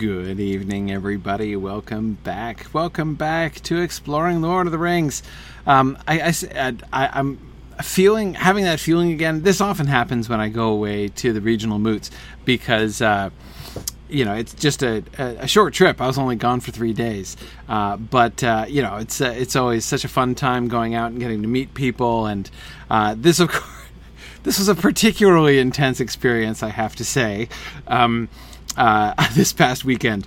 Good evening, everybody. Welcome back. Welcome back to exploring Lord of the Rings. Um, I, I, I, I'm feeling having that feeling again. This often happens when I go away to the regional moots because. Uh, you know, it's just a, a, short trip. I was only gone for three days, uh, but uh, you know, it's uh, it's always such a fun time going out and getting to meet people. And uh, this, of course, this was a particularly intense experience, I have to say. Um, uh, this past weekend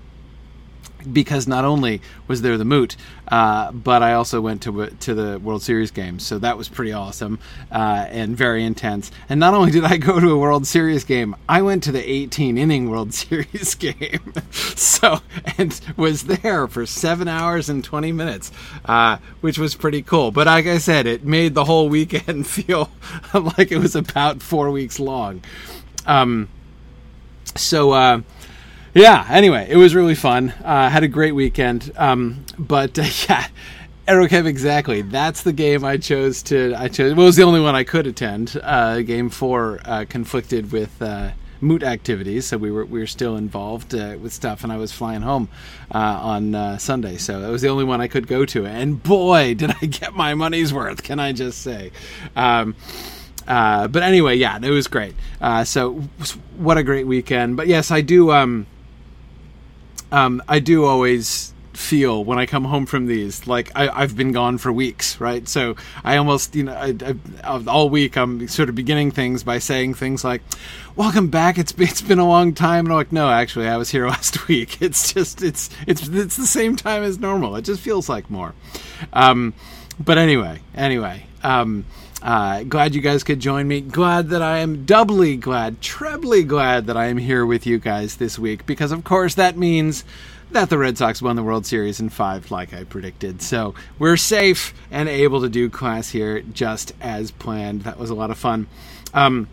because not only was there the moot, uh, but I also went to to the World Series game, so that was pretty awesome uh, and very intense. And not only did I go to a World Series game, I went to the 18 inning World Series game, so and was there for seven hours and 20 minutes, uh, which was pretty cool. But like I said, it made the whole weekend feel like it was about four weeks long. Um, so uh, yeah, anyway, it was really fun. Uh, had a great weekend. Um, but uh, yeah, Aerokev exactly. That's the game I chose to. I chose. Well, it was the only one I could attend. Uh, game four uh, conflicted with uh, moot activities, so we were we were still involved uh, with stuff, and I was flying home on Sunday, so it was the only one I could go to. And boy, did I get my money's worth! Can I just say? Um, uh, but anyway, yeah, it was great. Uh, so what a great weekend. But yes, I do. Um, um, I do always feel when I come home from these like I, have been gone for weeks, right? So I almost, you know, I, I, all week I'm sort of beginning things by saying things like, "Welcome back. It's it's been a long time." And I'm like, "No, actually, I was here last week. It's just it's it's it's the same time as normal. It just feels like more." Um, but anyway, anyway. Um, uh, glad you guys could join me. Glad that I am doubly glad, trebly glad that I am here with you guys this week because, of course, that means that the Red Sox won the World Series in five, like I predicted. So we're safe and able to do class here just as planned. That was a lot of fun. Um,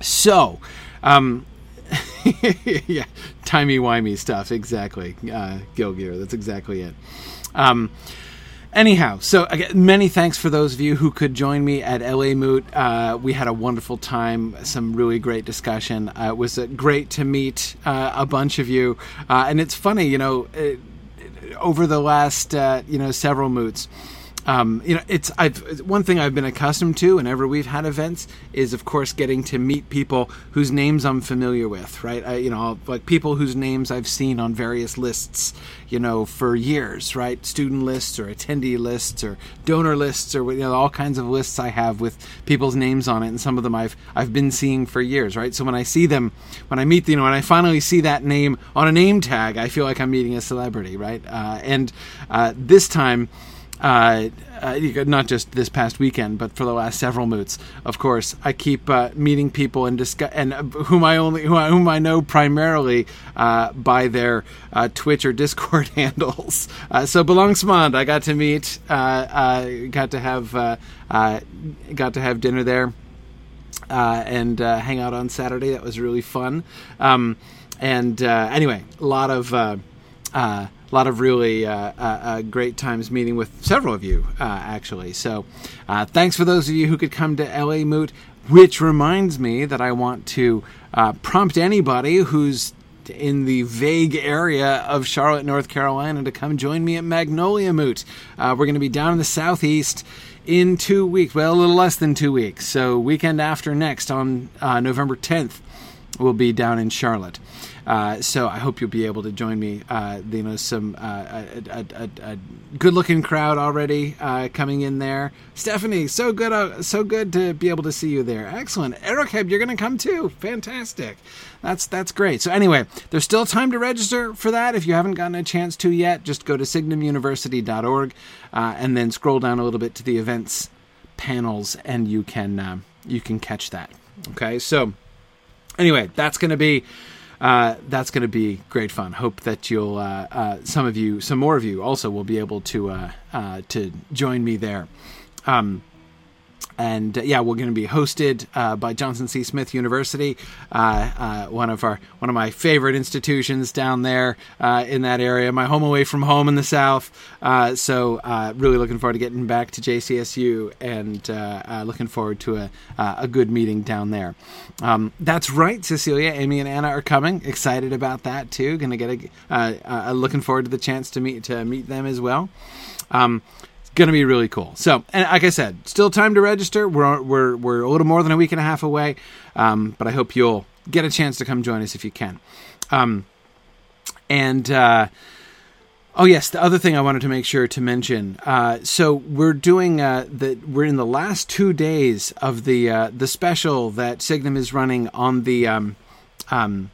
so, um, yeah, timey wimey stuff. Exactly, uh, Gilgear. That's exactly it. Um, Anyhow, so again, many thanks for those of you who could join me at LA Moot. Uh, we had a wonderful time, some really great discussion. Uh, it was uh, great to meet uh, a bunch of you, uh, and it's funny, you know, it, over the last uh, you know several moots um, you know, it's I've one thing I've been accustomed to whenever we've had events is, of course, getting to meet people whose names I'm familiar with, right? I, you know, like people whose names I've seen on various lists, you know, for years, right? Student lists or attendee lists or donor lists or you know all kinds of lists I have with people's names on it, and some of them I've I've been seeing for years, right? So when I see them, when I meet, you know, when I finally see that name on a name tag, I feel like I'm meeting a celebrity, right? Uh, and uh, this time uh, uh, not just this past weekend, but for the last several moots. Of course, I keep uh, meeting people and discuss, and uh, whom I only whom I, whom I know primarily uh, by their uh, Twitch or Discord handles. so Belangsmond, I got to meet, got to have got to have dinner there, and hang out on Saturday. That was really fun. Um, and anyway, a lot of a lot of really uh, uh, uh, great times meeting with several of you, uh, actually. So, uh, thanks for those of you who could come to LA Moot, which reminds me that I want to uh, prompt anybody who's in the vague area of Charlotte, North Carolina, to come join me at Magnolia Moot. we're going to be down in the southeast in two weeks, well, a little less than two weeks. So, weekend after next on November 10th, we'll be down in Charlotte. Uh, so I hope you'll be able to join me. Uh, you know, some uh, a, a, a, good-looking crowd already uh, coming in there. Stephanie, so good, uh, so good to be able to see you there. Excellent, Ericab, you're going to come too. Fantastic. That's that's great. So anyway, there's still time to register for that. If you haven't gotten a chance to yet, just go to signumuniversity.org and then scroll down a little bit to the events panels, and you can you can catch that. Okay, so anyway, that's going to be uh, that's going to be great fun. Hope that you'll uh, uh, some of you, some more of you, also will be able to uh, uh, to join me there. Um, and uh, yeah, we're going to be hosted uh, by Johnson C. Smith University, uh, uh, one of our one of my favorite institutions down there uh, in that area. My home away from home in the South. Uh, so really looking forward to getting back to JCSU and looking forward to a a good meeting down there. Um, that's right, Cecilia, Amy, and Anna are coming. Excited about that too. Going to get a looking forward to the chance to meet to meet them as well. Um, going to be really cool. So, and like I said, still time to register. We're we're we're a little more than a week and a half away, um, but I hope you'll get a chance to come join us if you can. Um, and uh, oh yes, the other thing I wanted to make sure to mention. Uh, so we're doing uh, the we're in the last two days of the uh, the special that Signum is running on the. Um, um,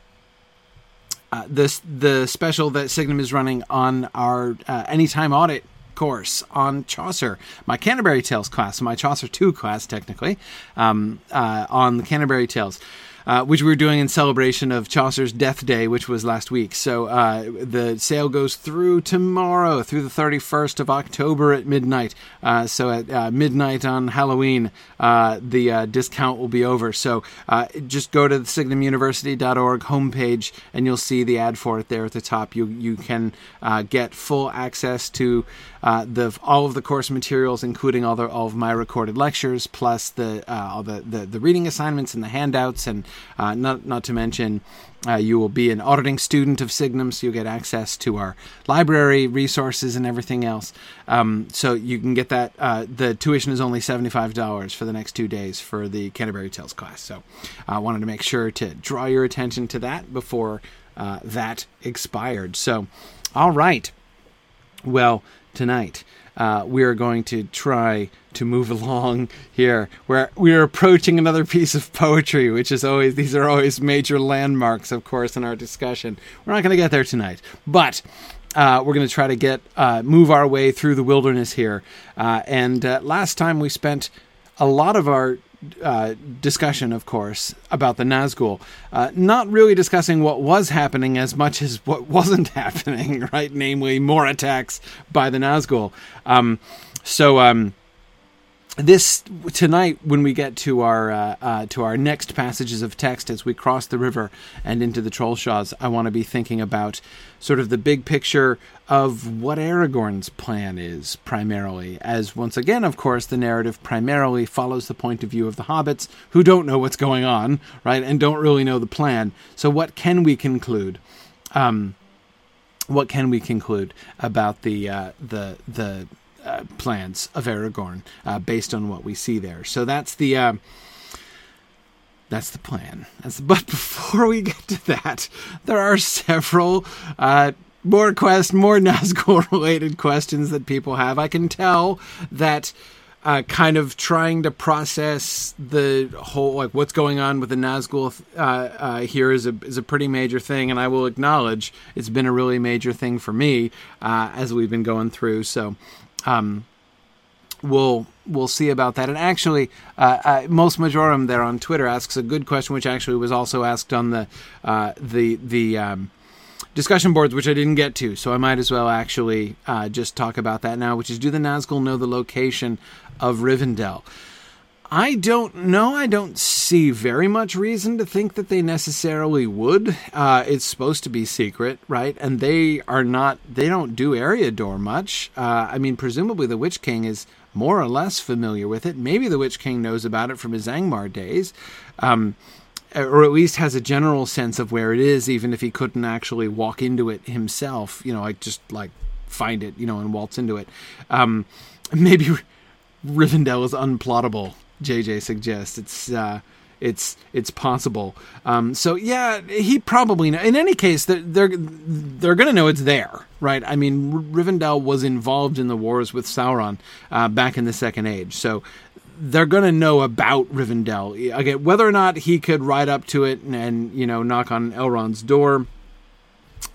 uh, this the special that Signum is running on our uh, anytime audit course on Chaucer, my Canterbury Tales class, my Chaucer 2 class, technically, um, uh, on the Canterbury Tales uh, which we were doing in celebration of Chaucer's Death Day, which was last week. So uh, the sale goes through tomorrow, through the 31st of October at midnight. Uh, so at uh, midnight on Halloween, uh, the uh, discount will be over. So just go to the signumuniversity.org homepage and you'll see the ad for it there at the top. You you can get full access to the all of the course materials, including all the all of my recorded lectures, plus the all the, the the reading assignments and the handouts and uh, not not to mention, uh, you will be an auditing student of Signum, so you'll get access to our library resources and everything else. Um, so you can get that. Uh, the tuition is only seventy five dollars for the next two days for the Canterbury Tales class. So I wanted to make sure to draw your attention to that before uh, that expired. So, all right. Well, tonight uh, we are going to try to move along here. We're we're approaching another piece of poetry, which is always these are always major landmarks, of course, in our discussion. We're not going to get there tonight, but. Uh, we're going to try to get uh, move our way through the wilderness here. Uh, and uh, last time we spent a lot of our uh, discussion, of course, about the Nazgul, uh, not really discussing what was happening as much as what wasn't happening, right? Namely, more attacks by the Nazgul. Um, so, um, this tonight when we get to our uh, uh, to our next passages of text as we cross the river and into the trollshaws i want to be thinking about sort of the big picture of what aragorn's plan is primarily as once again of course the narrative primarily follows the point of view of the hobbits who don't know what's going on right and don't really know the plan. So what can we conclude um, what can we conclude about the uh, the the uh, plans of Aragorn uh, based on what we see there. So that's the uh, that's the plan. That's, but before we get to that, there are several uh, more quest, more Nazgul related questions that people have. I can tell that. Uh, kind of trying to process the whole like what's going on with the Nazgul here is a is a pretty major thing, and I will acknowledge it's been a really major thing for me as we've been going through. So um, we'll we'll see about that. And actually, uh, uh, most majorum there on Twitter asks a good question, which actually was also asked on the uh, the the um, discussion boards, which I didn't get to. So I might as well actually uh, just talk about that now. Which is, do the Nazgul know the location of Rivendell? I don't know. I don't see very much reason to think that they necessarily would. Uh, it's supposed to be secret, right? And they are not. They don't do Eriador much. Uh, I mean, presumably the Witch King is more or less familiar with it. Maybe the Witch King knows about it from his Angmar days, um, or at least has a general sense of where it is, even if he couldn't actually walk into it himself. You know, like just like find it, you know, and waltz into it. Um, maybe Rivendell is unplottable JJ suggests. It's uh, it's it's possible. Um, so yeah, he probably. Know. In any case, they're they're, they're going to know it's there, right? I mean, Rivendell was involved in the wars with Sauron uh, back in the Second Age, so they're going to know about Rivendell. Again, whether or not he could ride up to it and, and you know knock on Elrond's door.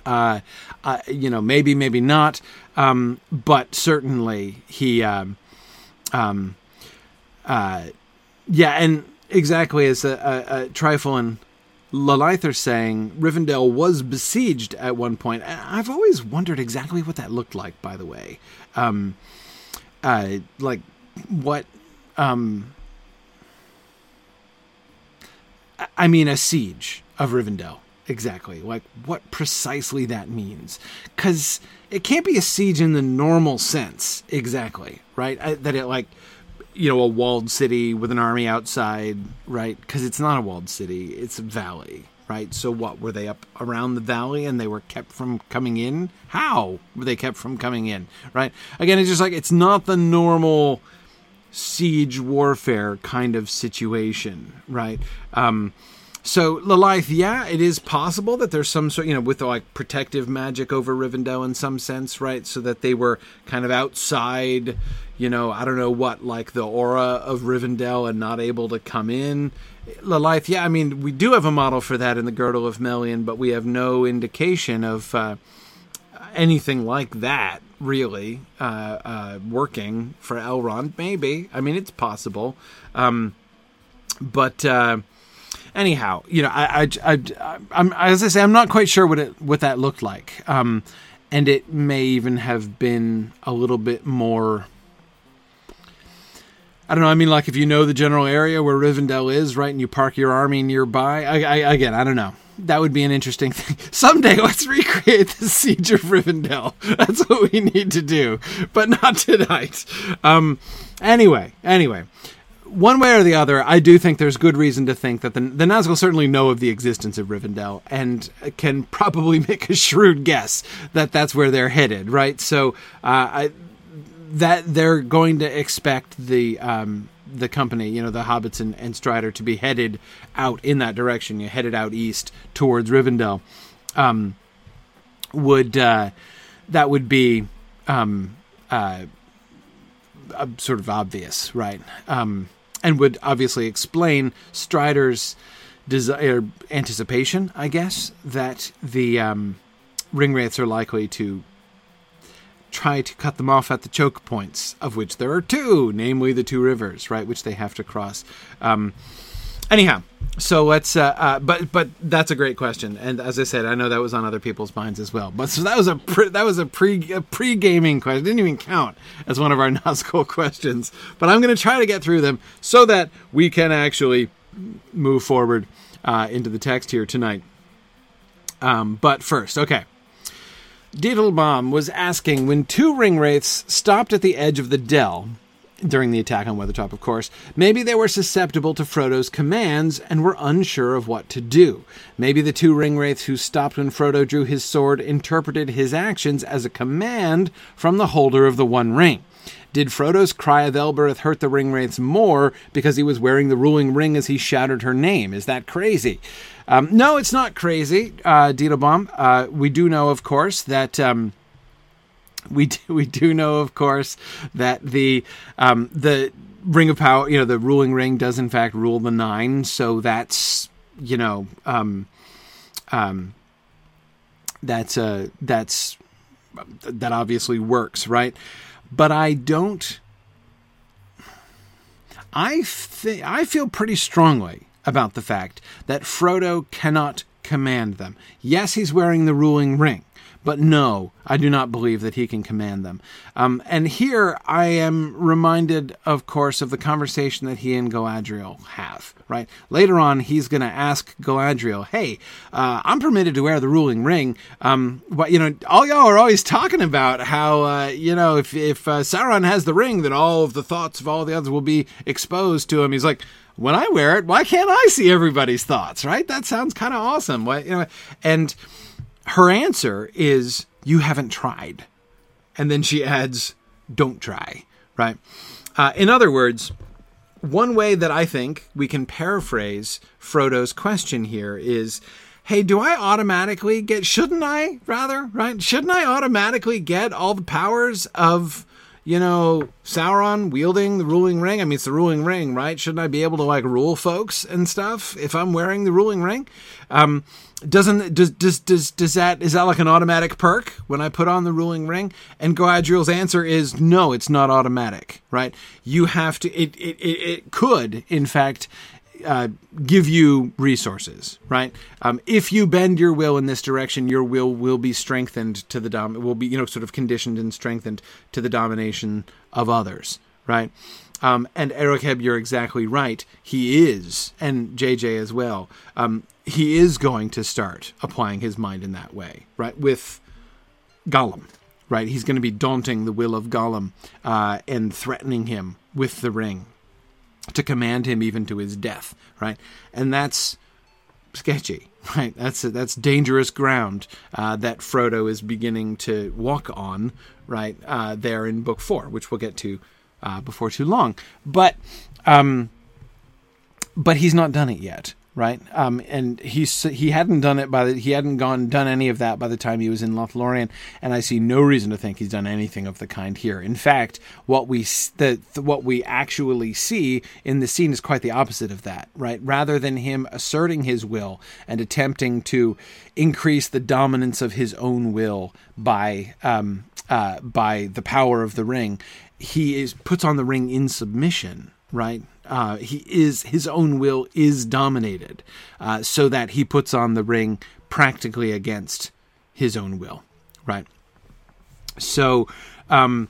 Uh, uh, you know, maybe, maybe not, um, but certainly he, um, um, uh, yeah, and exactly as a, a, a Trifon are saying, Rivendell was besieged at one point. I've always wondered exactly what that looked like, by the way. Um, uh, like, what. Um, I mean, a siege of Rivendell. Exactly. Like, what precisely that means. Because it can't be a siege in the normal sense, exactly, right? I, that it, like, you know, a walled city with an army outside, right? Because it's not a walled city, it's a valley, right? So what? Were they up around the valley and they were kept from coming in? How were they kept from coming in, right? Again, it's just like, it's not the normal siege warfare kind of situation, right? Um, so Lilith, yeah, it is possible that there's some sort, you know, with like protective magic over Rivendell in some sense, right? So that they were kind of outside, you know, I don't know what, like the aura of Rivendell and not able to come in. Lilith, yeah, I mean, we do have a model for that in the Girdle of Melian, but we have no indication of uh, anything like that really uh, uh, working for Elrond. Maybe, I mean, it's possible, um, but uh, anyhow, you know, I, I, I, I'm as I say, I'm not quite sure what it what that looked like, um, and it may even have been a little bit more. I don't know. I mean, like if you know the general area where Rivendell is, right, and you park your army nearby. I, I again, I don't know. That would be an interesting thing. Someday, let's recreate the siege of Rivendell. That's what we need to do, but not tonight. Um, anyway, anyway one way or the other, I do think there's good reason to think that the, the Nazgul certainly know of the existence of Rivendell and can probably make a shrewd guess that that's where they're headed, right? So uh, I, that they're going to expect the um, the company, you know, the hobbits and, and, Strider to be headed out in that direction, you headed out east towards Rivendell. Um, would uh, that would be um, uh, sort of obvious, right? Um, and would obviously explain Strider's desire, anticipation, I guess, that the um, are likely to try to cut them off at the choke points, of which there are two, namely the two rivers, right, which they have to cross. Um, anyhow, so let's. Uh, uh, but but that's a great question, and as I said, I know that was on other people's minds as well. But so that was a pre, that was a pre a pre gaming question. It didn't even count as one of our Nazgul questions. But I'm going to try to get through them so that we can actually move forward uh, into the text here tonight. Um, but first, okay. Diddlebomb was asking when two ring wraiths stopped at the edge of the dell during the attack on Weathertop, of course. Maybe they were susceptible to Frodo's commands and were unsure of what to do. Maybe the two ringwraiths who stopped when Frodo drew his sword interpreted his actions as a command from the holder of the One Ring. Did Frodo's cry of Elbereth hurt the ringwraiths more because he was wearing the ruling ring as he shouted her name? Is that crazy? Um, no, it's not crazy, uh, Dito Uh, we do know, of course, that. Um, we do, we do know, of course, that the um, the ring of power, you know, the ruling ring does in fact rule the nine. So that's you know, um, um, that's uh, that's that obviously works, right? But I don't. I th- I feel pretty strongly about the fact that Frodo cannot command them. Yes, he's wearing the ruling ring. But no, I do not believe that he can command them. Um, and here I am reminded, of course, of the conversation that he and Galadriel have. Right later on, he's going to ask Galadriel, "Hey, uh, I'm permitted to wear the ruling ring, um, but you know, all y'all are always talking about how uh, you know if if uh, Sauron has the ring, then all of the thoughts of all the others will be exposed to him." He's like, "When I wear it, why can't I see everybody's thoughts?" Right? That sounds kind of awesome. What you know, and her answer is, You haven't tried. And then she adds, Don't try, right? Uh, in other words, one way that I think we can paraphrase Frodo's question here is hey, do I automatically get, shouldn't I, rather, right? Shouldn't I automatically get all the powers of, you know, Sauron wielding the ruling ring? I mean, it's the ruling ring, right? Shouldn't I be able to, like, rule folks and stuff if I'm wearing the ruling ring? Um, doesn't does does does does that is that like an automatic perk when I put on the ruling ring? And Galadriel's answer is no, it's not automatic. Right? You have to. It it it, it could in fact. Uh, give you resources, right? Um, if you bend your will in this direction, your will will be strengthened to the dom. Will be you know sort of conditioned and strengthened to the domination of others, right? Um, and Erokheb, you're exactly right. He is, and JJ as well. Um, he is going to start applying his mind in that way, right? With Gollum, right? He's going to be daunting the will of Gollum uh, and threatening him with the ring to command him even to his death, right? And that's sketchy, right? That's that's dangerous ground uh, that Frodo is beginning to walk on, right? Uh, there in Book Four, which we'll get to uh, before too long, but um, but he's not done it yet, right? Um, and he's he hadn't done it by the he hadn't gone done any of that by the time he was in Lothlorien, and I see no reason to think he's done anything of the kind here. In fact, what we the, what we actually see in the scene is quite the opposite of that, right? Rather than him asserting his will and attempting to increase the dominance of his own will by um, uh, by the power of the ring, he is puts on the ring in submission, right? Uh, he is his own will is dominated, uh, so that he puts on the ring practically against his own will, right? So, um,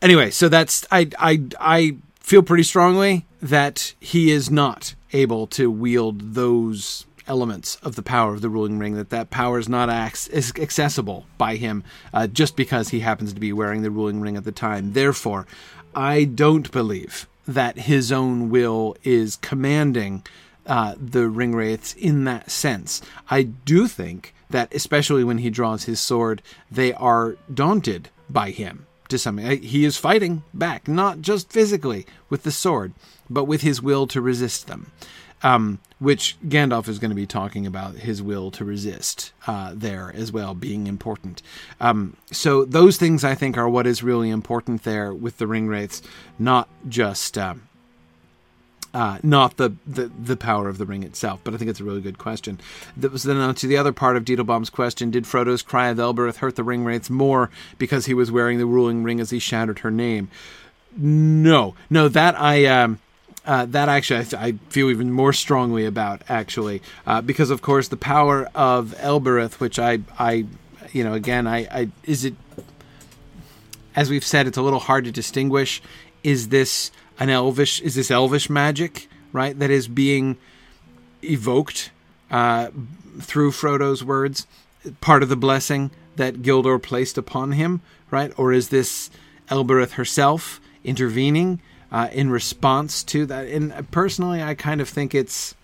anyway, so that's I I I feel pretty strongly that he is not able to wield those elements of the power of the ruling ring that that power is not ac- accessible by him uh, just because he happens to be wearing the ruling ring at the time. Therefore i don't believe that his own will is commanding uh, the ring wraiths in that sense. I do think that especially when he draws his sword they are daunted by him to some he is fighting back not just physically with the sword but with his will to resist them um, which Gandalf is going to be talking about his will to resist uh, there as well being important. Um, so those things I think are what is really important there with the ring wraiths, not just. Uh, uh, not the, the the power of the ring itself, but I think it's a really good question. That was then on to the other part of Diedelbaum's question: Did Frodo's cry of Elbereth hurt the ring wraiths more because he was wearing the ruling ring as he shouted her name? No, no, that I um, uh, that actually I, I, feel even more strongly about actually. Uh, because of course the power of Elbereth, which I I you know again I, I is it as we've said it's a little hard to distinguish. Is this an elvish is this elvish magic right that is being evoked uh, through Frodo's words part of the blessing that Gildor placed upon him right? Or is this Elbereth herself intervening uh, in response to that. And personally, I kind of think it's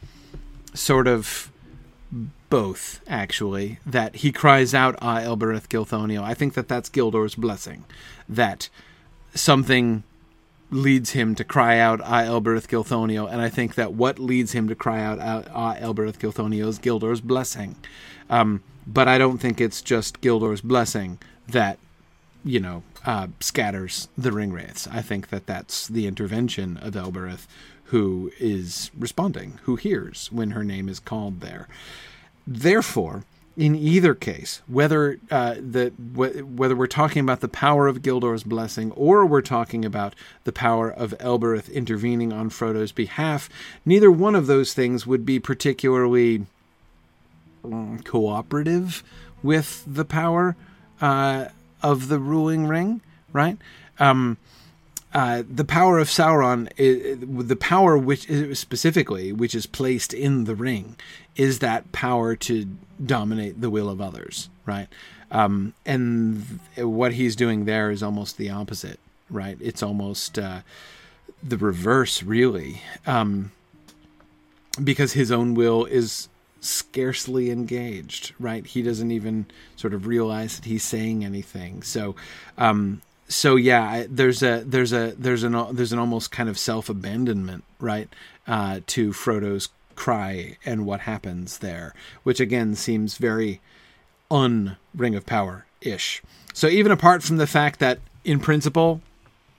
sort of both, actually, that he cries out, Ah, Elbereth Gilthoniel. I think that that's Gildor's blessing, that something leads him to cry out, Ah, Elbereth Gilthoniel. And I think that what leads him to cry out, Ah, Elbereth Gilthoniel is Gildor's blessing. Um, but I don't think it's just Gildor's blessing that you know, uh, scatters the ring wraiths. I think that that's the intervention of Elbereth, who is responding, who hears when her name is called there. Therefore, in either case, whether uh, the whether we're talking about the power of Gildor's blessing or we're talking about the power of Elbereth intervening on Frodo's behalf, neither one of those things would be particularly um, cooperative with the power uh, of the ruling ring, right? Um, uh, the power of Sauron, the power which is specifically which is placed in the ring, is that power to dominate the will of others, right? Um, and th- what he's doing there is almost the opposite, right? It's almost uh, the reverse, really, um, because his own will is scarcely engaged, right? He doesn't even sort of realize that he's saying anything. So, um, so yeah, there's a there's a there's an there's an almost kind of self abandonment, right, uh, to Frodo's cry and what happens there, which again seems very un Ring of Power ish. So even apart from the fact that in principle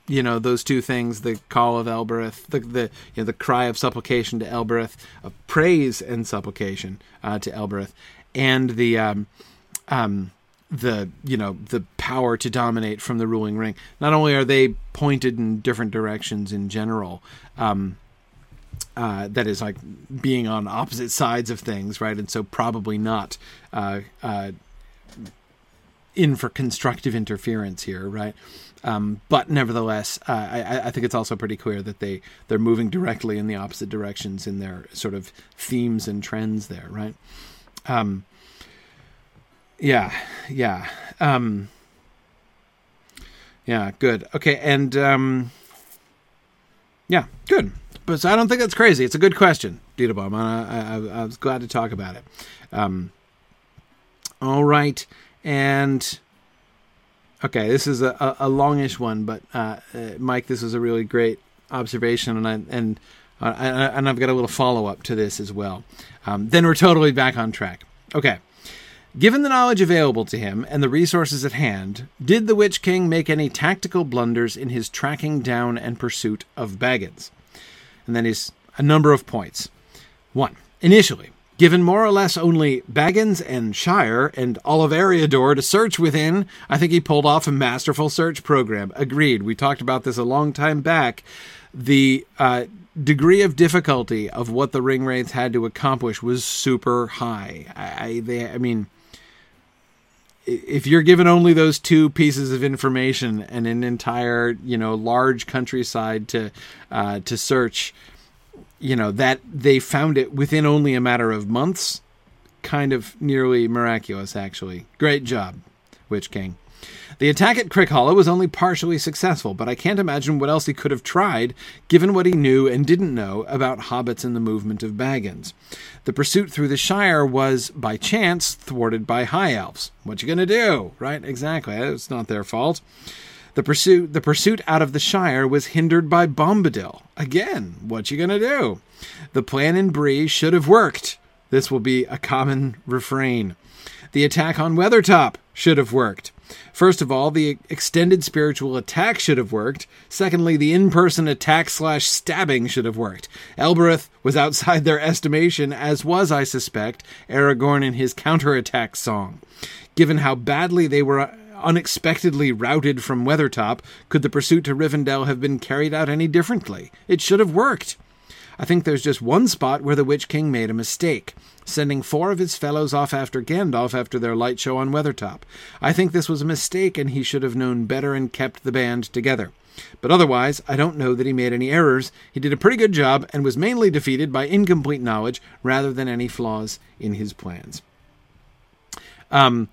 you know those two things the call of elbereth the the you know, the cry of supplication to elbereth of praise and supplication uh, to elbereth and the um, um, the you know the power to dominate from the ruling ring. Not only are they pointed in different directions in general um, uh, that is like being on opposite sides of things right? And so probably not uh, uh in for constructive interference here right Um, but nevertheless, uh, I, I, think it's also pretty clear that they they're moving directly in the opposite directions in their sort of themes and trends there, right? Um, yeah, yeah, um, yeah. Good. Okay, and um, yeah, good. But so I don't think that's crazy. It's a good question, Dieterbaum. I, I, I was glad to talk about it. Um, all right, and okay, this is a, a, longish one, but uh, uh, Mike, this is a really great observation, and I, and uh, and I've got a little follow up to this as well. Um, then we're totally back on track. Okay. Given the knowledge available to him and the resources at hand, did the Witch King make any tactical blunders in his tracking down and pursuit of Baggins? And then he's a number of points. One, initially, Given more or less only Baggins and Shire and all of Eriador to search within, I think he pulled off a masterful search program. Agreed. We talked about this a long time back. The uh, degree of difficulty of what the ring wraiths had to accomplish was super high. I, I, they, I mean, if you're given only those two pieces of information and an entire, you know, large countryside to uh, to search, you know that they found it within only a matter of months kind of nearly miraculous actually great job witch king the attack at Crickhollow was only partially successful, but I can't imagine what else he could have tried, given what he knew and didn't know about hobbits and the movement of Baggins. The pursuit through the Shire was, by chance, thwarted by high elves. What you gonna do? Right? Exactly. It's not their fault. The pursuit, the pursuit out of the Shire was hindered by Bombadil. Again, what you gonna do? The plan in Bree should have worked. This will be a common refrain. The attack on Weathertop should have worked. First of all, the extended spiritual attack should have worked. Secondly, the in-person attack slash stabbing should have worked. Elbereth was outside their estimation, as was, I suspect, Aragorn in his counterattack song. Given how badly they were unexpectedly routed from Weathertop, could the pursuit to Rivendell have been carried out any differently? It should have worked. I think there's just one spot where the Witch King made a mistake, sending four of his fellows off after Gandalf after their light show on Weathertop. I think this was a mistake and he should have known better and kept the band together. But otherwise, I don't know that he made any errors. He did a pretty good job and was mainly defeated by incomplete knowledge rather than any flaws in his plans. Um,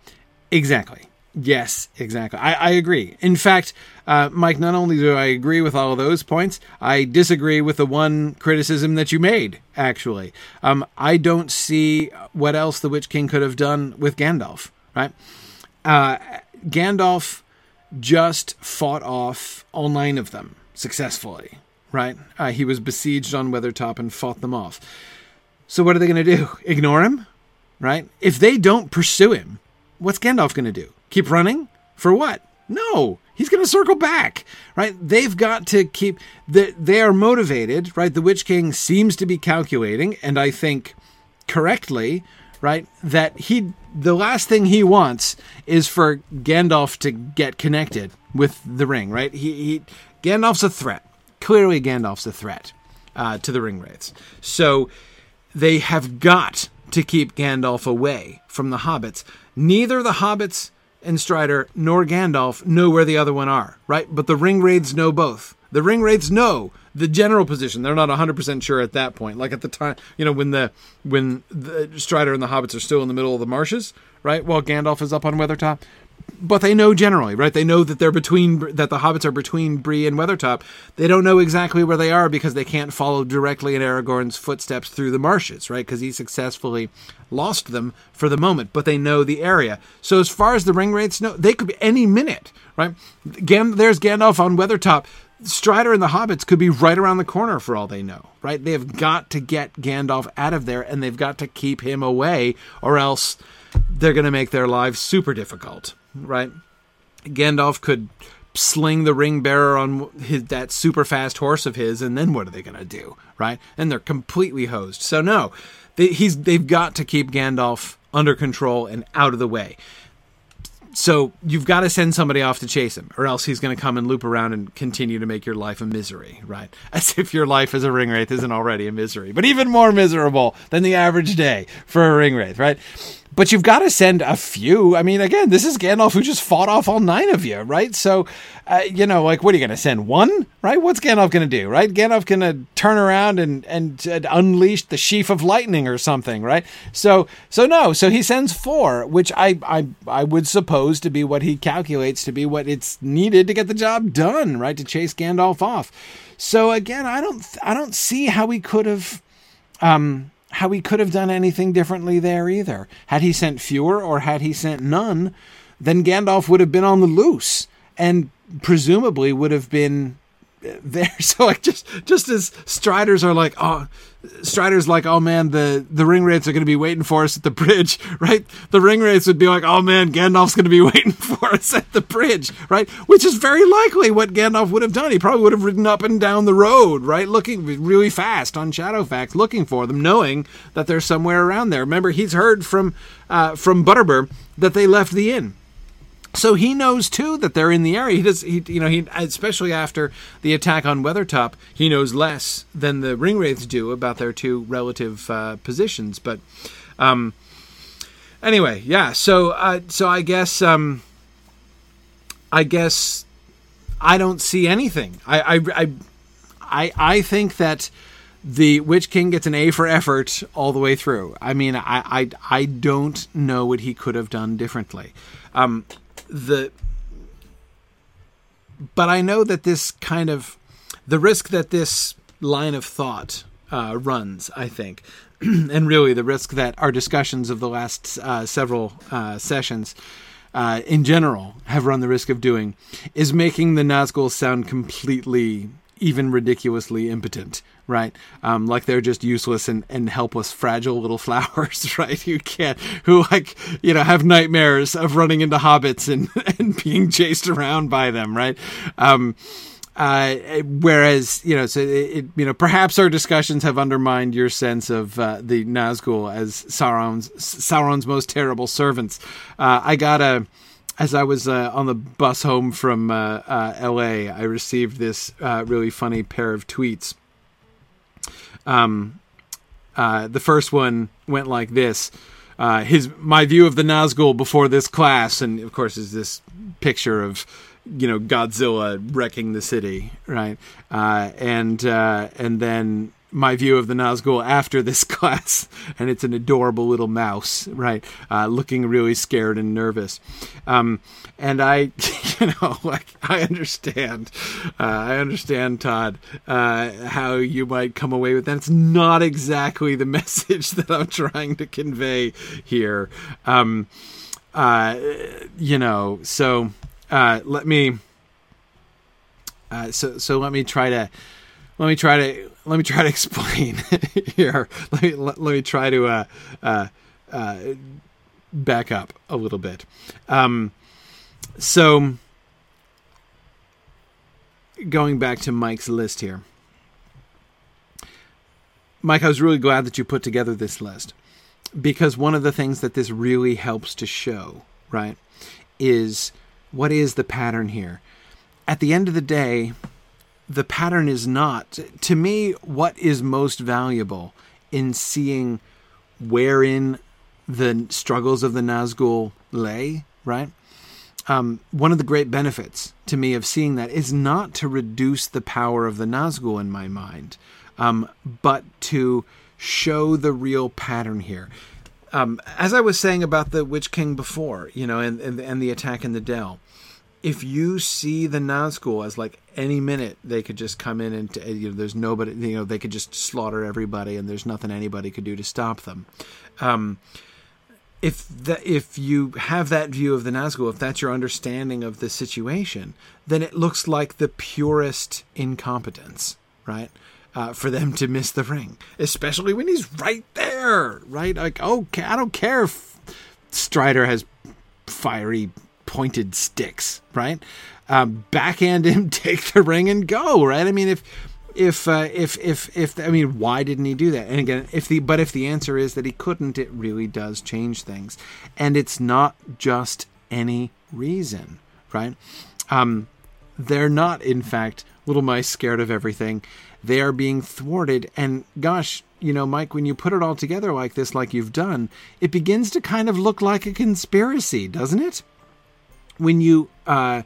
exactly. Yes, exactly. I, I agree. In fact, uh, Mike, not only do I agree with all of those points, I disagree with the one criticism that you made, actually. Um, I don't see what else the Witch King could have done with Gandalf, right? Uh, Gandalf just fought off all nine of them successfully, right? Uh, he was besieged on Weathertop and fought them off. So, what are they going to do? Ignore him, right? If they don't pursue him, what's Gandalf going to do? Keep running? For what? No, he's going to circle back, right? They've got to keep that they are motivated, right? The Witch King seems to be calculating, and I think correctly, right, that he the last thing he wants is for Gandalf to get connected with the ring, right? He, he Gandalf's a threat. Clearly, Gandalf's a threat uh, to the ring wraiths. So they have got to keep Gandalf away from the hobbits. Neither the hobbits and Strider nor Gandalf know where the other one are, right? But the ring wraiths know both. The ring wraiths know the general position. They're not 100% sure at that point. Like at the time, you know, when the when the Strider and the hobbits are still in the middle of the marshes, right? While Gandalf is up on Weathertop, but they know generally, right? They know that they're between that the hobbits are between Bree and Weathertop. They don't know exactly where they are because they can't follow directly in Aragorn's footsteps through the marshes, right? Because he successfully lost them for the moment, but they know the area. So as far as the ring know, they could be any minute, right? Gan- there's Gandalf on Weathertop. Strider and the hobbits could be right around the corner for all they know, right? They have got to get Gandalf out of there and they've got to keep him away or else they're going to make their lives super difficult right? Gandalf could sling the ring bearer on his, that super fast horse of his, and then what are they going to do, right? And they're completely hosed. So no, they, he's they've got to keep Gandalf under control and out of the way. So you've got to send somebody off to chase him, or else he's going to come and loop around and continue to make your life a misery, right? As if your life as a ring wraith isn't already a misery, but even more miserable than the average day for a ring wraith, right? But you've got to send a few. I mean, again, this is Gandalf who just fought off all nine of you, right? So, uh, you know, like, what are you going to send one, right? What's Gandalf going to do, right? Gandalf going to turn around and and unleash the sheaf of lightning or something, right? So, so no, so he sends four, which I I I would suppose to be what he calculates to be what it's needed to get the job done, right? To chase Gandalf off. So again, I don't I don't see how he could have. Um, how he could have done anything differently there either. Had he sent fewer or had he sent none, then Gandalf would have been on the loose and presumably would have been there. So like just just as Striders are like, oh, Strider's like, oh man, the the ring wraiths are going to be waiting for us at the bridge, right? The ring wraiths would be like, oh man, Gandalf's going to be waiting for us at the bridge, right? Which is very likely what Gandalf would have done. He probably would have ridden up and down the road, right, looking really fast on Shadowfax, looking for them, knowing that they're somewhere around there. Remember, he's heard from uh, from Butterbur that they left the inn so he knows too that they're in the area. He does, he, you know, he especially after the attack on Weathertop, he knows less than the Ringwraiths do about their two relative uh, positions. But um, anyway, yeah. So, uh, so I guess, um, I guess, I don't see anything. I, I, I, I, think that the Witch King gets an A for effort all the way through. I mean, I, I, I don't know what he could have done differently. Um, the but I know that this kind of the risk that this line of thought uh, runs, I think, and really the risk that our discussions of the last uh, several uh, sessions uh, in general have run the risk of doing is making the Nazgul sound completely, even ridiculously impotent right? Um, like they're just useless and, and helpless, fragile little flowers, right? You can't, who like, you know, have nightmares of running into hobbits and, and being chased around by them, right? Um, uh, whereas, you know, so it, you know, perhaps our discussions have undermined your sense of uh, the Nazgul as Sauron's Sauron's most terrible servants. Uh, I got a, as I was uh, on the bus home from uh, uh, L.A., I received this really funny pair of tweets um, uh, the first one went like this. Uh, his my view of the Nazgul before this class, and of course, is this picture of you know Godzilla wrecking the city, right? Uh, and uh, and then my view of the Nazgul after this class, and it's an adorable little mouse, right, uh, looking really scared and nervous. Um, and I, you know, like I understand, uh, I understand, Todd, uh, how you might come away with that. It's not exactly the message that I'm trying to convey here. Um, uh, you know, so uh, let me, uh, so so let me try to let me try to let me try to explain here. Let me let, let me try to uh, uh, uh, back up a little bit. Um, so, going back to Mike's list here, Mike, I was really glad that you put together this list because one of the things that this really helps to show, right, is what is the pattern here. At the end of the day, the pattern is not. To me, what is most valuable in seeing wherein the struggles of the Nazgul lay, right? Um, one of the great benefits to me of seeing that is not to reduce the power of the Nazgul in my mind, um, but to show the real pattern here. Um, as I was saying about the Witch King before, you know, and, and, and the attack in the Dell, if you see the Nazgul as like any minute they could just come in and you know there's nobody you know they could just slaughter everybody and there's nothing anybody could do to stop them. Um, if that if you have that view of the Nazgul, if that's your understanding of the situation, then it looks like the purest incompetence, right? Uh, for them to miss the ring, especially when he's right there, right? Like, okay, I don't care if Strider has fiery pointed sticks, right? Um, backhand him, take the ring, and go, right? I mean, if if uh, if if if I mean, why didn't he do that? And again, if the but if the answer is that he couldn't, it really does change things, and it's not just any reason, right? Um, they're not, in fact, little mice scared of everything. They are being thwarted, and gosh, you know, Mike, when you put it all together like this, like you've done, it begins to kind of look like a conspiracy, doesn't it? When you uh,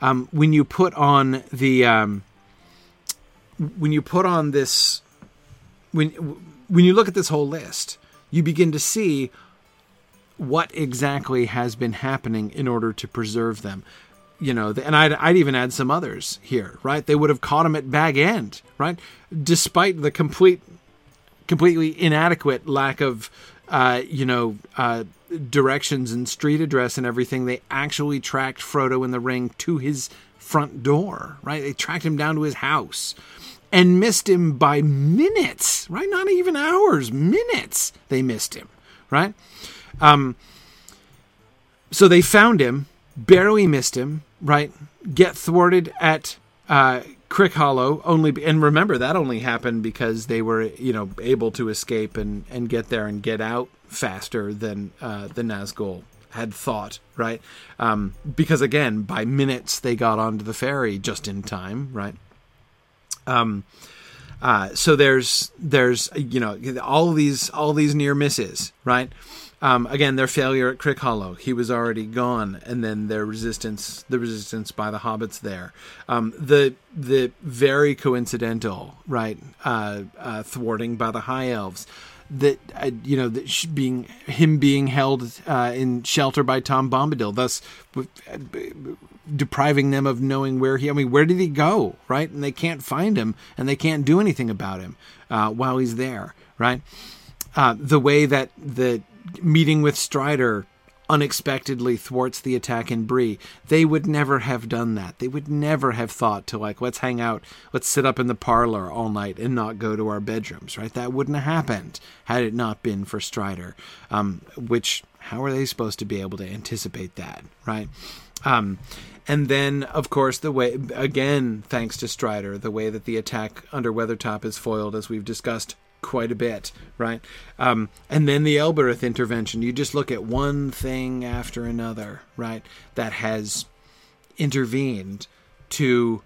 um, when you put on the um, when you put on this when when you look at this whole list, you begin to see what exactly has been happening in order to preserve them. You know, and I'd, I'd even add some others here, right? They would have caught him at bag end, right? Despite the complete, completely inadequate lack of, uh, you know, uh, directions and street address and everything, they actually tracked Frodo in the ring to his front door, right? They tracked him down to his house and missed him by minutes, right? Not even hours, minutes. They missed him, right? Um, so they found him, barely missed him, right? Get thwarted at uh, Crickhollow only, and remember that only happened because they were, you know, able to escape and and get there and get out faster than uh, the Nazgul had thought, right? Um, because again, by minutes they got onto the ferry just in time, right? Um, uh, so there's there's you know all these all these near misses, right? Um, again, their failure at Crickhollow, he was already gone, and then their resistance, the resistance by the hobbits there, um, the the very coincidental, right, uh, uh, thwarting by the high elves, that uh, you know that being him being held uh, in shelter by Tom Bombadil, thus depriving them of knowing where he. I mean, where did he go? Right, and they can't find him, and they can't do anything about him uh, while he's there. Right, uh, the way that the meeting with Strider unexpectedly thwarts the attack in Bree. They would never have done that. They would never have thought to like, let's hang out, let's sit up in the parlor all night and not go to our bedrooms, right? That wouldn't have happened had it not been for Strider. Um, which, how are they supposed to be able to anticipate that, right? Um, and then, of course, the way, again, thanks to Strider, the way that the attack under Weathertop is foiled, as we've discussed quite a bit, right? Um, and then the Elbereth intervention. You just look at one thing after another, right? That has intervened to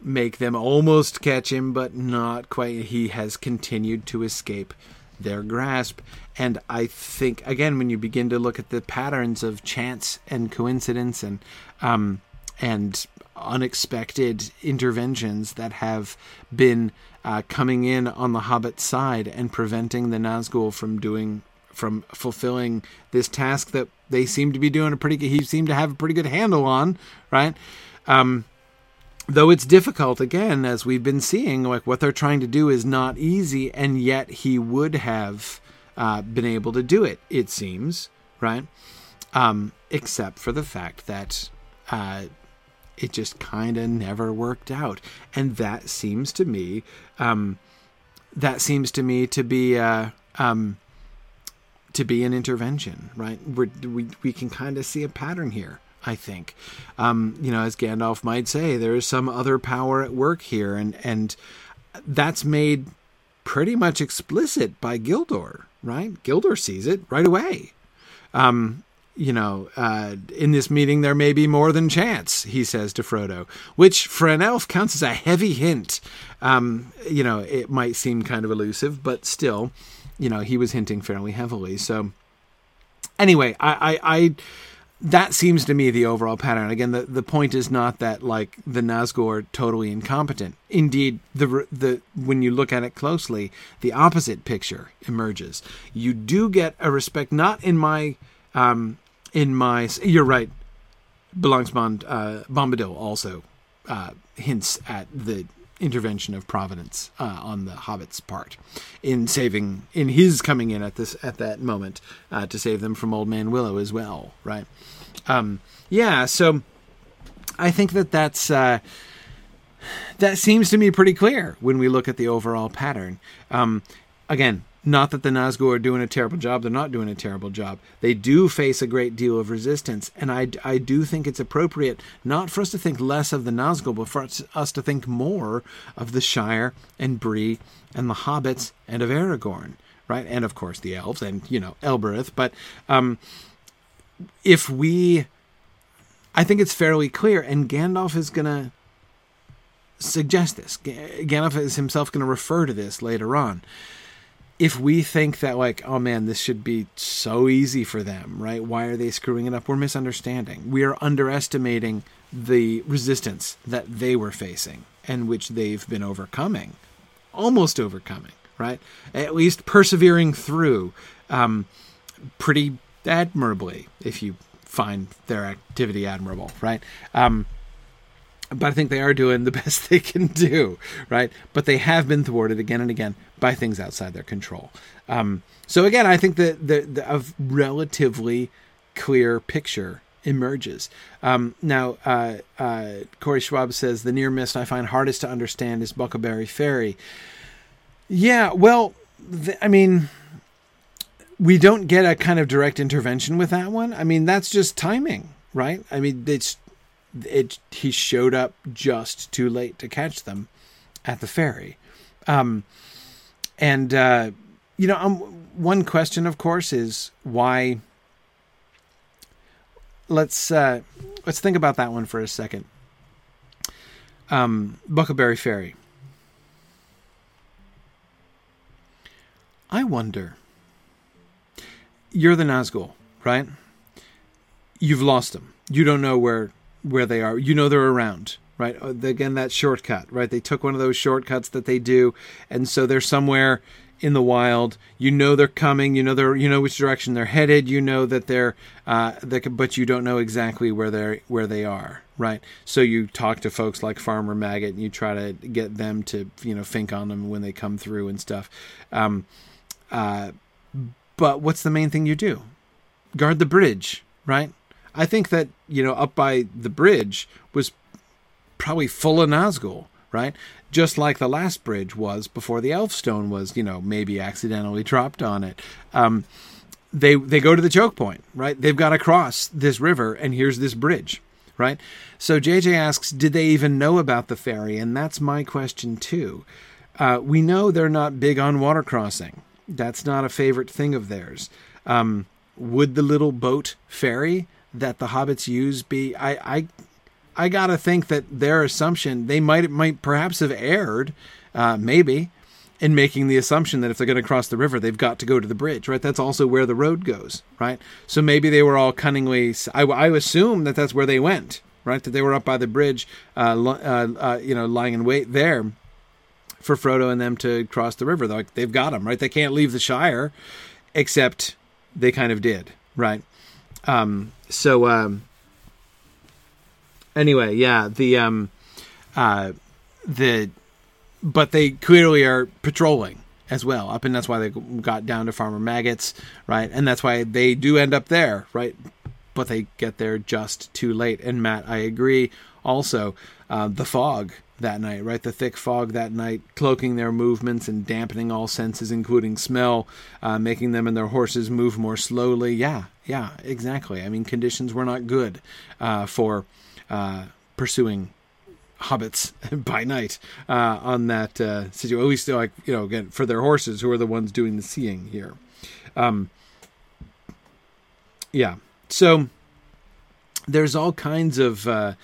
make them almost catch him, but not quite. He has continued to escape their grasp. And I think, again, when you begin to look at the patterns of chance and coincidence and um, and unexpected interventions that have been uh, coming in on the Hobbit side and preventing the Nazgul from doing from fulfilling this task that they seem to be doing a pretty good, he seemed to have a pretty good handle on, right? Um, though it's difficult again as we've been seeing like what they're trying to do is not easy and yet he would have uh, been able to do it it seems right um, except for the fact that uh, it just kind of never worked out. And that seems to me, um, that seems to me to be, uh, um, to be an intervention, right? We're, we we can kind of see a pattern here. I think, um, you know, as Gandalf might say, there is some other power at work here, and and that's made pretty much explicit by Gildor, right? Gildor sees it right away. Um, you know, uh, in this meeting there may be more than chance, he says to Frodo, which for an elf counts as a heavy hint. Um, you know, it might seem kind of elusive, but still, you know, he was hinting fairly heavily. So, anyway, I, I, I that seems to me the overall pattern. Again, the, the point is not that like the Nazgul are totally incompetent. Indeed, the the when you look at it closely, the opposite picture emerges. You do get a respect, not in my um, in my you're right belongs Bond uh, Bombadil also uh, hints at the intervention of Providence uh, on the Hobbit's part in saving in his coming in at this at that moment uh, to save them from Old Man Willow as well, right? Um, yeah, so I think that that's uh, that seems to me pretty clear when we look at the overall pattern. Um, again, not that the Nazgul are doing a terrible job, they're not doing a terrible job. They do face a great deal of resistance, and I, I do think it's appropriate not for us to think less of the Nazgul, but for us to think more of the Shire and Bree and the Hobbits and of Aragorn, right? And of course the elves and, you know, Elbereth. But um, if we. I think it's fairly clear, and Gandalf is going to suggest this. Gandalf is himself going to refer to this later on if we think that like oh man this should be so easy for them right? Why are they screwing it up? We're misunderstanding. We are underestimating the resistance that they were facing and which they've been overcoming almost overcoming right? At least persevering through um, pretty admirably if you find their activity admirable right? Um, but I think they are doing the best they can do, right? But they have been thwarted again and again by things outside their control. Um, so again, I think that the, the a relatively clear picture emerges. Um, now, uh, uh, Corey Schwab says the near miss I find hardest to understand is Bucklebury Ferry. Yeah, well, the, I mean, we don't get a kind of direct intervention with that one. I mean, that's just timing, right? I mean, it's it he showed up just too late to catch them at the ferry. Um, and uh, you know, um, one question, of course, is why. Let's uh, let's think about that one for a second. Um, Bucklebury Ferry. I wonder. You're the Nazgul, right? You've lost them. You don't know where where they are. You know they're around, right? Uh, again, that shortcut, right? They took one of those shortcuts that they do, and so they're somewhere in the wild. You know they're coming. You know they're you know which direction they're headed. You know that they're uh, but you don't know exactly where they're where they are, right? So you talk to folks like Farmer Maggot, and you try to get them to you know think on them when they come through and stuff. Um, uh, but what's the main thing you do? Guard the bridge, right? I think that you know up by the bridge was probably full of Nazgul, right? Just like the last bridge was before the Elfstone was, you know, maybe accidentally dropped on it. Um, they they go to the choke point, right? They've got to cross this river, and here's this bridge, right? So JJ asks, did they even know about the ferry? And that's my question too. Uh, we know they're not big on water crossing. That's not a favorite thing of theirs. Um, would the little boat ferry that the hobbits use be I I I gotta think that their assumption they might might perhaps have erred, uh, maybe, in making the assumption that if they're going to cross the river, they've got to go to the bridge, right? That's also where the road goes, right? So maybe they were all cunningly. I, I assume that that's where they went, right? That they were up by the bridge, uh, uh, uh, you know, lying in wait there for Frodo and them to cross the river. They're like they've got them, right? They can't leave the Shire, except they kind of did, right? Um, so um, anyway, yeah, the um, uh, the but they clearly are patrolling as well up and that's why they got down to farmer maggots right and that's why they do end up there right but they get there just too late and matt i agree also uh, the fog that night, right? The thick fog that night, cloaking their movements and dampening all senses, including smell, uh, making them and their horses move more slowly. Yeah, yeah, exactly. I mean, conditions were not good uh, for uh, pursuing hobbits by night uh, on that uh, situation. At least, like you know, again for their horses, who are the ones doing the seeing here. Um, yeah, so there's all kinds of uh,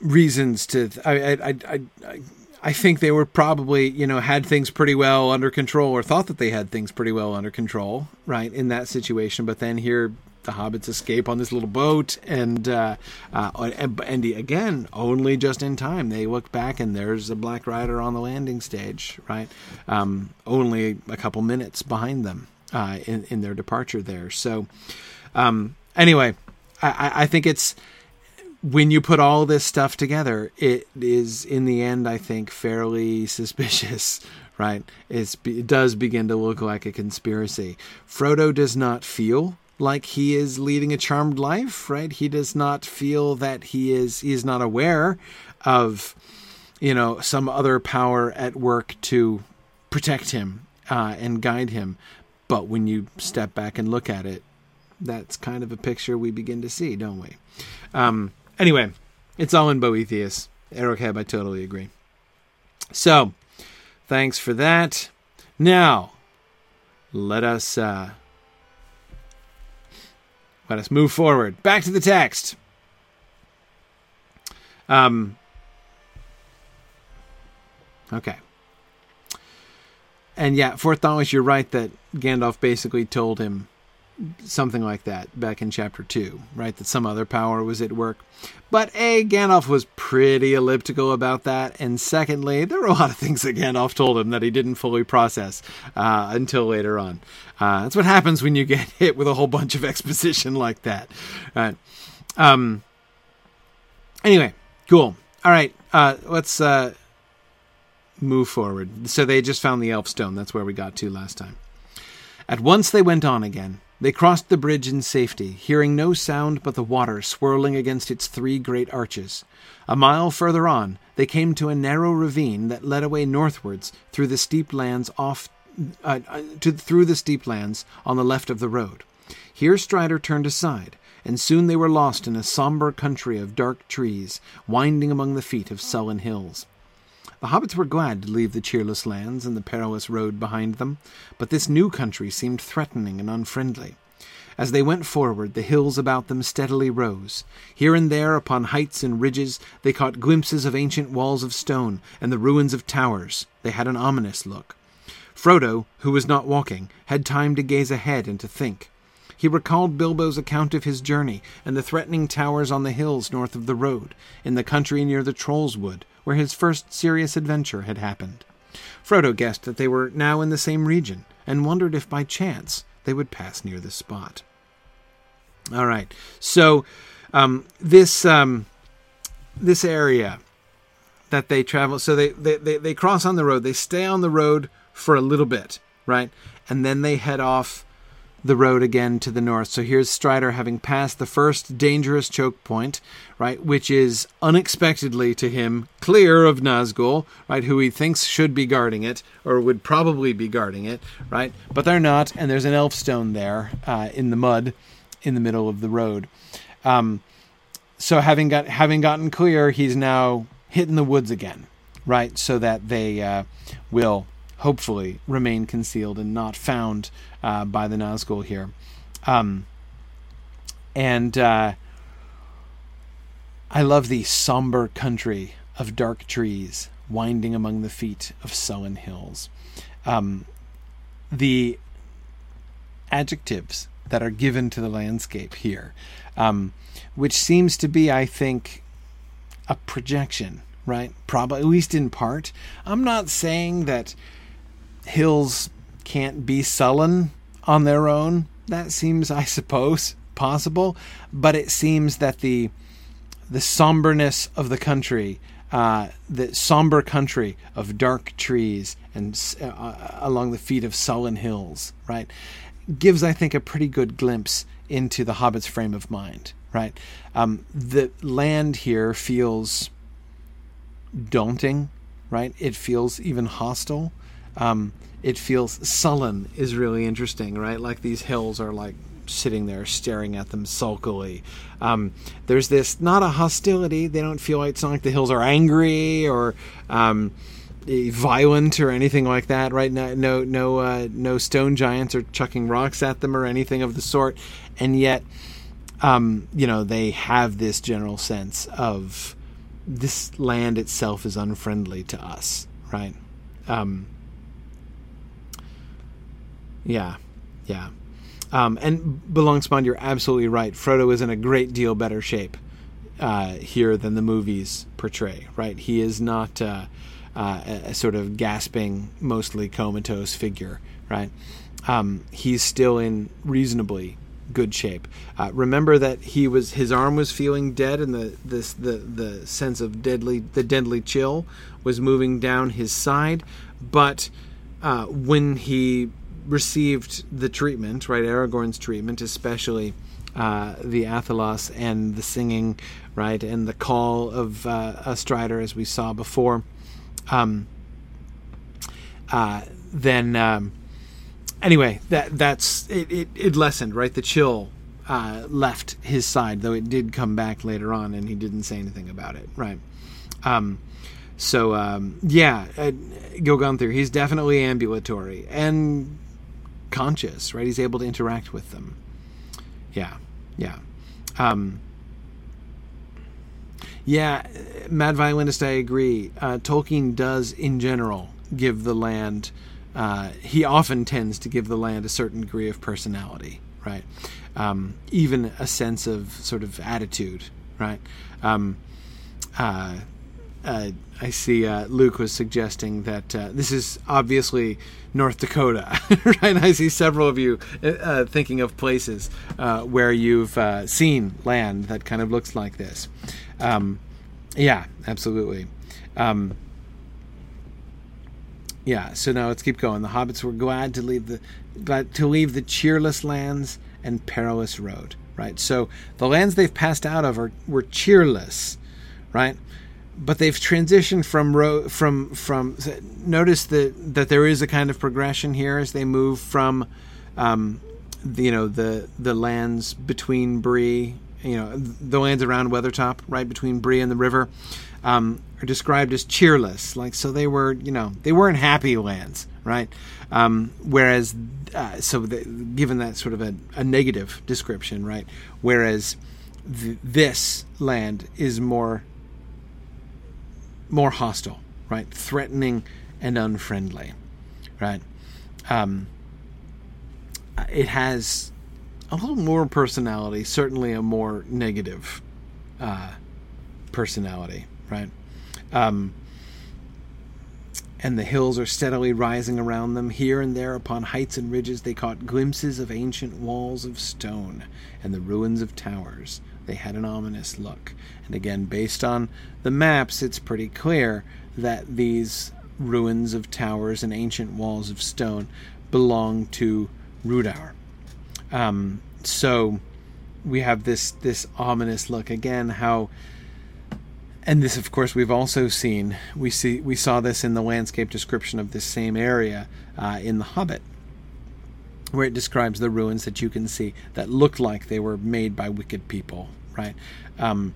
reasons to. I, I, I, I, I think they were probably, you know, had things pretty well under control, or thought that they had things pretty well under control, right, in that situation. But then here, the hobbits escape on this little boat, and uh, uh, and, and again, only just in time. They look back, and there's a Black Rider on the landing stage, right? Um, only a couple minutes behind them uh, in in their departure there. So, um, anyway, I, I think it's when you put all this stuff together, it is in the end, I think, fairly suspicious, right? It's, it does begin to look like a conspiracy. Frodo does not feel like he is leading a charmed life, right? He does not feel that he is he is not aware of you know some other power at work to protect him uh, and guide him. But when you step back and look at it, that's kind of a picture we begin to see, don't we? Um, Anyway, it's all in Boethius. Erocab, I totally agree. So, thanks for that. Now, let us uh, let us move forward. Back to the text. Um. Okay. and yeah, fourth knowledge, you're right that Gandalf basically told him something like that back in chapter two, right? That some other power was at work. But A, Gandalf was pretty elliptical about that. And secondly, there were a lot of things that Gandalf told him that he didn't fully process uh, until later on. Uh, that's what happens when you get hit with a whole bunch of exposition like that. Um, anyway, cool. All right. Uh, let's uh, move forward. So they just found the Elf Stone. That's where we got to last time. At once they went on again. They crossed the bridge in safety, hearing no sound but the water swirling against its three great arches. A mile further on, they came to a narrow ravine that led away northwards through the steep lands off uh, uh, to, through the steep lands on the left of the road. Here Strider turned aside, and soon they were lost in a sombre country of dark trees, winding among the feet of sullen hills. The hobbits were glad to leave the cheerless lands and the perilous road behind them, but this new country seemed threatening and unfriendly. As they went forward, the hills about them steadily rose. Here and there, upon heights and ridges, they caught glimpses of ancient walls of stone and the ruins of towers. They had an ominous look. Frodo, who was not walking, had time to gaze ahead and to think. He recalled Bilbo's account of his journey and the threatening towers on the hills north of the road, in the country near the Troll's Wood, where his first serious adventure had happened. Frodo guessed that they were now in the same region, and wondered if by chance they would pass near the spot. All right, so um, this um, this area that they travel, so they, they, they, they cross on the road, they stay on the road for a little bit, right? And then they head off the road again to the north. So here's Strider having passed the first dangerous choke point, right, which is unexpectedly to him clear of Nazgul, right, who he thinks should be guarding it or would probably be guarding it, right, but they're not, and there's an elf stone there uh, in the mud in the middle of the road. Um, so having got having gotten clear, he's now hitting the woods again, right, so that they uh, will hopefully remain concealed and not found uh, by the Nazgul here. Um, and uh, I love the somber country of dark trees winding among the feet of sullen hills. Um, the adjectives that are given to the landscape here, um, which seems to be, I think, a projection, right? Probably, at least in part. I'm not saying that hills can't be sullen on their own. That seems, I suppose, possible. But it seems that the the somberness of the country, uh, the somber country of dark trees and uh, along the feet of sullen hills, right, gives I think a pretty good glimpse into the Hobbit's frame of mind. Right, um, the land here feels daunting. Right, it feels even hostile. Um, it feels sullen is really interesting, right? Like these hills are like sitting there staring at them sulkily. Um, there's this not a hostility. They don't feel like it's not like the hills are angry or um, violent or anything like that. Right? No, no, no, uh, no stone giants are chucking rocks at them or anything of the sort. And yet, um, you know, they have this general sense of this land itself is unfriendly to us, right? Um, yeah, yeah. Um, and Belongspond, you're absolutely right. Frodo is in a great deal better shape uh, here than the movies portray. Right, he is not uh, uh, a, sort of gasping, mostly comatose figure. Right, um, he's still in reasonably good shape. Uh, remember that he was his arm was feeling dead, and the this the the sense of deadly the deadly chill was moving down his side. But uh, when he received the treatment, right? Aragorn's treatment, especially uh, the Athelas and the singing, right, and the call of uh, a Strider, as we saw before. Um, uh, then, um, anyway, that that's it, it, it. lessened, right? The chill uh, left his side, though it did come back later on, and he didn't say anything about it, right? Um, so um, yeah, uh, Gil Gunther, he's definitely ambulatory, and conscious, right? He's able to interact with them. Yeah, yeah. Um, yeah, Mad Violinist, I agree. Uh, Tolkien does, in general, give the land uh, he often tends to give the land a certain degree of personality, right? Um, even a sense of sort of attitude, right? Um, uh, uh, I see uh, Luke was suggesting that uh, this is obviously North Dakota, right? I see several of you uh, thinking of places uh, where you've uh, seen land that kind of looks like this. Um, yeah, absolutely. Um, yeah, so now let's keep going. The hobbits were glad to leave the glad to leave the cheerless lands and perilous road. Right. So the lands they've passed out of are were cheerless, right? But they've transitioned from ro- from from notice that that there is a kind of progression here as they move from um, the, you know the the lands between Bree you know the lands around Weathertop right between Bree and the river um, are described as cheerless. Like so they were you know they weren't happy lands right? Um, whereas uh, so the, given that sort of a, a negative description right? Whereas th- this land is more more hostile, right? Threatening and unfriendly, right? Um, it has a little more personality, certainly a more negative uh, personality, right? Um, and the hills are steadily rising around them. Here and there, upon heights and ridges, they caught glimpses of ancient walls of stone and the ruins of towers. They had an ominous look. And again, based on the maps, it's pretty clear that these ruins of towers and ancient walls of stone belong to Rhudaur. Um, so we have this this ominous look again. How and this, of course, we've also seen. We see we saw this in the landscape description of this same area uh, in the Hobbit, where it describes the ruins that you can see that look like they were made by wicked people. Right. Um,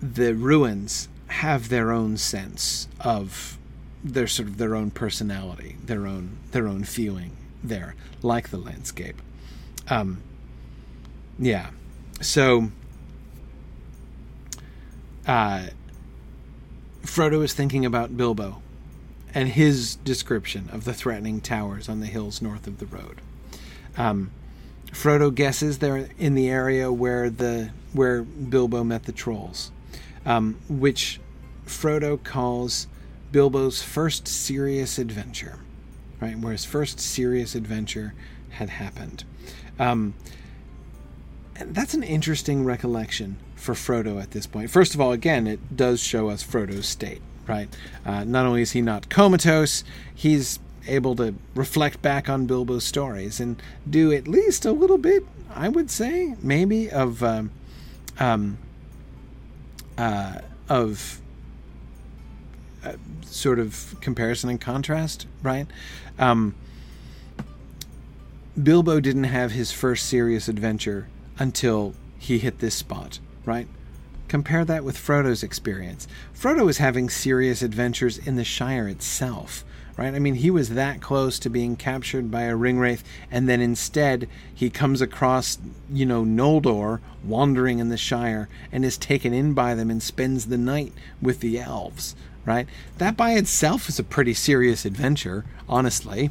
the ruins have their own sense of their sort of their own personality, their own their own feeling there, like the landscape. Um, yeah, so uh, Frodo is thinking about Bilbo and his description of the threatening towers on the hills north of the road. Um, Frodo guesses they're in the area where the where Bilbo met the trolls um, which Frodo calls Bilbo's first serious adventure, right? Where his first serious adventure had happened. Um, that's an interesting recollection for Frodo at this point. First of all, again, it does show us Frodo's state, right? Uh, not only is he not comatose, he's able to reflect back on Bilbo's stories and do at least a little bit, I would say, maybe, of um, um, uh, of uh, sort of comparison and contrast, right? Um, Bilbo didn't have his first serious adventure until he hit this spot, right? Compare that with Frodo's experience. Frodo was having serious adventures in the Shire itself, right? I mean, he was that close to being captured by a ringwraith, and then instead he comes across, you know, Noldor wandering in the Shire and is taken in by them and spends the night with the elves, right? That by itself is a pretty serious adventure, honestly,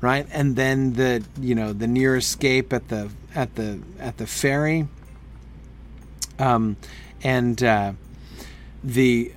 right? And then the, you know, the near escape at the at the at the ferry, um, and uh, the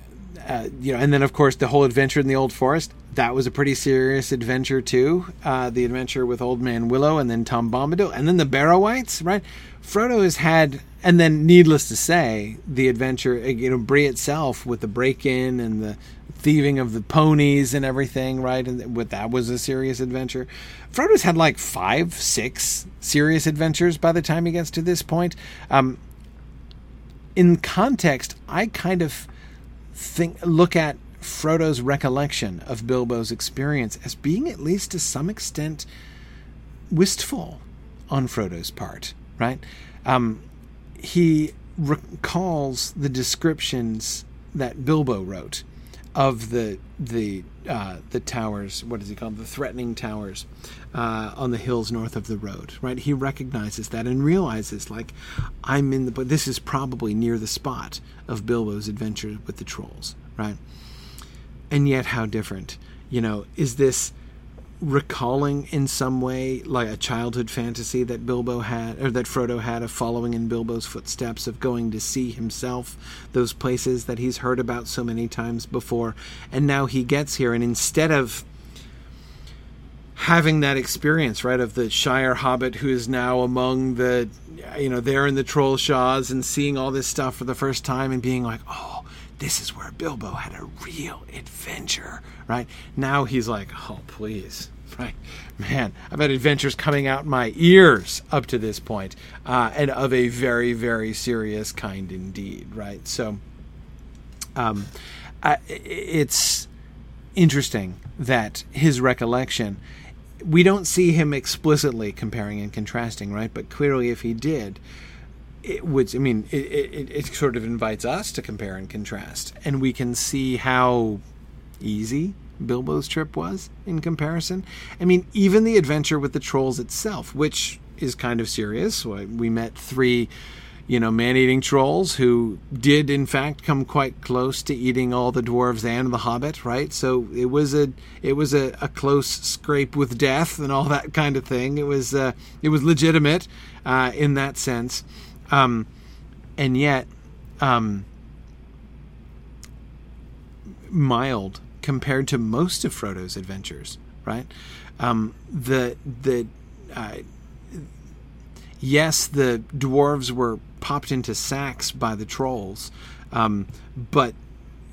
uh, you know, and then of course the whole adventure in the old forest that was a pretty serious adventure too. Uh, the adventure with Old Man Willow and then Tom Bombadil and then the Barrow-wights, right? Frodo has had, and then needless to say, the adventure, uh, you know, Bree itself with the break-in and the thieving of the ponies and everything, right? And with that was a serious adventure. Frodo's had like five, six serious adventures by the time he gets to this point. Um, in context, I kind of think look at Frodo's recollection of Bilbo's experience as being at least to some extent wistful on Frodo's part, right? Um, he recalls the descriptions that Bilbo wrote of the the uh, the towers. What does he call them? The threatening towers uh, on the hills north of the road. Right? He recognizes that and realizes, like, I'm in the. But this is probably near the spot of Bilbo's adventure with the trolls. Right? and yet how different. You know, is this recalling in some way like a childhood fantasy that Bilbo had or that Frodo had of following in Bilbo's footsteps of going to see himself those places that he's heard about so many times before. And now he gets here and instead of having that experience right of the Shire hobbit who is now among the you know there in the Trollshaws and seeing all this stuff for the first time and being like oh this is where Bilbo had a real adventure, right? Now he's like, oh, please, right? Man, I've had adventures coming out my ears up to this point, uh, and of a very, very serious kind indeed, right? So, um, I, it's interesting that his recollection, we don't see him explicitly comparing and contrasting, right? But clearly, if he did, it would i mean it, it, it, sort of invites us to compare and contrast. And we can see how easy bilbo's trip was in comparison. I mean even the adventure with the trolls itself which is kind of serious. We met three you know man-eating trolls who did in fact come quite close to eating all the dwarves and the hobbit right? So it was a it was a, a close scrape with death and all that kind of thing. It was uh, it was legitimate uh, in that sense um, and yet, um, mild compared to most of Frodo's adventures, right? Um, the the uh, yes, the dwarves were popped into sacks by the trolls, um, but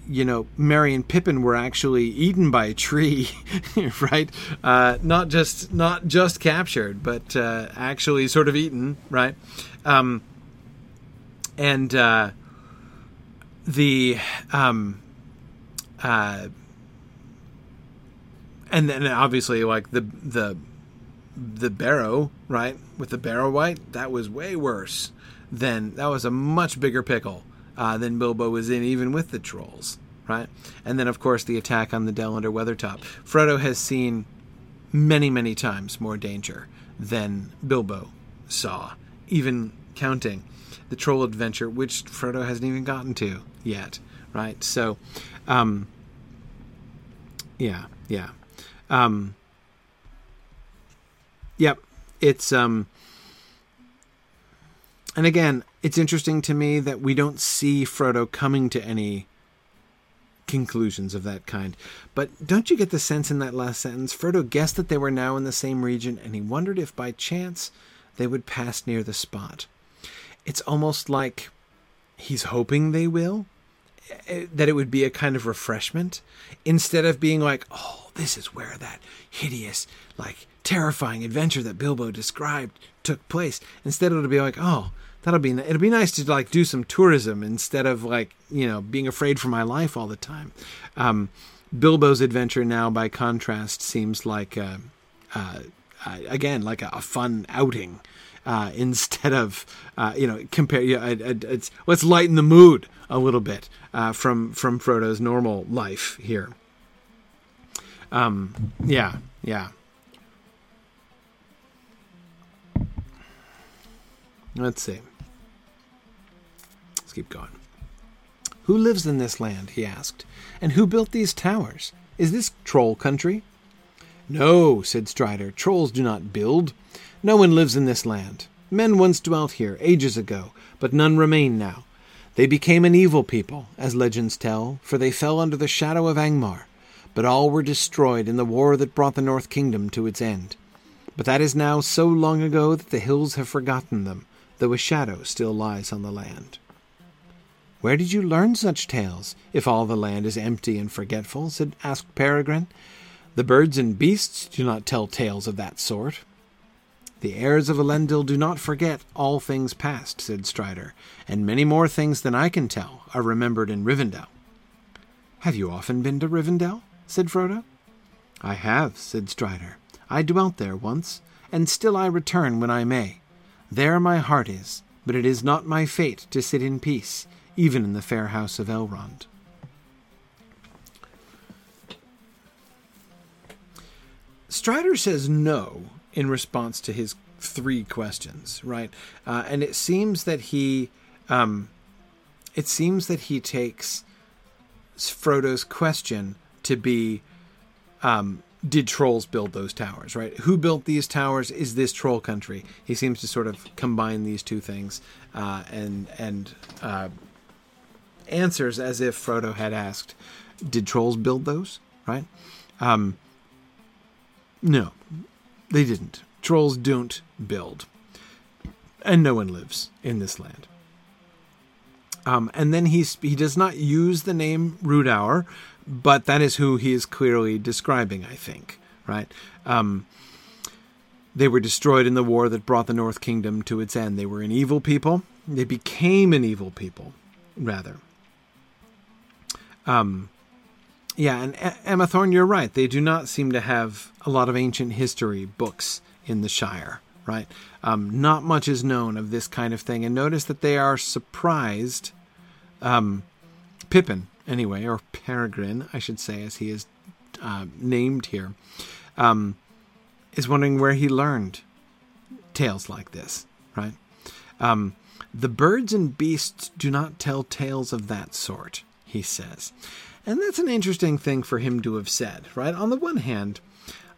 you know, Merry and Pippin were actually eaten by a tree, right? Uh, not just not just captured, but uh, actually sort of eaten, right? Um, and uh, the um, uh, and then obviously like the the the barrow right with the barrow wight that was way worse than that was a much bigger pickle uh, than Bilbo was in even with the trolls right? And then of course the attack on the dell under Weathertop. Frodo has seen many many times more danger than Bilbo saw even counting the troll adventure, which Frodo hasn't even gotten to yet, right? So, um, yeah, yeah, um, yep. It's um, and again, it's interesting to me that we don't see Frodo coming to any conclusions of that kind. But don't you get the sense in that last sentence? Frodo guessed that they were now in the same region, and he wondered if by chance they would pass near the spot it's almost like he's hoping they will eh, that it would be a kind of refreshment instead of being like oh this is where that hideous like terrifying adventure that bilbo described took place. Instead it'll be like oh that'll be it'll be nice to like do some tourism instead of like you know being afraid for my life all the time. Um, bilbo's adventure now by contrast seems like uh, uh, again like a, a fun outing uh, instead of uh, you know compare. Yeah, it, it, it's let's lighten the mood a little bit uh, from from Frodo's normal life here. Um, yeah, yeah. Let's see. Let's keep going. Who lives in this land? he asked. And who built these towers? Is this troll country? No, said Strider. Trolls do not build. No one lives in this land. Men once dwelt here, ages ago, but none remain now. They became an evil people, as legends tell, for they fell under the shadow of Angmar, but all were destroyed in the war that brought the North Kingdom to its end. But that is now so long ago that the hills have forgotten them, though a shadow still lies on the land. Where did you learn such tales, if all the land is empty and forgetful? said asked Peregrine. The birds and beasts do not tell tales of that sort. The heirs of Elendil do not forget all things past, said Strider, and many more things than I can tell are remembered in Rivendell. Have you often been to Rivendell? said Frodo. I have, said Strider. I dwelt there once, and still I return when I may. There my heart is, but it is not my fate to sit in peace, even in the fair house of Elrond. Strider says no in response to his three questions, right? Uh, and it seems that he, um, it seems that he takes Frodo's question to be um, did trolls build those towers, right? Who built these towers? Is this troll country? He seems to sort of combine these two things uh, and and uh, answers as if Frodo had asked, "Did trolls build those?" Right? Um, no, they didn't. Trolls don't build, and no one lives in this land. Um, and then he's, he does not use the name Rhudaur, but that is who he is clearly describing, I think, right? Um, they were destroyed in the war that brought the North Kingdom to its end. They were an evil people. They became an evil people, rather. Um, yeah, and Emma Thorne, you're right. They do not seem to have a lot of ancient history books in the Shire, right? Um, not much is known of this kind of thing. And notice that they are surprised. Um, Pippin, anyway, or Peregrine, I should say, as he is uh, named here, um, is wondering where he learned tales like this, right? Um, the birds and beasts do not tell tales of that sort, he says. And that's an interesting thing for him to have said, right? On the one hand,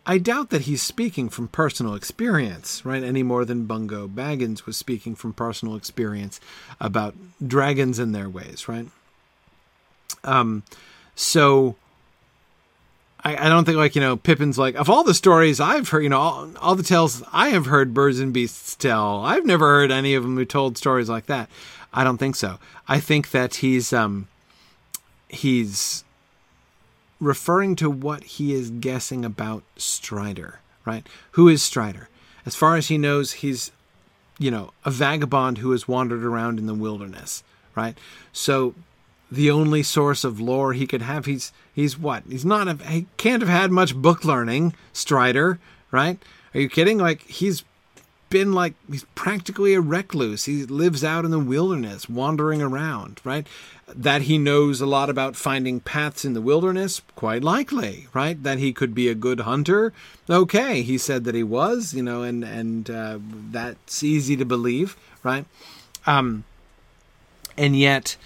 I doubt that he's speaking from personal experience, right? Any more than Bungo Baggins was speaking from personal experience about dragons and their ways, right? Um, so I, I, don't think like you know Pippin's like of all the stories I've heard, you know, all, all the tales I have heard birds and beasts tell. I've never heard any of them who told stories like that. I don't think so. I think that he's um, he's referring to what he is guessing about Strider, right? Who is Strider? As far as he knows, he's, you know, a vagabond who has wandered around in the wilderness, right? So the only source of lore he could have, he's he's what? He's not a, he can't have had much book learning, Strider, right? Are you kidding? Like he's been like he's practically a recluse. He lives out in the wilderness, wandering around, right? That he knows a lot about finding paths in the wilderness, quite likely, right? That he could be a good hunter, okay. He said that he was, you know, and and uh, that's easy to believe, right? Um, and yet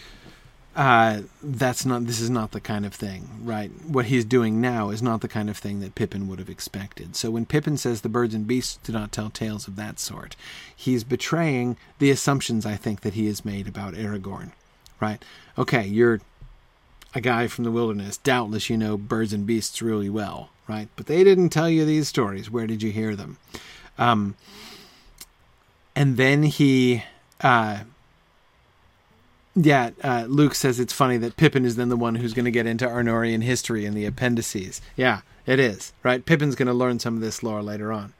uh, that's not this is not the kind of thing, right? What he's doing now is not the kind of thing that Pippin would have expected. So when Pippin says the birds and beasts do not tell tales of that sort, he's betraying the assumptions I think that he has made about Aragorn, right? Okay, you're a guy from the wilderness. Doubtless you know birds and beasts really well, right? But they didn't tell you these stories. Where did you hear them? Um, and then he uh, yeah, uh, Luke says it's funny that Pippin is then the one who's going to get into Arnorian history in the appendices. Yeah, it is, right? Pippin's going to learn some of this lore later on.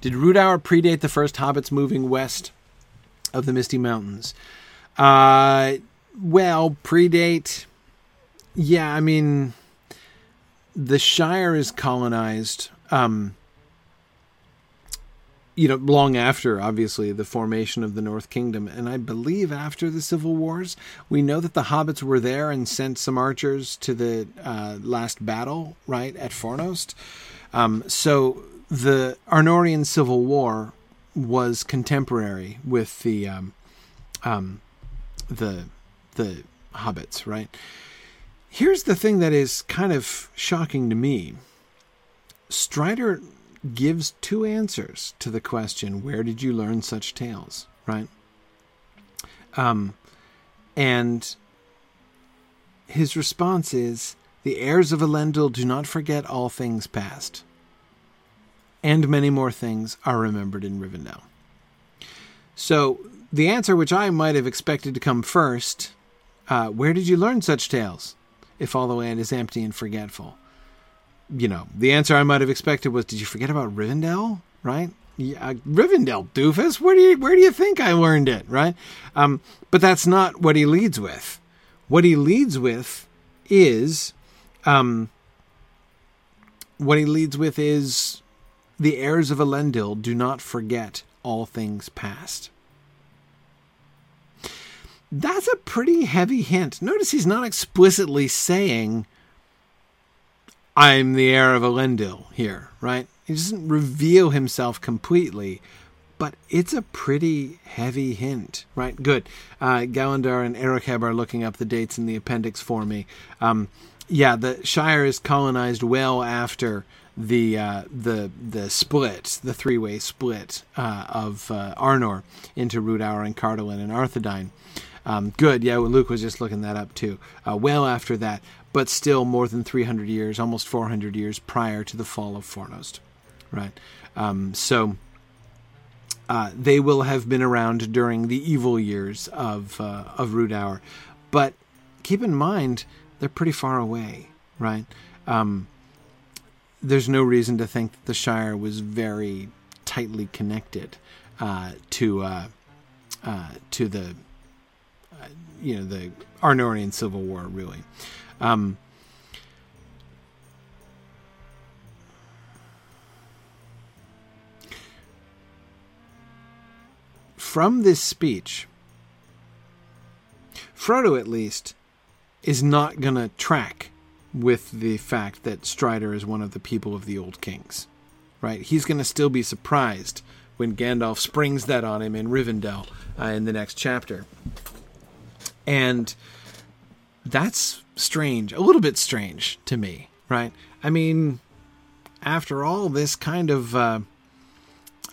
Did Rhudaur predate the first hobbits moving west of the Misty Mountains? Uh, well, predate. Yeah, I mean, the Shire is colonized. Um, you know, long after, obviously, the formation of the North Kingdom, and I believe after the Civil Wars, we know that the hobbits were there and sent some archers to the uh, last battle, right, at Fornost. Um, so the Arnorian Civil War was contemporary with the um, um, the the hobbits, right? Here's the thing that is kind of shocking to me. Strider gives two answers to the question, Where did you learn such tales? Right? Um, and his response is, The heirs of Elendil do not forget all things past, and many more things are remembered in Rivendell. So, the answer which I might have expected to come first, uh, Where did you learn such tales? If all the land is empty and forgetful you know, the answer I might have expected was, "Did you forget about Rivendell?" Right? Yeah, Rivendell, doofus. Where do you where do you think I learned it? Right? Um, but that's not what he leads with. What he leads with is, um, what he leads with is, the heirs of Elendil do not forget all things past. That's a pretty heavy hint. Notice he's not explicitly saying I'm the heir of Elendil here, right? He doesn't reveal himself completely, but it's a pretty heavy hint, right? Good. Uh, Galandar and Erecheb are looking up the dates in the appendix for me. Um, yeah, the Shire is colonized well after the uh, the the split, the three way split uh, of uh, Arnor into Rhudaur and Cardolan and Arthedain. Um, good, yeah. Luke was just looking that up too. Uh, well after that, but still more than 300 years, almost 400 years prior to the fall of Fornost, right? Um, so uh, they will have been around during the evil years of uh, of Rhudaur, but keep in mind they're pretty far away, right? Um, there's no reason to think that the Shire was very tightly connected uh, to uh, uh, to the uh, you know the Arnorian Civil War, really. Um, from this speech, Frodo at least is not going to track with the fact that Strider is one of the people of the Old Kings. Right? He's going to still be surprised when Gandalf springs that on him in Rivendell uh, in the next chapter. And that's strange, a little bit strange to me, right? I mean, after all, this kind of, uh,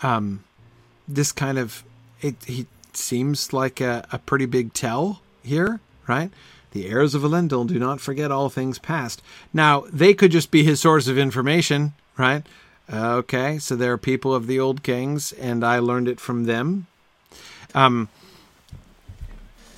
um, this kind of it, he seems like a, a pretty big tell here, right? The heirs of Elendil do not forget all things past. Now, they could just be his source of information, right? Okay, so they're people of the old kings, and I learned it from them. Um,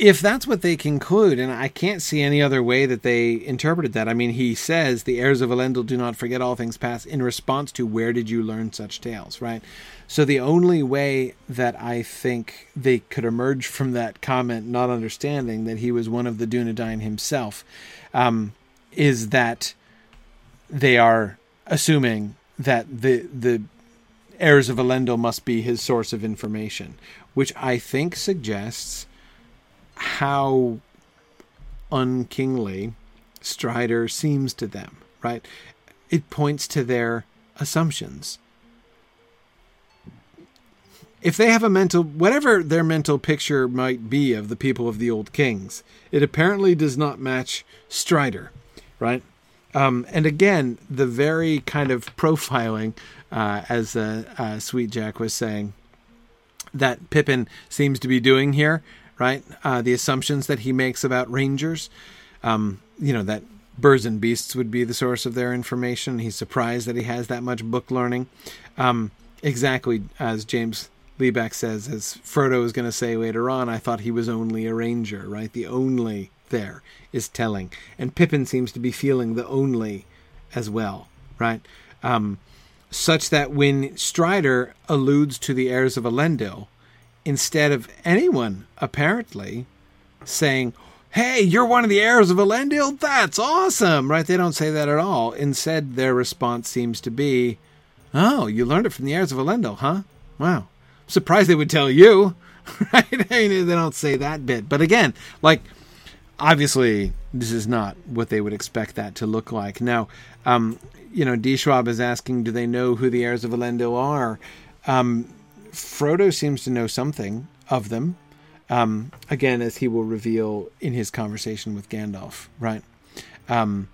if that's what they conclude, and I can't see any other way that they interpreted that. I mean, he says the heirs of Elendil do not forget all things past in response to where did you learn such tales, right? So the only way that I think they could emerge from that comment, not understanding that he was one of the Dunedain himself, um, is that they are assuming that the the heirs of Elendil must be his source of information, which I think suggests how unkingly Strider seems to them, right? It points to their assumptions. If they have a mental, whatever their mental picture might be of the people of the old kings, it apparently does not match Strider, right? Um, and again, the very kind of profiling, uh, as uh, uh, Sweet Jack was saying, that Pippin seems to be doing here right? Uh, the assumptions that he makes about rangers, um, you know, that birds and beasts would be the source of their information. He's surprised that he has that much book learning. Um, exactly as James Liebeck says, as Frodo is going to say later on, I thought he was only a ranger, right? The only there is telling. And Pippin seems to be feeling the only as well, right? Um, such that when Strider alludes to the heirs of Elendil, instead of anyone apparently saying, Hey, you're one of the heirs of Elendil? That's awesome! Right? They don't say that at all. Instead, their response seems to be, Oh, you learned it from the heirs of Elendil, huh? Wow. Surprised they would tell you. right? They don't say that bit. But again, like, obviously, this is not what they would expect that to look like. Now, um, you know, D. Schwab is asking, do they know who the heirs of Elendil are? Um, Frodo seems to know something of them. Um, again, as he will reveal in his conversation with Gandalf, right? Um,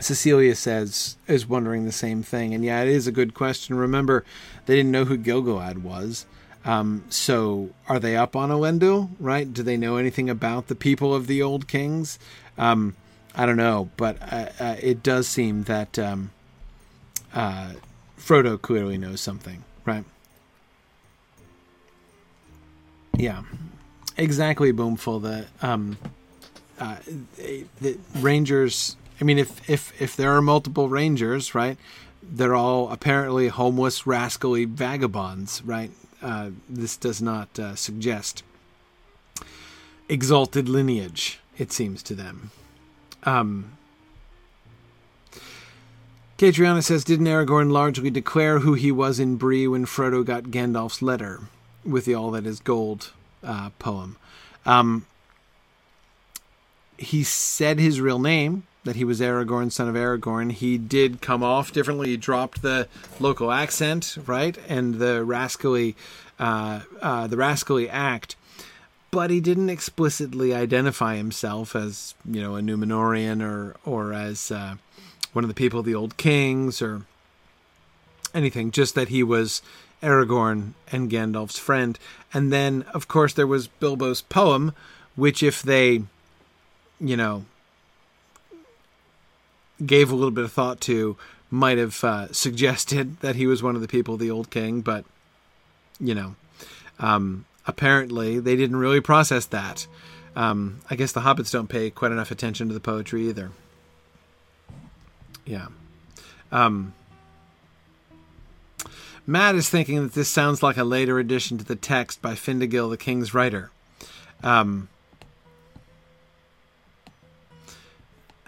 Cecilia says is wondering the same thing, and yeah, it is a good question. Remember, they didn't know who Gil-galad was, um, so are they up on Elendil? Right? Do they know anything about the people of the old kings? Um, I don't know, but uh, uh, it does seem that um, uh, Frodo clearly knows something, right? Yeah, exactly. Boomful. The um, uh, the Rangers. I mean, if if if there are multiple Rangers, right? They're all apparently homeless, rascally vagabonds, right? Uh, this does not uh, suggest exalted lineage. It seems to them. Um, Catriona says, Didn't Aragorn largely declare who he was in Bree when Frodo got Gandalf's letter? with the All That Is Gold uh, poem. Um, he said his real name, that he was Aragorn, son of Aragorn, he did come off differently. He dropped the local accent, right, and the rascally, uh, uh, the rascally act. But he didn't explicitly identify himself as, you know, a Numenorean or or as uh, one of the people of the Old Kings or anything. Just that he was Aragorn and Gandalf's friend. And then, of course, there was Bilbo's poem, which, if they, you know, gave a little bit of thought to, might have uh, suggested that he was one of the people of the Old King, but, you know, um, apparently they didn't really process that. Um, I guess the hobbits don't pay quite enough attention to the poetry either. Yeah. Um, Matt is thinking that this sounds like a later addition to the text by Findegil, the King's writer. Um,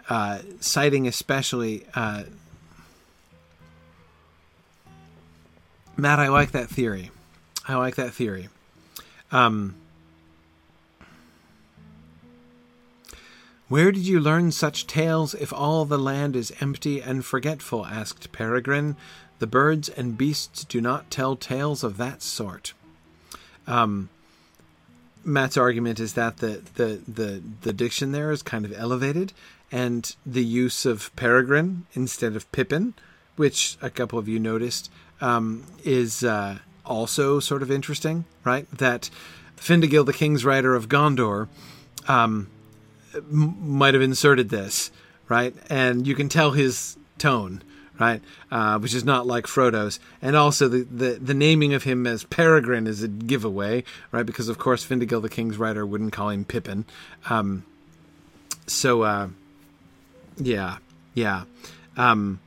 uh, citing especially uh, Matt, I like that theory. I like that theory. Um, Where did you learn such tales if all the land is empty and forgetful? asked Peregrine. The birds and beasts do not tell tales of that sort. Um, Matt's argument is that the, the, the, the diction there is kind of elevated, and the use of Peregrine instead of Pippin, which a couple of you noticed, um, is uh, also sort of interesting, right? That Findegil, the King's Writer of Gondor, um, m- might have inserted this, right? And you can tell his tone, right? Uh, which is not like Frodo's. And also the, the, the naming of him as Peregrine is a giveaway, right? Because of course Findegil, the King's Writer, wouldn't call him Pippin. Um, so, uh, yeah, yeah. Um,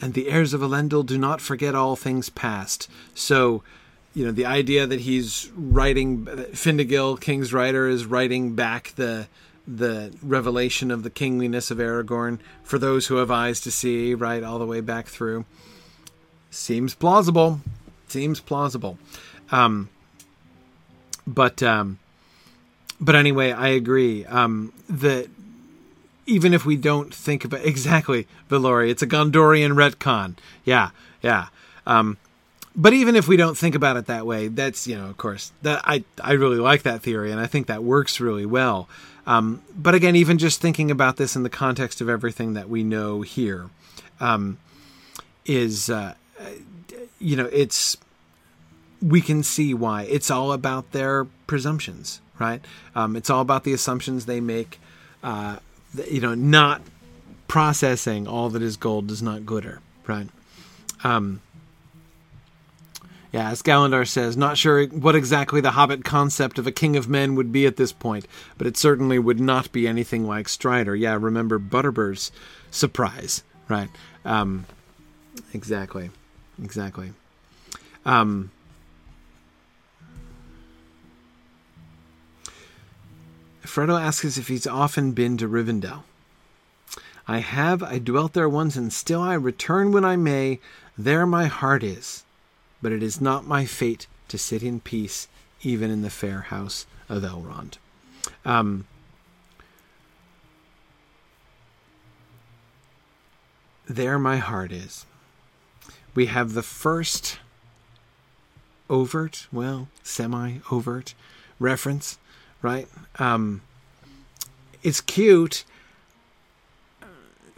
and the heirs of Elendil do not forget all things past. So, you know, the idea that he's writing, Findegil, King's writer, is writing back the the revelation of the kingliness of Aragorn for those who have eyes to see, right, all the way back through. Seems plausible. Seems plausible. Um, but um, but anyway, I agree. Um, that even if we don't think about exactly Valori, it's a Gondorian retcon. Yeah, yeah. Um, but even if we don't think about it that way, that's you know, of course, that I I really like that theory, and I think that works really well. Um, but again, even just thinking about this in the context of everything that we know here, um, is uh, you know, it's we can see why it's all about their presumptions, right? Um, it's all about the assumptions they make. Uh, you know, not processing all that is gold does not glitter, right? Um, yeah, as Galandar says, not sure what exactly the Hobbit concept of a king of men would be at this point, but it certainly would not be anything like Strider. Yeah, remember Butterbur's surprise, right? Um, exactly, exactly. Um, Frodo asks if he's often been to Rivendell. I have, I dwelt there once, and still I return when I may. There my heart is but it is not my fate to sit in peace even in the fair house of Elrond. Um, there my heart is. We have the first overt, well, semi overt reference, right? Um, it's cute,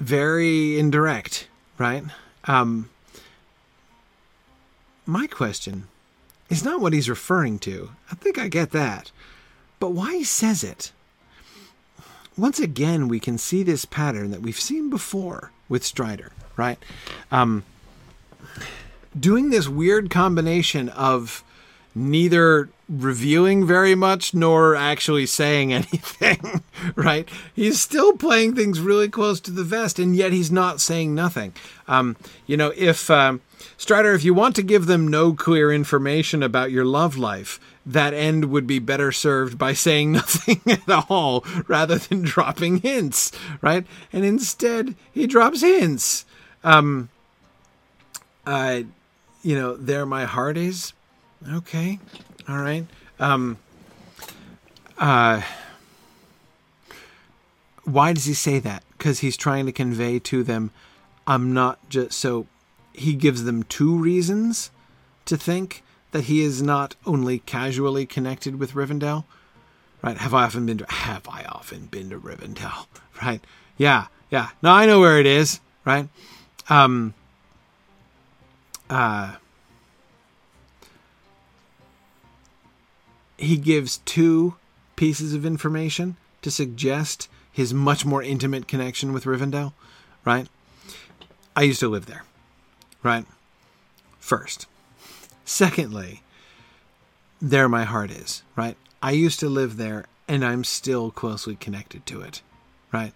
very indirect, right? Um, my question is not what he's referring to. I think I get that. But why he says it? Once again, we can see this pattern that we've seen before with Strider, right? Um, doing this weird combination of neither revealing very much nor actually saying anything, right? He's still playing things really close to the vest, and yet he's not saying nothing. Um, you know, if um, Strider, if you want to give them no clear information about your love life, that end would be better served by saying nothing at all rather than dropping hints, right? And instead, he drops hints. Um, uh, you know, there my heart is Okay. All right. Um, uh, why does he say that? because he's trying to convey to them, I'm not just so. He gives them two reasons to think that he is not only casually connected with Rivendell. Right? Have I often been to? Have I often been to Rivendell? Right? Yeah, yeah. No, I know where it is. Right? Um. Uh. He gives two pieces of information to suggest his much more intimate connection with Rivendell, right? I used to live there, right? First. Secondly, there my heart is, right? I used to live there and I'm still closely connected to it, right?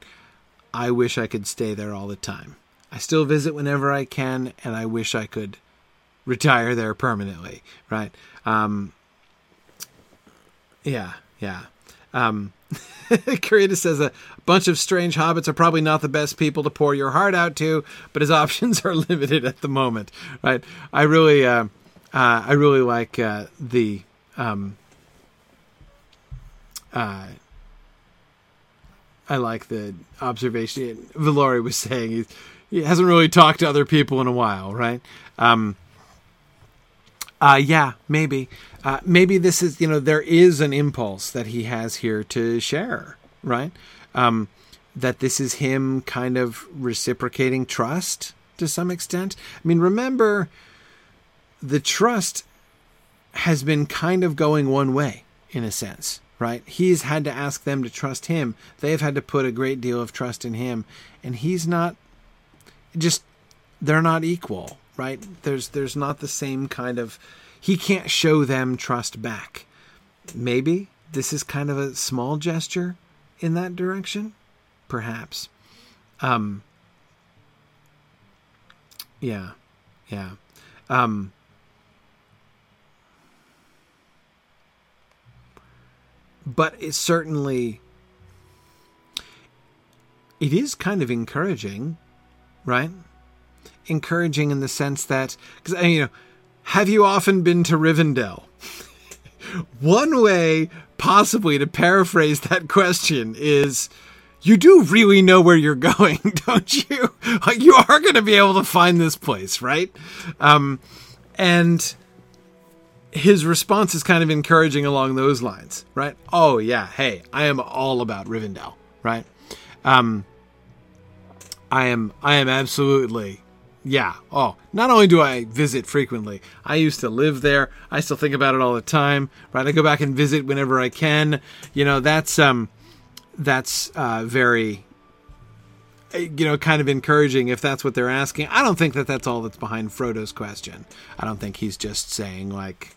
I wish I could stay there all the time. I still visit whenever I can and I wish I could retire there permanently, right? Um, yeah, yeah. Um, Karita says a bunch of strange hobbits are probably not the best people to pour your heart out to, but his options are limited at the moment. Right? I really, uh, uh, I really like uh, the. Um, uh, I like the observation Valori was saying. He's, he hasn't really talked to other people in a while, right? Um, uh, yeah, maybe. Uh, maybe this is, you know, there is an impulse that he has here to share, right? Um, that this is him kind of reciprocating trust to some extent. I mean, remember, the trust has been kind of going one way, in a sense, right? He's had to ask them to trust him. They've had to put a great deal of trust in him, and he's not just, they're not equal right? There's there's not the same kind of he can't show them trust back. Maybe this is kind of a small gesture in that direction, perhaps. Um yeah. Yeah. Um but it certainly it is kind of encouraging, right? encouraging in the sense that because you know, have you often been to Rivendell? One way possibly to paraphrase that question is you do really know where you're going, don't you? You are going to be able to find this place, right? Um, and his response is kind of encouraging along those lines, right? Oh yeah, hey, I am all about Rivendell, right? Um, I am, I am absolutely yeah. Oh, not only do I visit frequently, I used to live there. I still think about it all the time. Right. I go back and visit whenever I can. You know, that's um, that's uh, very, you know, kind of encouraging if that's what they're asking. I don't think that that's all that's behind Frodo's question. I don't think he's just saying like,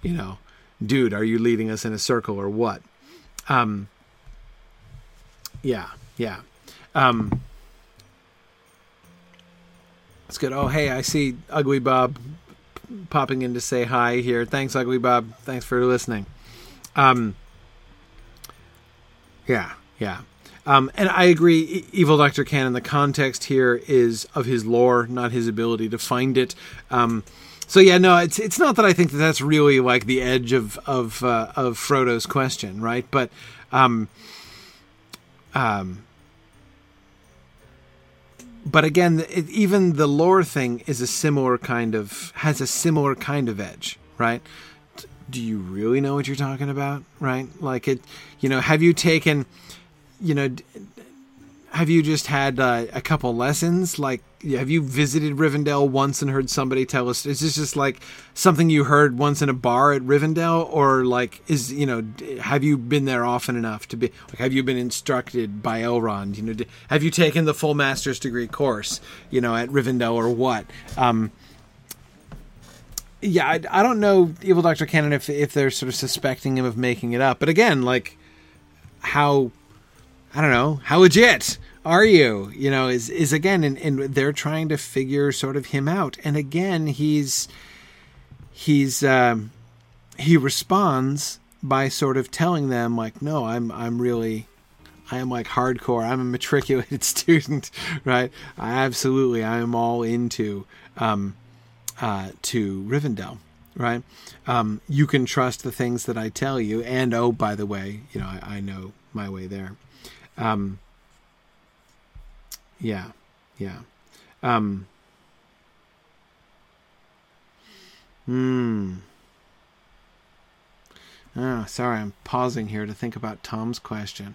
you know, dude, are you leading us in a circle or what? Um. Yeah. Yeah. Um that's good. Oh, hey, I see Ugly Bob popping in to say hi here. Thanks, Ugly Bob. Thanks for listening. Um, yeah, yeah. Um, and I agree, Evil Doctor Canon. The context here is of his lore, not his ability to find it. Um, so yeah, no, it's it's not that I think that that's really like the edge of of uh, of Frodo's question, right? But um, um, but again, it, even the lore thing is a similar kind of has a similar kind of edge, right? Do you really know what you're talking about, right? Like it, you know, have you taken, you know, have you just had uh, a couple lessons? Like, have you visited Rivendell once and heard somebody tell us? Is this just like something you heard once in a bar at Rivendell, or like is you know, have you been there often enough to be? Like, have you been instructed by Elrond? You know, have you taken the full master's degree course? You know, at Rivendell or what? Um, yeah, I, I don't know, Evil Doctor Canon, if if they're sort of suspecting him of making it up, but again, like how I don't know, how legit are you? You know, is is again, and, and they're trying to figure sort of him out, and again, he's he's um, he responds by sort of telling them like, no, I'm I'm really I am like hardcore. I'm a matriculated student, right? I absolutely I am all into um, uh, to Rivendell, right? Um, you can trust the things that I tell you, and oh, by the way, you know I, I know my way there. Um, yeah, yeah. Um, hmm. Oh, sorry, I'm pausing here to think about Tom's question.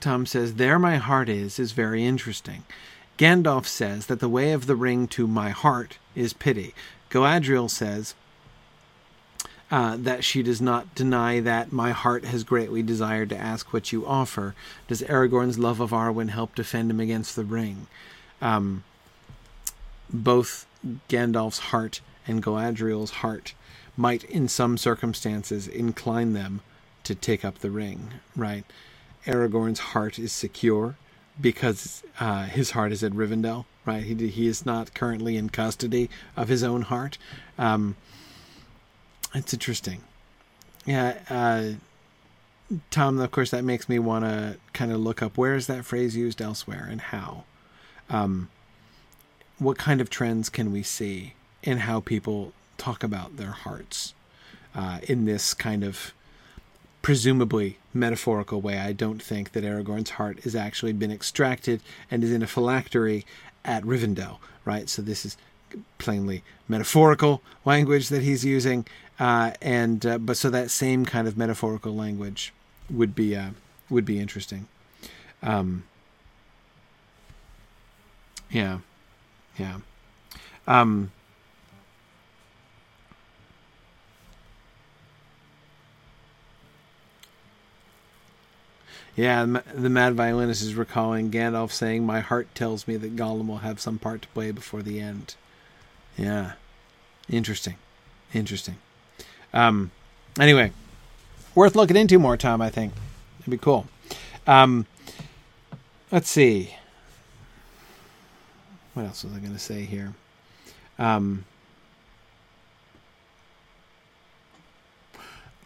Tom says, There my heart is, is very interesting. Gandalf says that the way of the ring to my heart is pity. Galadriel says uh, that she does not deny that my heart has greatly desired to ask what you offer. Does Aragorn's love of Arwen help defend him against the ring? Um, both Gandalf's heart and Galadriel's heart might, in some circumstances, incline them to take up the ring, right? Aragorn's heart is secure because uh, his heart is at Rivendell, right? He he is not currently in custody of his own heart. Um, it's interesting. Yeah, uh, Tom. Of course, that makes me want to kind of look up where is that phrase used elsewhere and how. Um, what kind of trends can we see in how people talk about their hearts uh, in this kind of presumably metaphorical way. I don't think that Aragorn's heart has actually been extracted and is in a phylactery at Rivendell, right? So this is plainly metaphorical language that he's using, uh, and uh, but so that same kind of metaphorical language would be uh, would be interesting. Um, yeah, yeah. Um, Yeah, the mad violinist is recalling Gandalf saying, "My heart tells me that Gollum will have some part to play before the end." Yeah, interesting, interesting. Um, anyway, worth looking into more, Tom. I think it'd be cool. Um, let's see. What else was I going to say here? Um,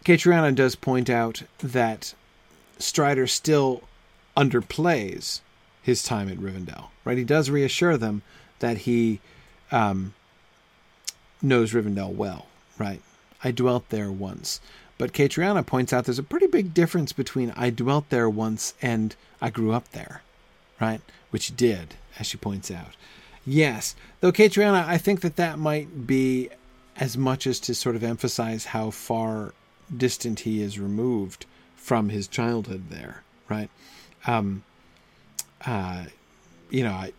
Catriona does point out that Strider still underplays his time at Rivendell, right? He does reassure them that he um, knows Rivendell well, right? I dwelt there once. But Catriona points out there's a pretty big difference between I dwelt there once and I grew up there, right? Which did, as she points out. Yes, though Catriona, I think that that might be as much as to sort of emphasize how far distant he is removed from his childhood there, right? Um, uh, you know, I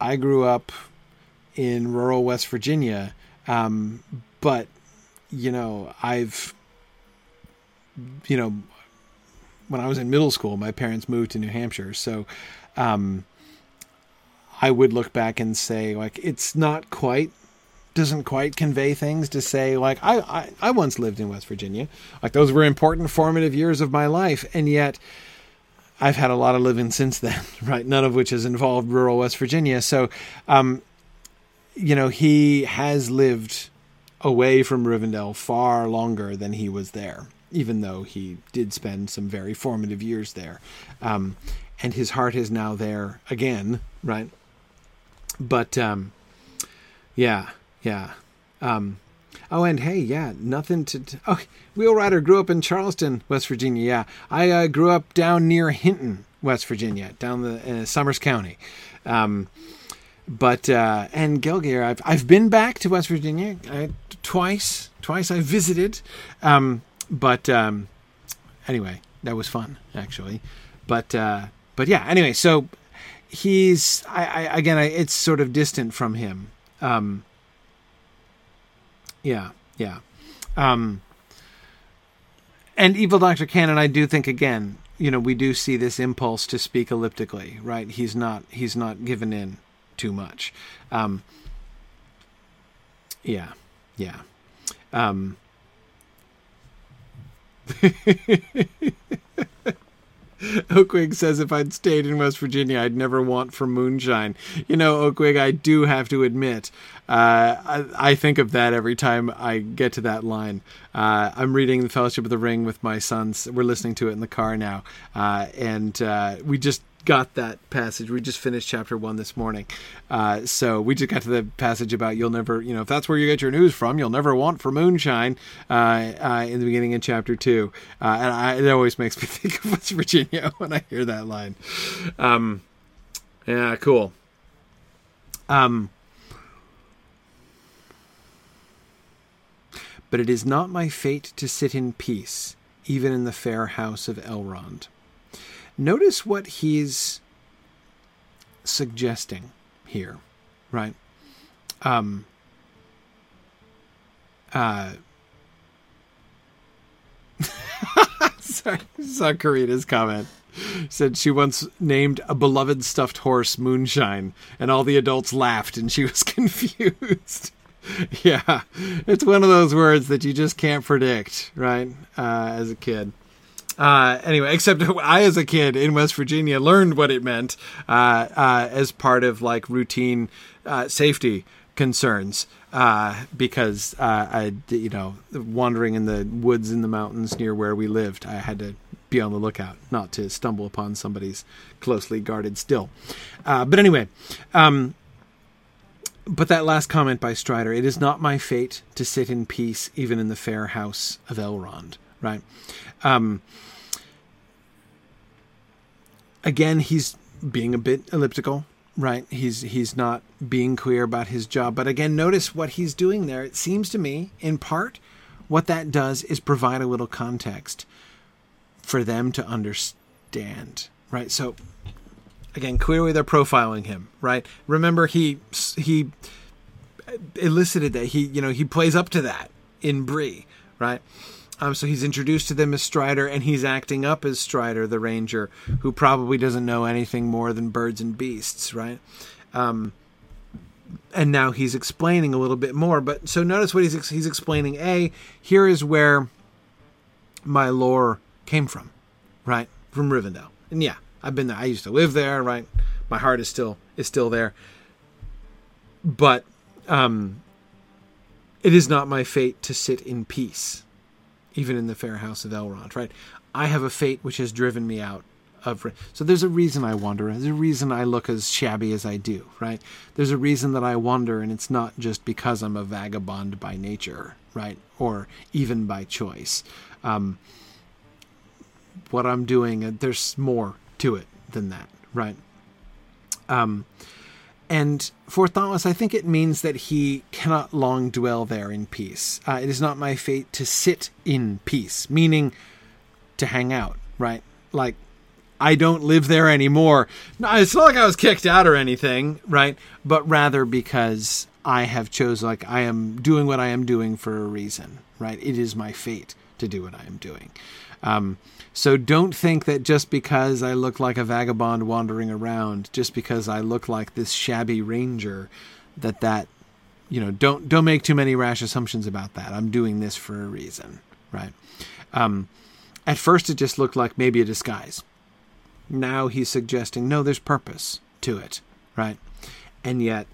I grew up in rural West Virginia, um, but you know, I've you know, when I was in middle school, my parents moved to New Hampshire, so um, I would look back and say like it's not quite doesn't quite convey things to say like I, I I once lived in West Virginia. Like those were important formative years of my life and yet I've had a lot of living since then, right? None of which has involved rural West Virginia. So um you know, he has lived away from Rivendell far longer than he was there, even though he did spend some very formative years there. Um, and his heart is now there again, right? But um, yeah, yeah. Um, oh, and hey, yeah, nothing to. T- oh, Wheelwriter grew up in Charleston, West Virginia. Yeah, I uh, grew up down near Hinton, West Virginia, down the uh, Summers County. Um, but uh, and Gelgear, I've I've been back to West Virginia uh, twice. Twice I visited, um, but um, anyway, that was fun actually. But uh, but yeah, anyway, so he's I, I again I, it's sort of distant from him. Um, yeah, yeah. Um, and Evil Dr. Cannon, I do think again, you know, we do see this impulse to speak elliptically, right? He's not he's not given in too much. Um, yeah, yeah. Um, Oakwig says if I'd stayed in West Virginia, I'd never want for moonshine. You know, Oakwig, I do have to admit, uh, I, I, think of that every time I get to that line. Uh, I'm reading The Fellowship of the Ring with my sons. We're listening to it in the car now, uh, and uh, we just got that passage. We just finished chapter one this morning, uh, so we just got to the passage about you'll never, you know, if that's where you get your news from, you'll never want for moonshine. Uh, uh, in the beginning of chapter two, uh, and I, it always makes me think of West Virginia when I hear that line. Um, yeah, cool. Um, but it is not my fate to sit in peace, even in the fair house of Elrond. Notice what he's suggesting here, right? Um, uh, sorry, saw comment. Said she once named a beloved stuffed horse Moonshine, and all the adults laughed, and she was confused. yeah, it's one of those words that you just can't predict, right? Uh, as a kid. Uh, anyway, except I, as a kid in West Virginia, learned what it meant uh, uh, as part of like routine uh, safety concerns uh, because uh, I, you know, wandering in the woods in the mountains near where we lived, I had to be on the lookout not to stumble upon somebody's closely guarded still. but anyway, um, but that last comment by Strider, it is not my fate to sit in peace even in the fair house of Elrond, right? Um, again, he's being a bit elliptical, right? He's he's not being clear about his job, but again, notice what he's doing there. It seems to me, in part, what that does is provide a little context for them to understand, right? So again, clearly they're profiling him, right? Remember, he he elicited that he you know he plays up to that in Bree, right? Um, so he's introduced to them as Strider, and he's acting up as Strider, the ranger, who probably doesn't know anything more than birds and beasts, right? Um, and now he's explaining a little bit more. But so notice what he's he's explaining. A here is where my lore came from, right? From Rivendell, and yeah, I've been there. I used to live there, right? My heart is still is still there. But um, it is not my fate to sit in peace, even in the fair house of Elrond, right? I have a fate which has driven me out of. So there's a reason I wander. There's a reason I look as shabby as I do, right? There's a reason that I wander, and it's not just because I'm a vagabond by nature, right? Or even by choice. Um, what I'm doing, uh, there's more to it than that, right? Um, and for Thomas, I think it means that he cannot long dwell there in peace. Uh, it is not my fate to sit in peace, meaning to hang out, right? Like, I don't live there anymore. It's not like I was kicked out or anything, right? But rather because I have chosen, like, I am doing what I am doing for a reason, right? It is my fate to do what I am doing. Um, so don't think that just because I look like a vagabond wandering around, just because I look like this shabby ranger, that that you know don't don't make too many rash assumptions about that. I'm doing this for a reason, right? Um, at first, it just looked like maybe a disguise. Now he's suggesting no, there's purpose to it, right? And yet,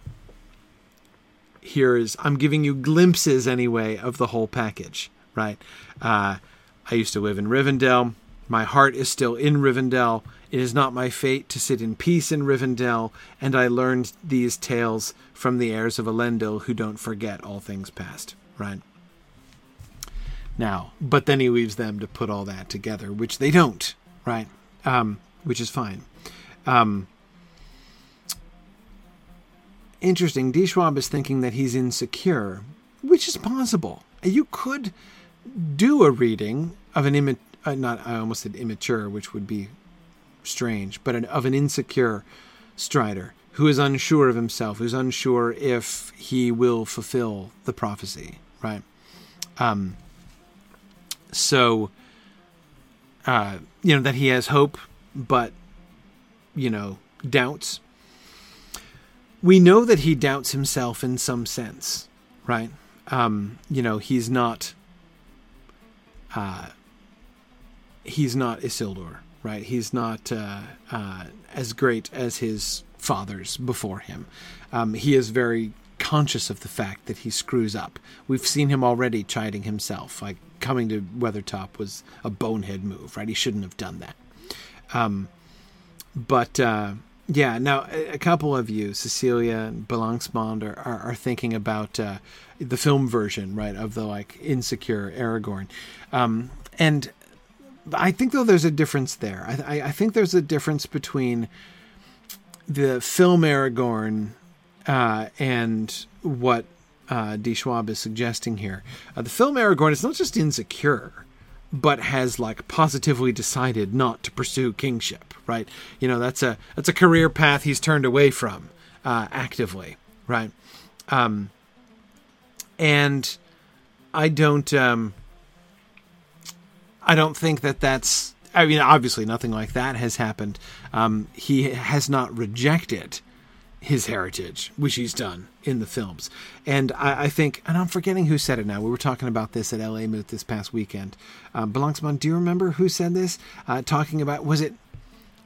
here is I'm giving you glimpses anyway of the whole package, right? Uh, I used to live in Rivendell. My heart is still in Rivendell. It is not my fate to sit in peace in Rivendell, and I learned these tales from the heirs of Elendil who don't forget all things past. Right? Now, but then he leaves them to put all that together, which they don't, right? Um, which is fine. Um, interesting. D. Schwab is thinking that he's insecure, which is possible. You could do a reading of an image uh, not I almost said immature, which would be strange, but an, of an insecure Strider who is unsure of himself, who's unsure if he will fulfill the prophecy, right? Um, so, uh, you know, that he has hope, but, you know, doubts. We know that he doubts himself in some sense, right? Um, you know, he's not. Uh, he's not Isildur, right? He's not uh, uh, as great as his fathers before him. Um, he is very conscious of the fact that he screws up. We've seen him already chiding himself, like coming to Weathertop was a bonehead move, right? He shouldn't have done that. Um, but uh, yeah, now a, couple of you, Cecilia and Balangsmond, are, are, are thinking about uh, the film version, right, of the like insecure Aragorn, um, and I think though there's a difference there. I, I, I think there's a difference between the film Aragorn uh, and what uh, D. Schwab is suggesting here. Uh, the film Aragorn is not just insecure, but has like positively decided not to pursue kingship. Right? You know, that's a that's a career path he's turned away from uh, actively. Right? Um, and I don't. Um, I don't think that that's. I mean, obviously, nothing like that has happened. Um, he has not rejected his heritage, which he's done in the films. And I, I, think, and I'm forgetting who said it now. We were talking about this at LA Moot this past weekend. Um, Blancsman, do you remember who said this? Uh, talking about, was it,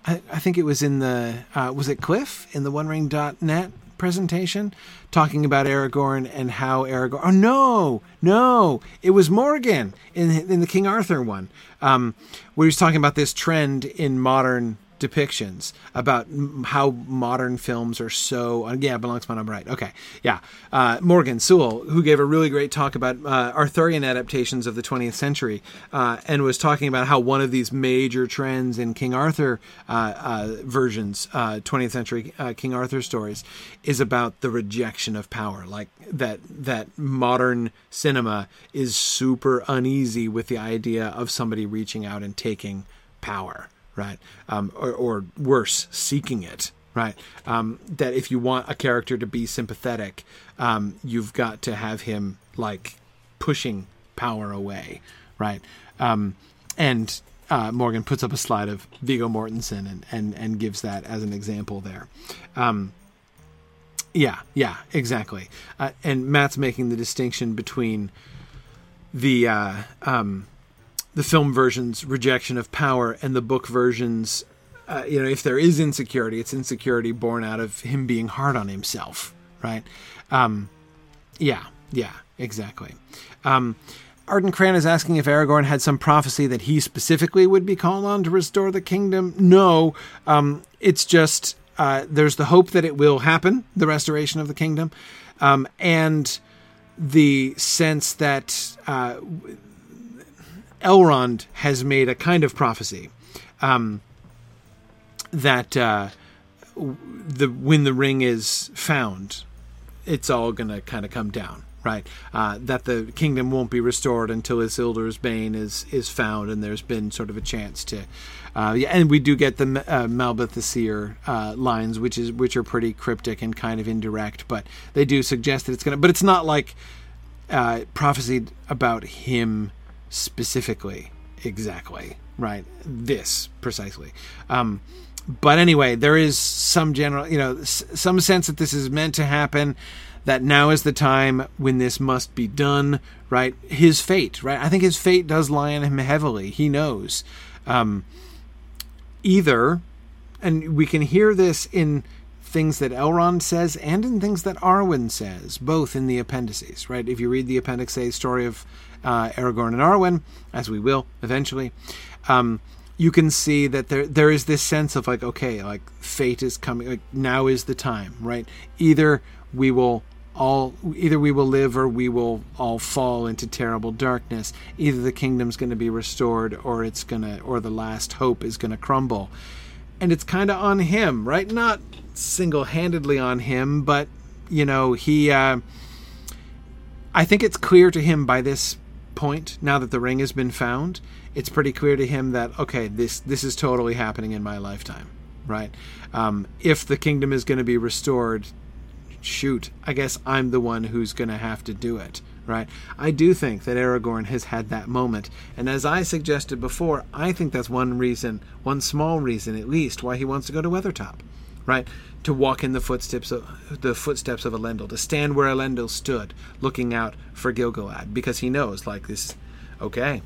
I, I, think it was in the, uh, was it Cliff in the OneRing.net presentation? Talking about Aragorn and how Aragorn, oh no, no, it was Morgan in, in the King Arthur one, um, where he was talking about this trend in modern depictions about how modern films are so uh, yeah Balangsmond I'm right okay yeah. Uh, Morgan Sewell who gave a really great talk about uh, Arthurian adaptations of the 20th century uh, and was talking about how one of these major trends in King Arthur uh, uh, versions 20th century King Arthur stories is about the rejection of power. Like that that modern cinema is super uneasy with the idea of somebody reaching out and taking power right? Um, or, or, worse, seeking it, right? Um, that if you want a character to be sympathetic, um, you've got to have him like pushing power away, right? Um, and uh, Morgan puts up a slide of Viggo Mortensen and, and, and gives that as an example there. Um, yeah, yeah, exactly. Uh, and Matt's making the distinction between the uh, um, the film version's rejection of power and the book version's uh, you know if there is insecurity it's insecurity born out of him being hard on himself right um, yeah yeah exactly um, Arden Cran is asking if Aragorn had some prophecy that he specifically would be called on to restore the kingdom. No, um, it's just uh, there's the hope that it will happen, the restoration of the kingdom, um, and the sense that uh, Elrond has made a kind of prophecy um, that uh, the when the ring is found, it's all going to kind of come down, right? Uh, that the kingdom won't be restored until Isildur's bane is is found, and there's been sort of a chance to. Uh, yeah, and we do get the uh, Malbeth the Seer uh, lines, which is which are pretty cryptic and kind of indirect, but they do suggest that it's going to. But it's not like uh, prophesied about him specifically exactly right this precisely. Um, but anyway there is some general you know s- some sense that this is meant to happen that now is the time when this must be done right? His fate right? I think his fate does lie on him heavily. He knows. Um, either and we can hear this in things that Elrond says and in things that Arwen says, both in the appendices, right? If you read the Appendix A story of uh, Aragorn and Arwen, as we will eventually, um, you can see that there there is this sense of like, okay, like fate is coming, like now is the time, right? Either we will all either we will live or we will all fall into terrible darkness. Either the kingdom's going to be restored or it's going to or the last hope is going to crumble. And it's kind of on him right? Not single-handedly on him but you know he uh, i think it's clear to him by this point, now that the ring has been found, it's pretty clear to him that okay, this this is totally happening in my lifetime, right? Um, if the kingdom is going to be restored, shoot, I guess I'm the one who's going to have to do it, right? I do think that Aragorn has had that moment, and as I suggested before, I think that's one reason, one small reason at least, why he wants to go to Weathertop, right? to walk in the footsteps of the footsteps of Elendil, to stand where Elendil stood, looking out for Gil-galad, because he knows, like this, okay,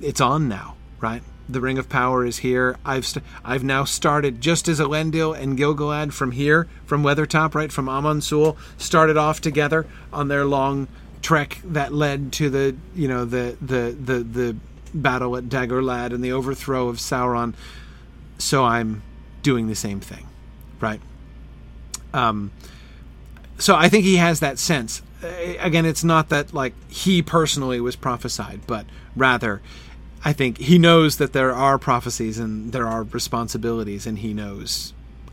it's on now, right? The Ring of Power is here. I've st- I've now started just as Elendil and Gil-galad from here, from Weathertop, right, from Amon Sûl, started off together on their long trek that led to the you know the the the the battle at Dagorlad and the overthrow of Sauron. So I'm doing the same thing, right? Um, so I think he has that sense. Again, it's not that like he personally was prophesied, but rather, I think he knows that there are prophecies and there are responsibilities, and he knows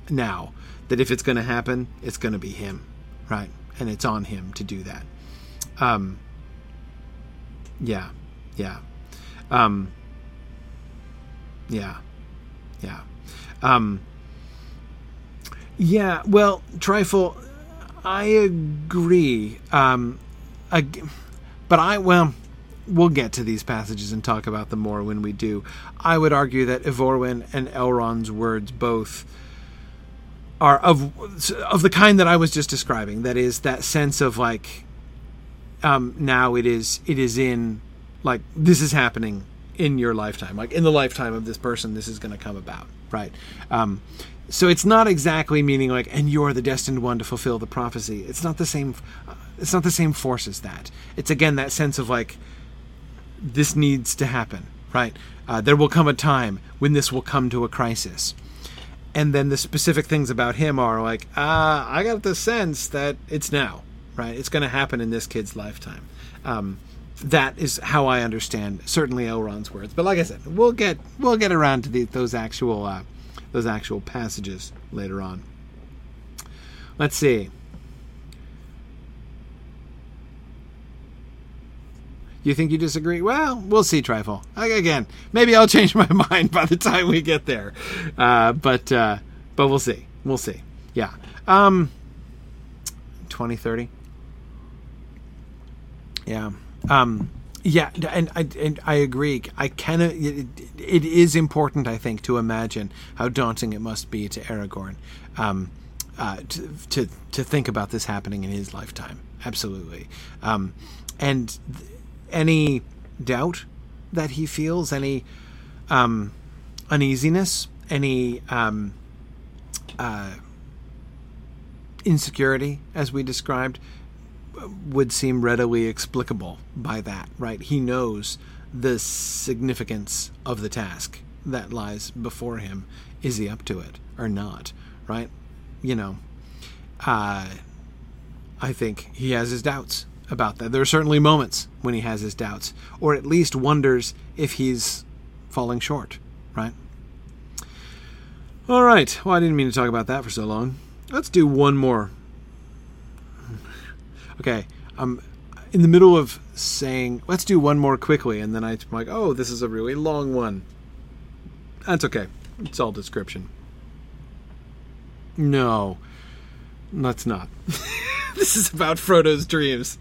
now that if it's going to happen, it's going to be him, right? And it's on him to do that. Um, yeah, yeah, um, yeah, yeah, um, yeah. Well, trifle. I agree. Um, I, but I well, we'll get to these passages and talk about them more when we do. I would argue that Evorwin and Elrond's words both are of of the kind that I was just describing. That is that sense of like, um, now it is it is in like this is happening in your lifetime, like in the lifetime of this person, this is going to come about, right? Um, so it's not exactly meaning like, and you're the destined one to fulfill the prophecy. It's not the same. It's not the same force as that. It's again that sense of like, this needs to happen, right? Uh, there will come a time when this will come to a crisis, and then the specific things about him are like, uh, I got the sense that it's now, right? It's going to happen in this kid's lifetime. Um, that is how I understand certainly Elrond's words. But like I said, we'll get we'll get around to the, those actual uh, those actual passages later on. Let's see. You think you disagree? Well, we'll see, Trifle. Again, maybe I'll change my mind by the time we get there. Uh, but uh, but we'll see. We'll see. Yeah. Um, 2030. Yeah. Um, yeah, and I and I agree. I can. It, it is important, I think, to imagine how daunting it must be to Aragorn, um, uh, to, to to think about this happening in his lifetime. Absolutely, um, and any doubt that he feels, any um, uneasiness, any um, uh, insecurity, as we described, would seem readily explicable by that, right? He knows the significance of the task that lies before him. Is he up to it or not, right? You know, uh, I think he has his doubts about that. There are certainly moments when he has his doubts, or at least wonders if he's falling short, right? All right. Well, I didn't mean to talk about that for so long. Let's do one more okay, I'm in the middle of saying, let's do one more quickly, and then I'm like, oh, this is a really long one. That's okay. It's all description. No, let's not. this is about Frodo's dreams.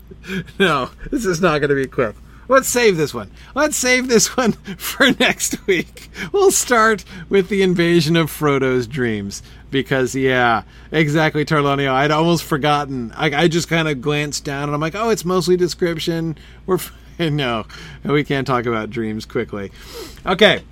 No, this is not going to be quick. Let's save this one. Let's save this one for next week. We'll start with the invasion of Frodo's dreams because yeah, exactly, Tarlonio. I'd almost forgotten. I, I just kind of glanced down and I'm like, oh, it's mostly description. We're no, we can't talk about dreams quickly. Okay.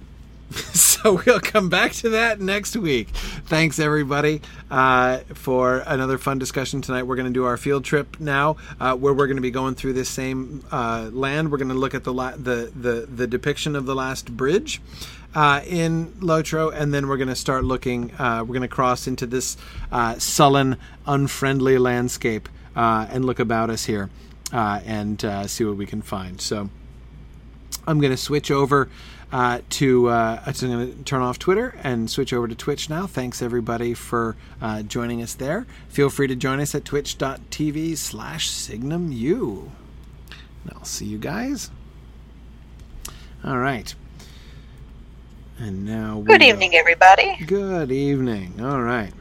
So we'll come back to that next week. Thanks everybody uh, for another fun discussion tonight. We're going to do our field trip now, uh, where we're going to be going through this same uh, land. We're going to look at the, la- the the the depiction of the last bridge uh, in Lotro, and then we're going to start looking. Uh, we're going to cross into this uh, sullen, unfriendly landscape uh, and look about us here uh, and uh, see what we can find. So I'm going to switch over. to I'm going to turn off Twitter and switch over to Twitch now. Thanks everybody for joining us there. Feel free to join us at twitch.tv slash signumu. I'll see you guys. All right. And now Good evening, everybody. Good evening. All right.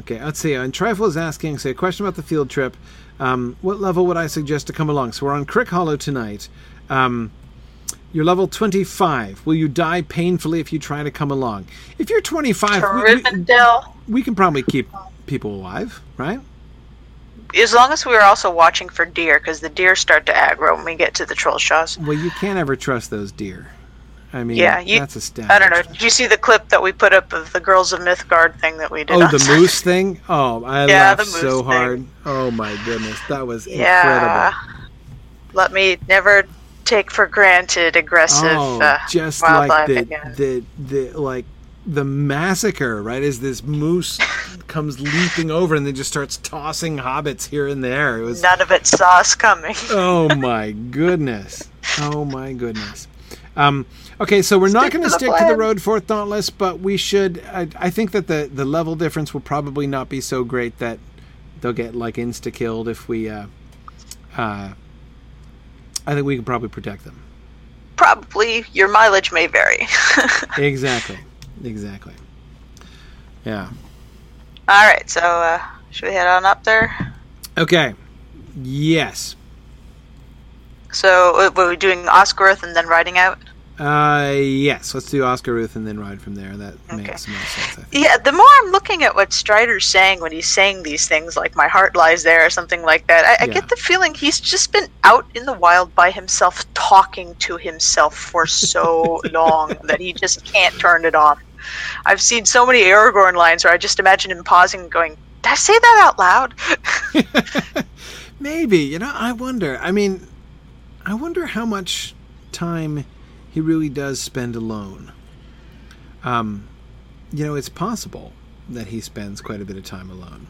Okay, let's see. And Trifle is asking, say, a question about the field trip. Um, what level would I suggest to come along? So we're on Crick Hollow tonight. Um, you're level 25. Will you die painfully if you try to come along? If you're 25, we, we, we can probably keep people alive, right? As long as we are also watching for deer, because the deer start to aggro when we get to the Trollshaws. Well, you can't ever trust those deer. I mean, yeah, you, that's a stat. I don't know. Did you see the clip that we put up of the Girls of Mythgard thing that we did? Oh, the Saturday? moose thing. Oh, I yeah, laughed so thing. hard. Oh my goodness, that was yeah. incredible. Let me never take for granted aggressive oh, uh, just like wildlife the, again. the the like the massacre, right? As this moose comes leaping over and then just starts tossing hobbits here and there. It was None of it saw us coming. oh my goodness. Oh my goodness. Um, okay, so we're not going to stick to the road Fort Dauntless, but we should. I, I think that the the level difference will probably not be so great that they'll get like insta killed if we. Uh, uh, I think we can probably protect them. Probably your mileage may vary. Exactly. Exactly. Yeah. All right, so uh, should we head on up there? Okay. Yes. So, were we doing Ost Guruth and then riding out? Uh, yes. Let's do Ost Guruth and then ride from there. That Okay. makes more sense. Yeah, the more I'm looking at what Strider's saying when he's saying these things, like "my heart lies there" or something like that, I, I Yeah. get the feeling he's just been out in the wild by himself, talking to himself for so long that he just can't turn it off. I've seen so many Aragorn lines where I just imagine him pausing, and going, "Did I say that out loud?" Maybe. You know, I wonder. I mean, I wonder how much time he really does spend alone. Um, you know, it's possible that he spends quite a bit of time alone.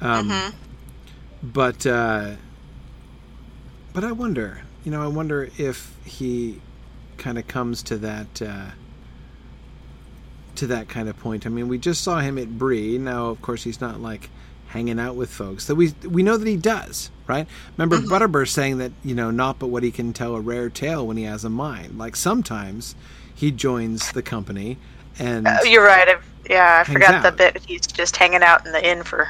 Um, But, uh, but I wonder. You know, I wonder if he kind of comes to that. Uh, to that kind of point. I mean, we just saw him at Bree. Now, of course, he's not like hanging out with folks. That we we know that he does, right? Remember Butterbur saying that you know not but what he can tell a rare tale when he has a mind. Like sometimes he joins the company, and Uh, You're right. I've, yeah, I forgot the bit. He's just hanging out in the inn for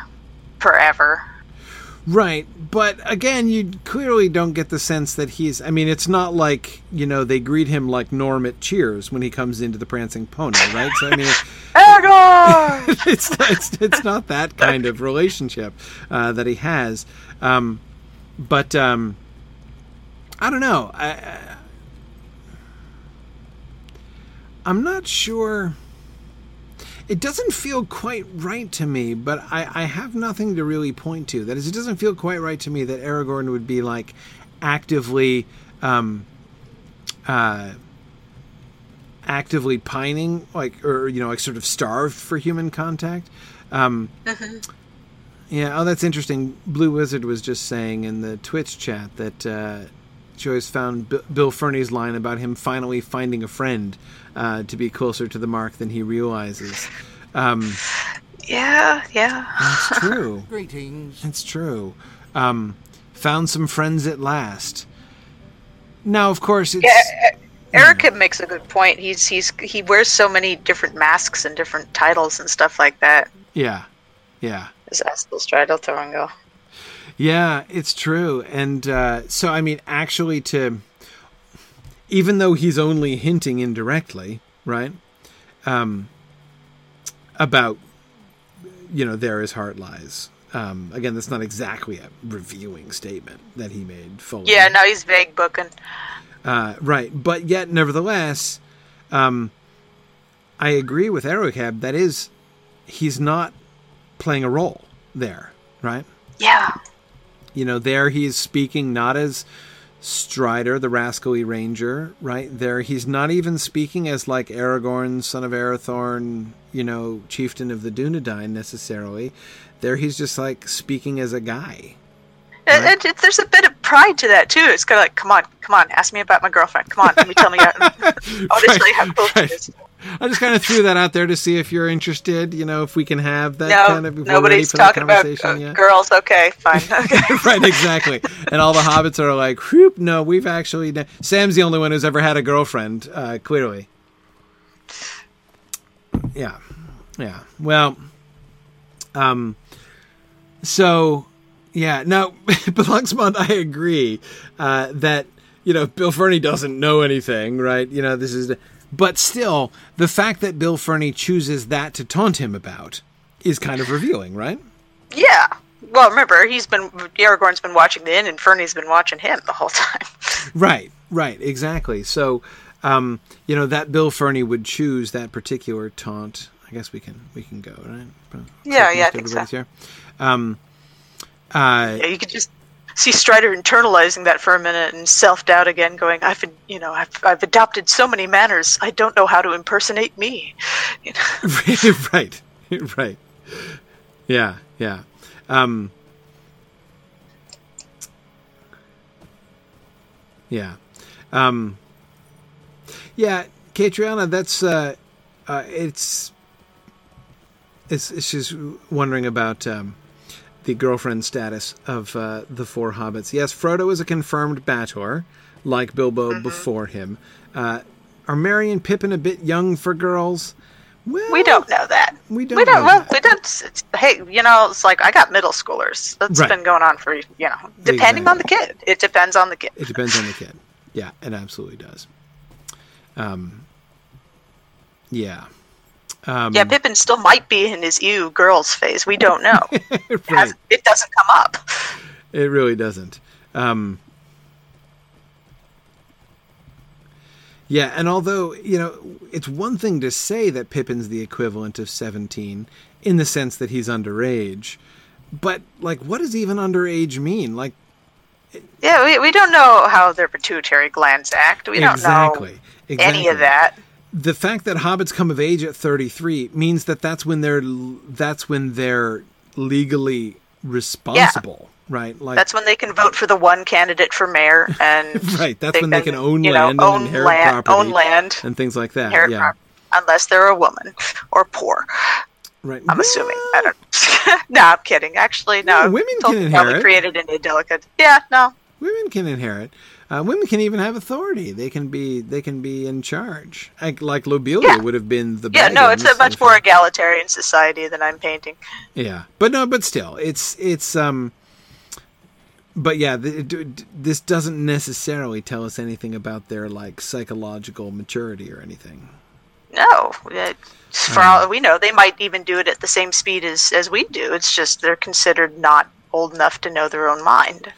forever. Right. But again, you clearly don't get the sense that he's. I mean, it's not like you know they greet him like Norm at Cheers when he comes into the Prancing Pony, right? So I mean. Aragorn! it's, it's it's not that kind of relationship uh, that he has. Um, but um, I don't know. I, I, I'm not sure. It doesn't feel quite right to me, but I, I have nothing to really point to. That is, it doesn't feel quite right to me that Aragorn would be like actively, um, uh, actively pining, like or you know, like sort of starved for human contact. Um, Yeah, oh, that's interesting. Blue Wizard was just saying in the Twitch chat that uh, Joyce found B- Bill Ferny's line about him finally finding a friend uh, to be closer to the mark than he realizes. Um, yeah, yeah. That's true. Greetings. It's true. Um, found some friends at last. Now, of course, it's Yeah, Erica makes a good point. He's he's he wears so many different masks and different titles and stuff like that. yeah, yeah. Is Askel Stridel Thoringo? Yeah, it's true. And uh, so, I mean, actually, to even though he's only hinting indirectly, right, um, about you know, there his heart lies. Um, again, that's not exactly a reviewing statement that he made fully. Yeah, no, he's vague booking. Uh, right, but yet, nevertheless, um, I agree with Aerocab. That is, he's not playing a role there, right? Yeah, You know, there he's speaking not as Strider, the rascally ranger, right? There he's not even speaking as like Aragorn, son of Arathorn, you know, chieftain of the Dunedain necessarily. There he's just like speaking as a guy. And- and it- there's a bit of pride to that too. It's kind of like, come on, come on, ask me about my girlfriend. Come on, let me tell me. How, I want to tell you how cool right. she is. I just kind of threw that out there to see if you're interested, you know, if we can have that No, kind of if we're ready nobody's talking about uh, girls. Okay, fine. Okay. right, exactly. And all the hobbits are like, whoop, no, we've actually. Done. Sam's the only one who's ever had a girlfriend, uh, clearly. Yeah. Yeah. Well, um, so, yeah, Now, but Luxmont, I agree uh, that, you know, Bill Ferny doesn't know anything, right? You know, this is. But still, the fact that Bill Ferny chooses that to taunt him about is kind of revealing, right? yeah. Well, remember, he's been Aragorn's been watching the inn, and Ferny's been watching him the whole time. Right, right, exactly. So, um, you know, that Bill Ferny would choose that particular taunt. I guess we can we can go, right? Yeah, yeah, I think so. Um, uh, Yeah, you could just see Strider internalizing that for a minute and self doubt again, going, "I've you know, I've, I've adopted so many manners. I don't know how to impersonate me." You know? right, right, yeah, yeah. Um, yeah, um, yeah, Catriona. That's uh, uh, it's it's just wondering about um, the girlfriend status of uh, the four hobbits. Yes, Frodo is a confirmed Bator, like Bilbo Mm-hmm. before him. Uh, are Merry and Pippin a bit young for girls? Well, We don't know that. We don't We don't. know Well, we don't. Hey, you know, it's like I got middle schoolers. That's Right. been going on for you know, depending on the kid. It depends on the kid. It depends on the kid. Yeah, it absolutely does. Um, yeah. Um, Yeah, Pippin still might be in his ew girls phase. We don't know. It, has, it doesn't come up. It really doesn't. Um, yeah, and although, you know, it's one thing to say that Pippin's the equivalent of 17 in the sense that he's underage, but, like, what does even underage mean? Like, Yeah, we, we don't know how their pituitary glands act. We don't exactly. know exactly. any of that. The fact that hobbits come of age at 33 means that that's when they're that's when they're legally responsible right like That's when they can vote for the one candidate for mayor, and right that's when they can own you know, land own and inherit land, property own land, and things like that yeah property, unless they're a woman or poor. right I'm assuming. I don't. no, I'm kidding. Actually, no. No, women can inherit. created an indelicate. Yeah, no. women can inherit uh, women can even have authority they can be they can be in charge like, like lobelia Yeah. would have been the Yeah, no. It's a much more egalitarian society than I'm painting. Yeah, but no, but still, it's it's um. But yeah, th- d- d- this doesn't necessarily tell us anything about their like psychological maturity or anything. No, it- for Um, all we know, they might even do it at the same speed as as we do. It's just they're considered not old enough to know their own mind.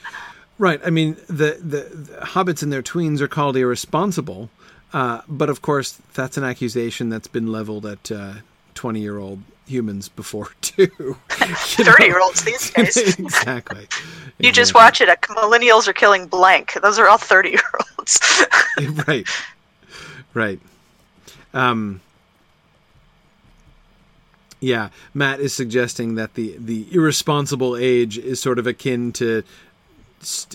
Right. I mean, the the, the hobbits and their tweens are called irresponsible, uh, but of course, that's an accusation that's been leveled at twenty-year-old humans before too. Thirty-year-olds these days. exactly. You just watch it. uh, Millennials are killing blank. Those are all thirty-year-olds. right right um yeah matt is suggesting that the the irresponsible age is sort of akin to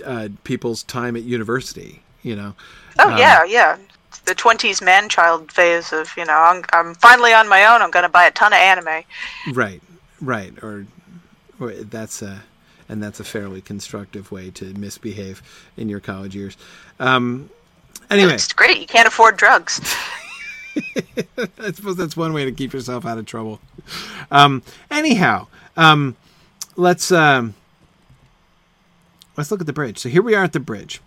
uh, people's time at university you know oh Um, yeah, yeah. The twenties man-child phase of you know I'm, I'm finally on my own. I'm going to buy a ton of anime. right right or, or that's a and that's a fairly constructive way to misbehave in your college years um anyway It's great. You can't afford drugs. I suppose that's one way to keep yourself out of trouble. Um, anyhow, um, let's um, let's look at the bridge. So here we are at the bridge.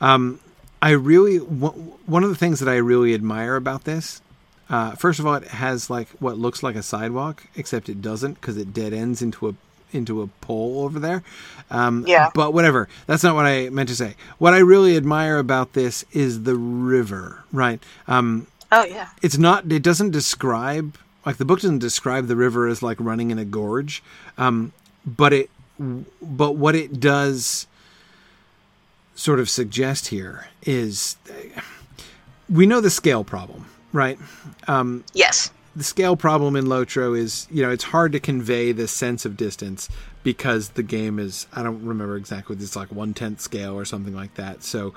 Um, I really w- one of the things that I really admire about this. Uh, first of all, it has like what looks like a sidewalk, except it doesn't because it dead ends into a into a pole over there. Um, Yeah. But whatever. That's not what I meant to say. What I really admire about this is the river, right? Um, Oh yeah. it's not it doesn't describe like the book doesn't describe the river as like running in a gorge um but it but what it does sort of suggest here is we know the scale problem right um Yes. the scale problem in Lotro is, you know, it's hard to convey the sense of distance because the game is, I don't remember exactly, it's like one tenth scale or something like that. So,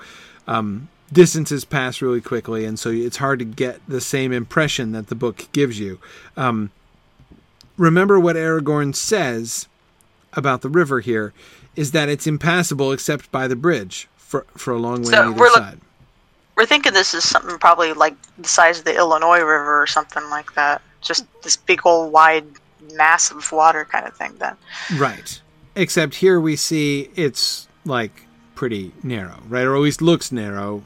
um, distances pass really quickly, and so it's hard to get the same impression that the book gives you. Um, remember what Aragorn says about the river here is that it's impassable except by the bridge for, for a long way So on either we're look- side. We're thinking this is something probably like the size of the Illinois River or something like that. Just this big old wide mass of water kind of thing. Then. Right. Except here we see it's like pretty narrow, right? Or at least looks narrow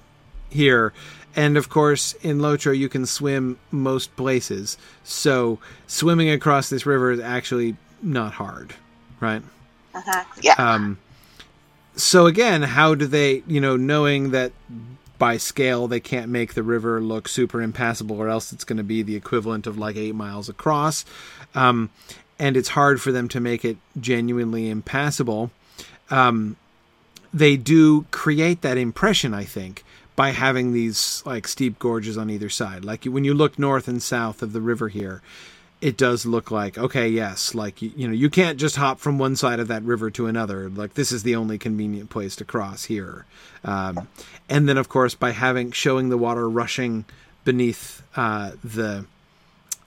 here. And of course, in Lotro, you can swim most places. So swimming across this river is actually not hard, right? Yeah. Um, so again, how do they, you know, knowing that by scale they can't make the river look super impassable, or else it's going to be the equivalent of like eight miles across, um, and it's hard for them to make it genuinely impassable. Um, they do create that impression, I think, by having these like steep gorges on either side. Like when you look north and south of the river here, it does look like okay, yes, like you, you know, you can't just hop from one side of that river to another. Like this is the only convenient place to cross here. Um, and then, of course, by having showing the water rushing beneath uh, the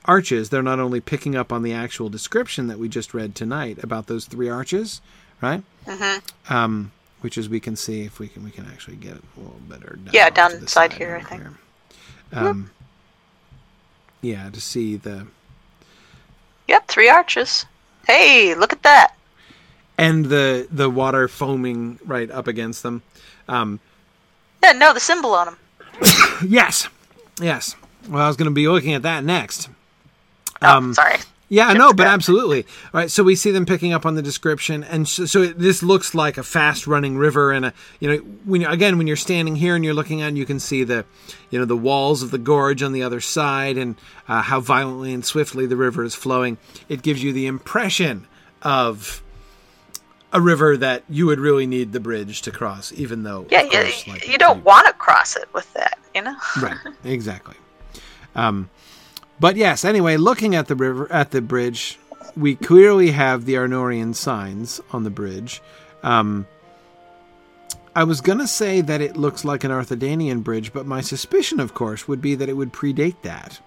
arches, they're not only picking up on the actual description that we just read tonight about those three arches, right? Mm-hmm. Um, which as we can see, if we can, we can actually get it a little better. Down Yeah, down the side here, I think. here. Um, yeah, to see the Yep, three arches. Hey, look at that. and the the water foaming right up against them. Um, Yeah, no, the symbol on them. yes, yes. Well, I was going to be looking at that next. Oh, Um, sorry. Yeah, no, the but absolutely. All right, so we see them picking up on the description, and so, so it, this looks like a fast-running river, and a you know when you, again when you're standing here and you're looking out, you can see the you know the walls of the gorge on the other side, and uh, how violently and swiftly the river is flowing. It gives you the impression of a river that you would really need the bridge to cross, even though Yeah, course, you, like, you don't want to cross it with that, you know? right exactly um, but yes anyway looking at the river at the bridge we clearly have the arnorian signs on the bridge um, i was going to say that it looks like an arthedanian bridge but my suspicion of course would be that it would predate that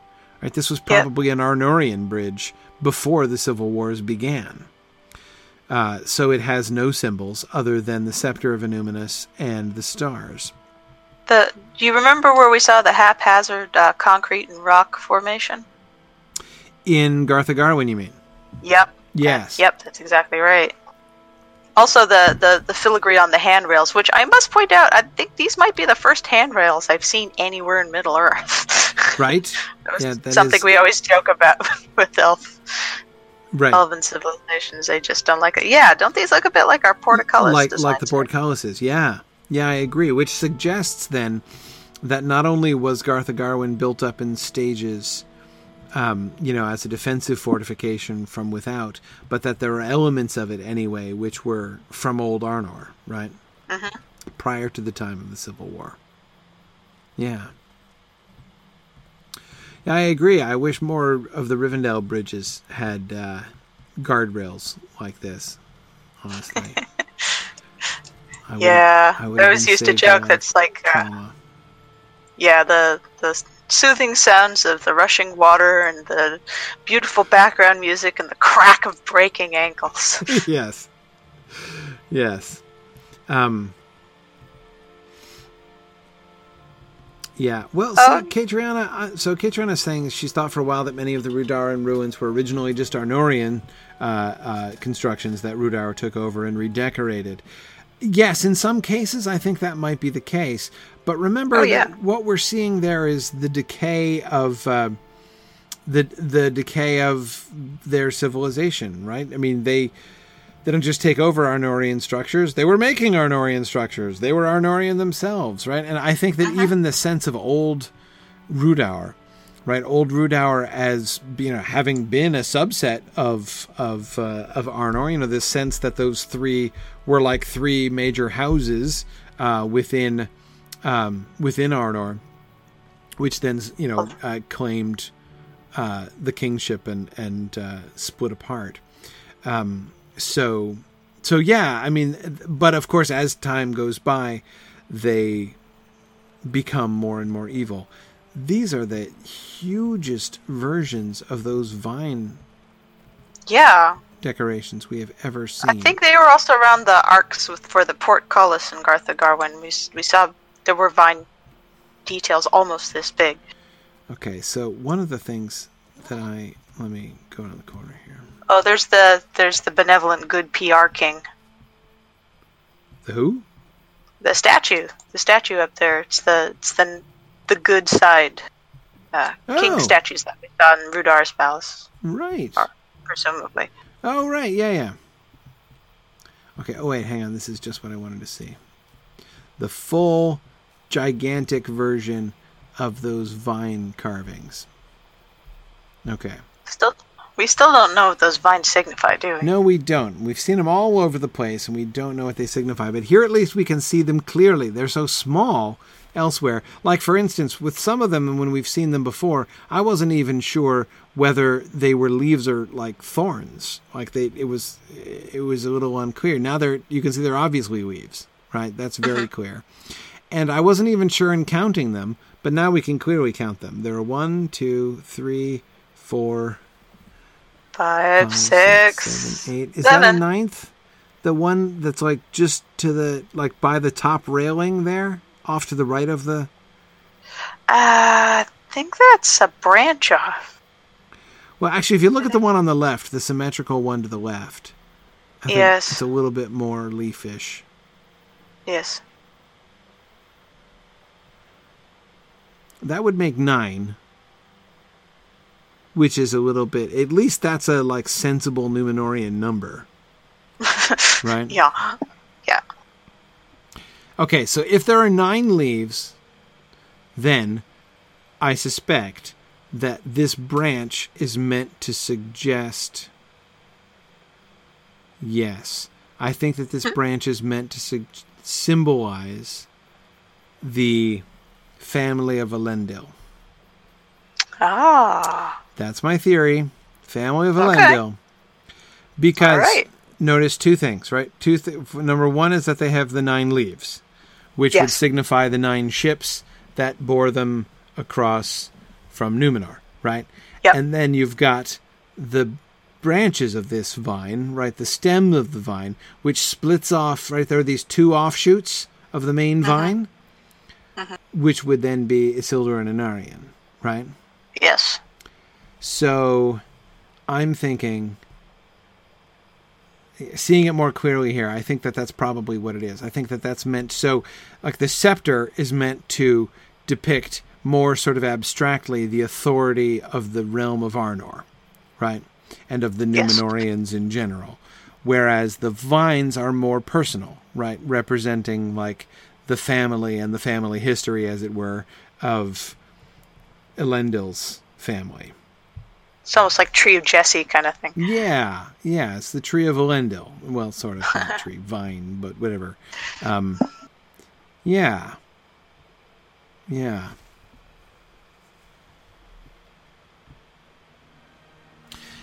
right this was Yeah. probably an arnorian bridge before the civil wars began uh, so it has no symbols other than the scepter of Annúminas and the stars. The do you remember where we saw the haphazard uh, concrete and rock formation? In Garth Agarwen, you mean? Yep. Yes. Yep, that's exactly right. Also, the, the, the filigree on the handrails, which I must point out, I think these might be the first handrails I've seen anywhere in Middle Earth. Right? Yeah, something is- we always joke about with elf, Right. elven civilizations. They just don't like it. Yeah, don't these look a bit like our portcullis like like the portcullises. Yeah. Yeah, I agree. Which suggests then that not only was Garth Agarwen built up in stages, um, you know, as a defensive fortification from without, but that there are elements of it anyway which were from old Arnor, right? Mhm. Prior to the time of the Civil War. Yeah. Yeah, I agree. I wish more of the Rivendell bridges had uh, guardrails like this. Honestly. I Yeah, I I, always used to joke that's like, uh, yeah, the the soothing sounds of the rushing water and the beautiful background music and the crack of breaking ankles. yes. Yes. Um. Yeah. Well, so Um, uh, so Catriona saying she's thought for a while that many of the Rhudauran ruins were originally just Arnorian uh, uh, constructions that Rhudaur took over and redecorated. Yes, in some cases, I think that might be the case. But remember Oh, yeah. that what we're seeing there is the decay of uh, the the decay of their civilization, right? I mean, they they don't just take over Arnorian structures; they were making Arnorian structures. They were Arnorian themselves, right? And I think that even the sense of old Rhudaur, right? Old Rhudaur as you know, having been a subset of of uh, of Arnor, you know, this sense that those three were like three major houses uh, within um, within Arnor, which then you know uh, claimed uh, the kingship and and uh, split apart. Um, so so yeah, I mean, but of course, as time goes by, they become more and more evil. These are the hugest versions of those vine yeah, decorations we have ever seen. I think they were also around the arcs with, for the portcullis in Garth Agarwen. We we saw there were vine details almost this big. Okay, so one of the things that I let me go to the corner here. Oh, there's the there's the benevolent good PR king. The who? The statue, the statue up there. It's the it's the the good side. Uh, Oh. King statues that we saw in Rhudaur's palace, Right. Ar- presumably. Oh, right. Yeah, yeah. Okay. Oh, wait. Hang on. This is just what I wanted to see. The full, gigantic version of those vine carvings. Okay. Still, We still don't know what those vines signify, do we? No, we don't. We've seen them all over the place, and we don't know what they signify. But here, at least, we can see them clearly. They're so small elsewhere. Like, for instance, with some of them, and when we've seen them before, I wasn't even sure whether they were leaves or like thorns. Like they, it was, it was a little unclear. Now they're, you can see they're obviously leaves, right? That's very mm-hmm. clear. And I wasn't even sure in counting them, but now we can clearly count them. There are one, two, three, four, Five, five, six, seven, eight. Is that a ninth? The one that's like just to the like by the top railing there, off to the right of the. Uh, I think that's a branch off. Well, actually, if you look at the one on the left, the symmetrical one to the left, I think Yes. it's a little bit more leafish. Yes. That would make nine, which is a little bit. At least that's a like sensible Numenorian number, right? Yeah. Yeah. Okay, so if there are nine leaves, then I suspect that this branch is meant to suggest. Yes, I think that this branch is meant to sug- symbolize the family of Elendil. Ah. That's my theory. Family of Okay. Because right. notice two things, right? Two th- number one is that they have the nine leaves, which would signify the nine ships that bore them across from Numenor, right? Yep. And then you've got the branches of this vine, right? The stem of the vine, which splits off, right? There are these two offshoots of the main Uh-huh. vine, which would then be Isildur and Anarion, right? Yes. So I'm thinking, seeing it more clearly here, I think that that's probably what it is. I think that that's meant so, like the scepter is meant to depict more sort of abstractly the authority of the realm of Arnor, right? And of the Yes. Numenorians in general. Whereas the vines are more personal, right? Representing like the family and the family history, as it were, of Elendil's family. It's almost like Tree of Jesse kind of thing. Yeah, yeah, it's the tree of Elendil. Well, sort of not tree, vine, but whatever. Um, yeah, yeah.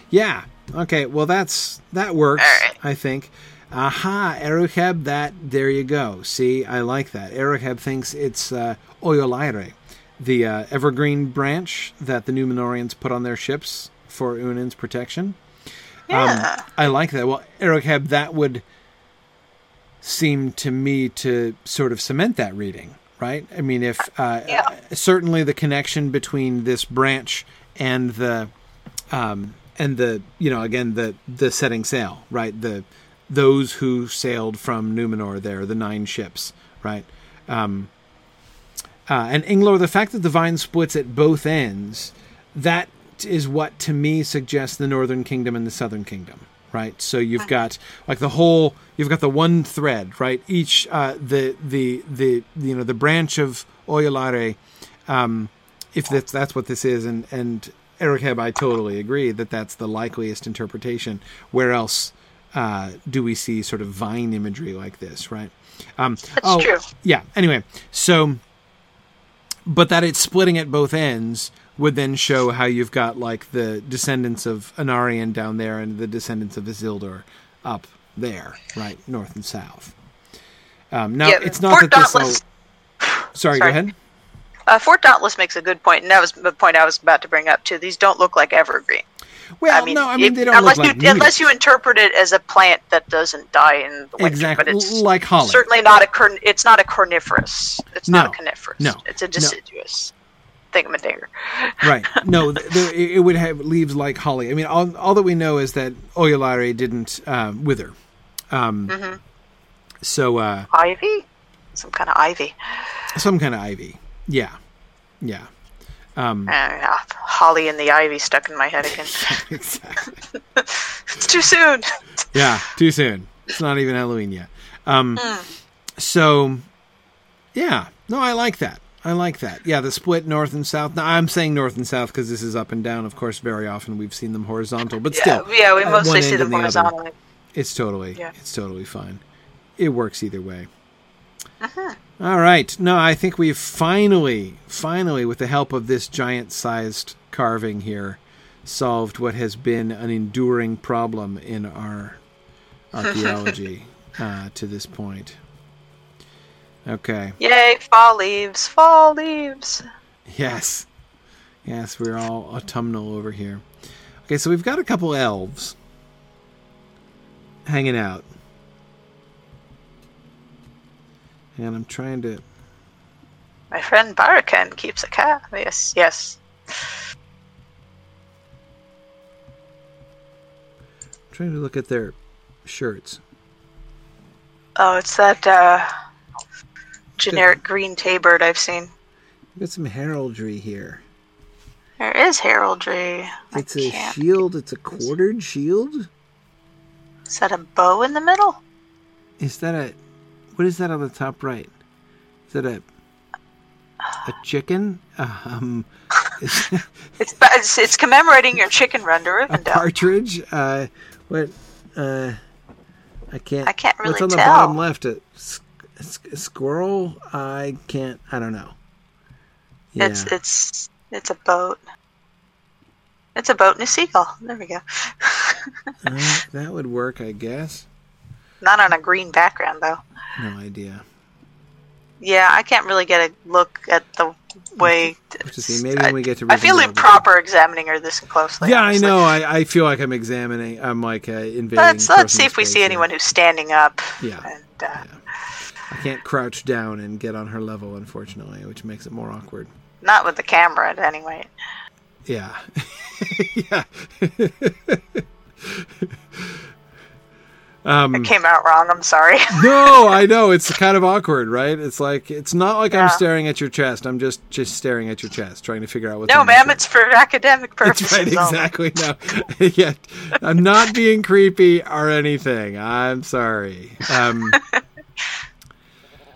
Yeah. Okay. Well, that's that works. Right. I think. Aha, Erukheb. That there you go. See, I like that. Erukheb thinks it's uh, Oiolairë, the uh, evergreen branch that the Numenorians put on their ships for Uinen's protection. Yeah. Um, I like that. Well, Erukheb, that would seem to me to sort of cement that reading, right? I mean, if uh, Yeah. certainly the connection between this branch and the um, and the you know again the the setting sail, right? The those who sailed from Numenor there, the nine ships, right? Um, uh, and Inglor, the fact that the vine splits at both ends, that is what to me suggests the Northern Kingdom and the Southern Kingdom, right? So you've got like the whole, you've got the one thread, right? Each uh, the the the you know the branch of Oiolairë, um, if that's that's what this is, and and Erukheb, I totally agree that that's the likeliest interpretation. Where else uh, do we see sort of vine imagery like this, right? Um, That's true. Yeah. Anyway, so but that it's splitting at both ends would then show how you've got like the descendants of Anarion down there and the descendants of Isildur up there, right, north and south. Um, now Yeah, it's not Fort that this. Dauntless- Sorry, go ahead. Uh, Fort Dauntless makes a good point, and that was the point I was about to bring up too. These don't look like evergreen. Well, I mean, no, I mean they don't unless look like you needles. unless you interpret it as a plant that doesn't die in the winter, exactly but it's like holly. certainly not a. It's not a corniferous. It's not a coniferous. No. it's a No. Thingamadigger. right. No, there, it would have leaves like holly. I mean, all, all that we know is that Oiolairë didn't uh, wither. Um, Mm-hmm. So uh, Ivy, some kind of ivy. some kind of ivy. Yeah, yeah. Um, Uh, yeah, holly and the ivy stuck in my head again. exactly. it's too soon. Yeah, too soon. It's not even Halloween yet. Um, So, yeah, no, I like that. I like that. Yeah, the split north and south. Now I'm saying north and south because this is up and down. Of course, very often we've seen them horizontal, but still, yeah, we mostly see them the other. It's totally, Yeah. it's totally fine. It works either way. Uh-huh. All right. No, I think we've finally, finally, with the help of this giant-sized carving here, solved what has been an enduring problem in our archaeology uh, to this point. Okay. Yay, fall leaves, fall leaves. Yes. Yes, we're all autumnal over here. Okay, so we've got a couple elves hanging out. And I'm trying to My friend Barakan keeps a cat. Yes, yes. trying to look at their shirts. Oh, it's that uh, generic green taybird I've seen. We've got some heraldry here. There is heraldry. It's a can't- shield, it's a quartered shield? Is that a bow in the middle? Is that a what is that on the top right? Is that a a chicken? Um It's it's, it's commemorating your chicken run to a partridge? Uh what uh I can't I can't really What's on the tell. bottom left? A, a a squirrel? I can't I don't know. Yeah. It's it's it's a boat. It's a boat and a seagull. There we go. Uh, that would work, I guess. Not on a green background though. No idea. Yeah, I can't really get a look at the way. to see. Maybe when we get to I feel improper examining her this closely. yeah, I know. I, I feel like I'm examining. I'm like uh, invading. Let's let's see if we space see anyone who's standing up. Yeah. And, uh, I can't crouch down and get on her level, unfortunately, which makes it more awkward. Not with the camera, at any rate. Yeah. yeah. um, It came out wrong. I'm sorry. no, I know it's kind of awkward, right? It's like it's not like I'm staring at your chest. I'm just just staring at your chest, trying to figure out what's. no, ma'am, it's for academic purposes. That's right, only. exactly. No, yeah, I'm not being creepy or anything. I'm sorry. Um,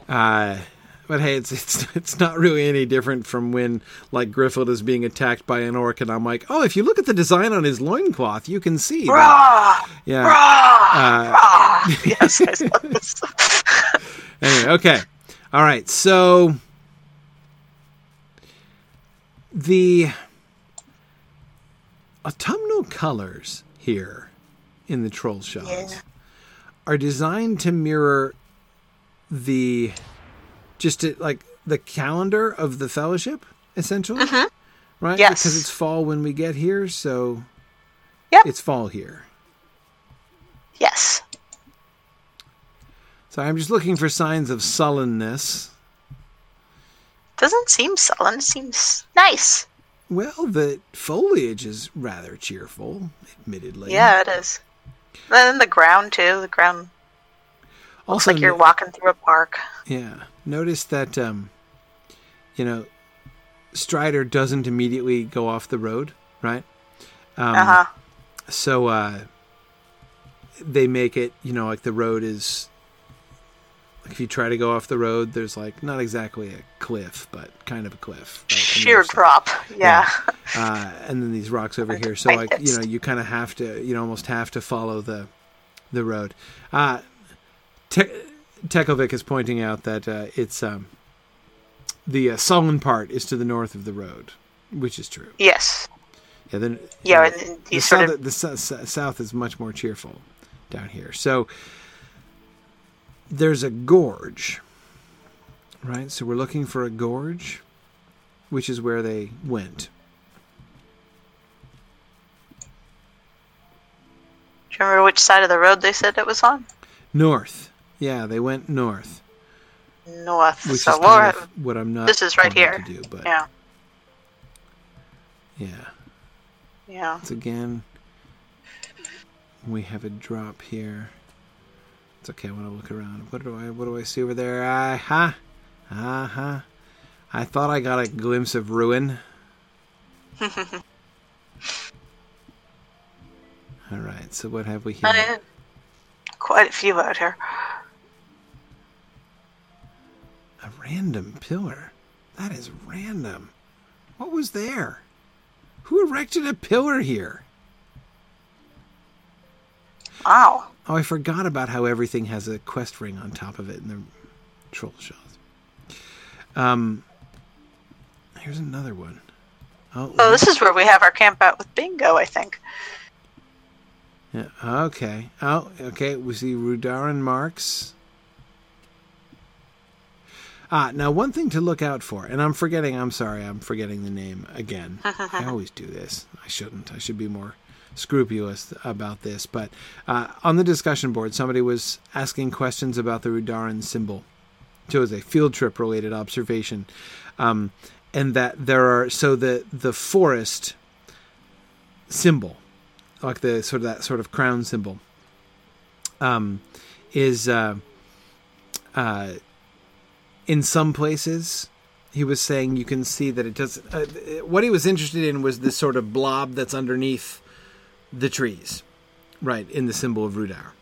uh, but hey, it's it's it's not really any different from when like Griffith is being attacked by an orc, and I'm like, oh, if you look at the design on his loincloth, you can see. that- Rah! yeah. Rah! Uh, Rah! yes, I saw this. Anyway, okay. All right. So the autumnal colors here in the Trollshaws Yeah. are designed to mirror the just to, like the calendar of the fellowship essentially. Right? Mm-hmm. Yes. Because it's fall when we get here, so yeah, it's fall here. yes. So I'm just looking for signs of sullenness. Doesn't seem sullen. It seems nice. Well, the foliage is rather cheerful, admittedly. Yeah, it is. Then the ground too. The ground Also, like you're walking through a park. yeah. Notice that, um, you know, Strider doesn't immediately go off the road, right? Um, Uh huh. So uh, they make it, you know, like the road is. Like if you try to go off the road, there's like not exactly a cliff, but kind of a cliff. right, Sheer drop. Yeah. uh, and then these rocks over here. So like you know, you kind of have to, you know, almost have to follow the the road. Uh, Te- Tekovic is pointing out that uh, it's um, the uh, sullen part is to the north of the road, which is true. Yes. Yeah, then Yeah, uh, and the south, of the sou- south is much more cheerful down here. So there's a gorge, right? So we're looking for a gorge, which is where they went. Do you remember which side of the road they said it was on? North. Yeah, they went north, North. which so is kind of what I'm not. this is right here. To do, but yeah. yeah. Yeah. Once again, we have a drop here. It's okay. I want to look around. What do I? What do I see over there? Uh huh. Uh huh. I thought I got a glimpse of ruin. All right. So what have we here? Uh, quite a few out here. A random pillar. That is random. What was there? Who erected a pillar here? Wow. Oh, I forgot about how everything has a quest ring on top of it in the Trollshaws. Um, here's another one. Oh, Oh, this is where we have our camp out with Bingo, I think. yeah, okay. Oh, okay. We see Rhudauran marks. Ah, now one thing to look out for, and I'm forgetting. I'm sorry, I'm forgetting the name again. I always do this. I shouldn't. I should be more scrupulous about this. But uh, on the discussion board, somebody was asking questions about the Rhudauran symbol. So it was a field trip related observation, um, and that there are so the the forest symbol, like the sort of that sort of crown symbol, um, is uh, uh, in some places. He was saying you can see that it does. Uh, what he was interested in was this sort of blob that's underneath the trees, right in the symbol of Rhudaur.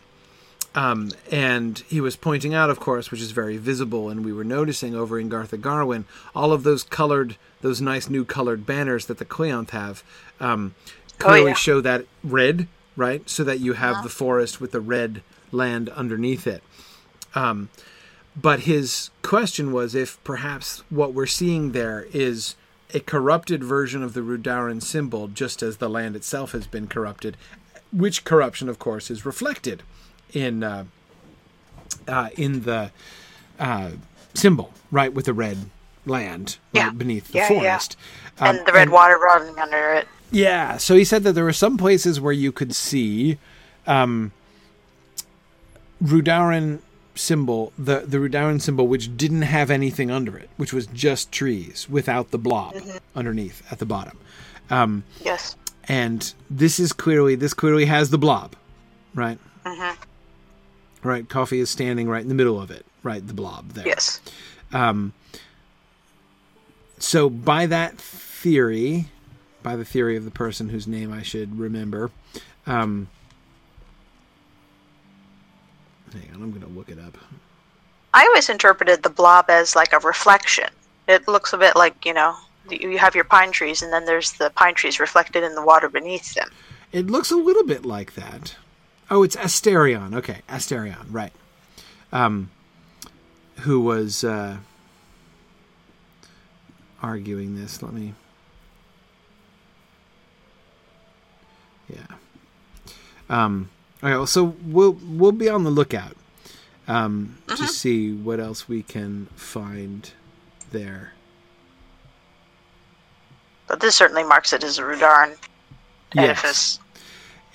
Um, and he was pointing out, of course, which is very visible, and we were noticing over in Garth Agarwen, all of those colored, those nice new colored banners that the Cleonth have, um, Oh, clearly yeah. show that red, right? So that you have the forest with the red land underneath it. Um, but his question was if perhaps what we're seeing there is a corrupted version of the Rhudauran symbol, just as the land itself has been corrupted, which corruption, of course, is reflected in uh, uh, in the uh, symbol, right, with the red land right, beneath the Yeah, yeah. forest. Um, and the red water running under it. yeah, so he said that there were some places where you could see um, Rhudauran symbol, the the Rhudauran symbol, which didn't have anything under it, which was just trees without the blob underneath at the bottom. Um, Yes. and this is clearly this clearly has the blob, right? Mm-hmm. Right, coffee is standing right in the middle of it, right, the blob there. Yes. Um, so by that theory, by the theory of the person whose name I should remember, um, hang on, I'm going to look it up. I always interpreted the blob as like a reflection. It looks a bit like, you know, you you have your pine trees and then there's the pine trees reflected in the water beneath them. It looks a little bit like that. Oh, it's Asterion. Okay, Asterion, right. Um, who was uh, arguing this? Let me. Yeah. Um, okay, well, so we'll we'll be on the lookout um, to see what else we can find there. But this certainly marks it as a Rhudauran edifice.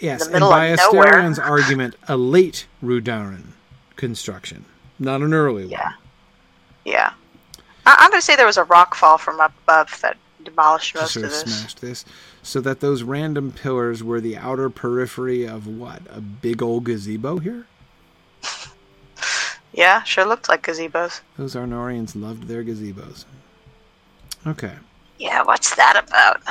Yes, the and by. Asterion's argument, a late Rhudauran construction, not an early one. Yeah. Yeah. I- I'm going to say there was a rock fall from up above that demolished most sort of of this. smashed this, so that those random pillars were the outer periphery of what a big old gazebo here. Yeah, sure looked like gazebos. Those Arnorians loved their gazebos. Okay, Yeah, what's that about?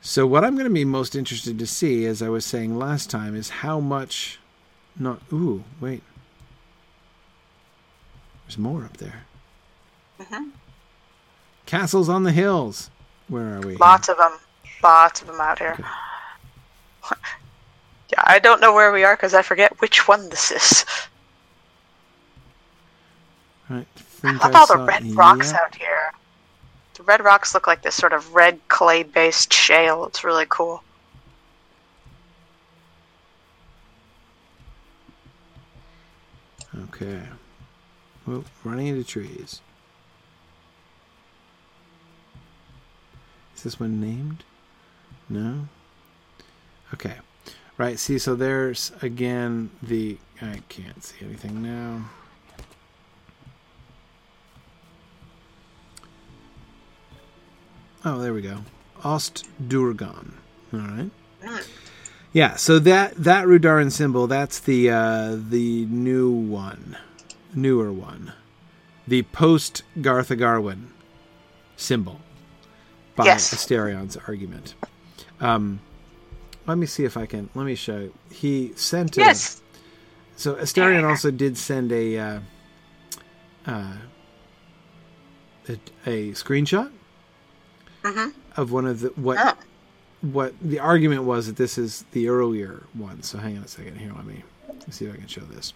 so what I'm going to be most interested to see, as I was saying last time, is how much. Not ooh, wait. There's more up there. mm-hmm. Castles on the hills. Where are we? Lots of them. Lots of them out here. yeah, I don't know where we are because I forget which one this is. Right. I love all the red rocks out here. The red rocks look like this sort of red clay based shale. It's really cool. Okay. Well, running into trees. Is this one named? No. Okay. Right. See, so there's again the. I can't see anything now. Oh, there we go. Ost Durgan. All right. Mm. Yeah, so that that Rhudauran symbol, that's the uh, the new one, newer one, the post Garth Agarwen symbol by Yes. Asterion's argument. Um, let me see if I can. Let me show. You. He sent. A, Yes. So Asterion also did send a uh, uh, a, a screenshot of one of the what Oh. what the argument was that this is the earlier one. So hang on a second here. Let me see if I can show this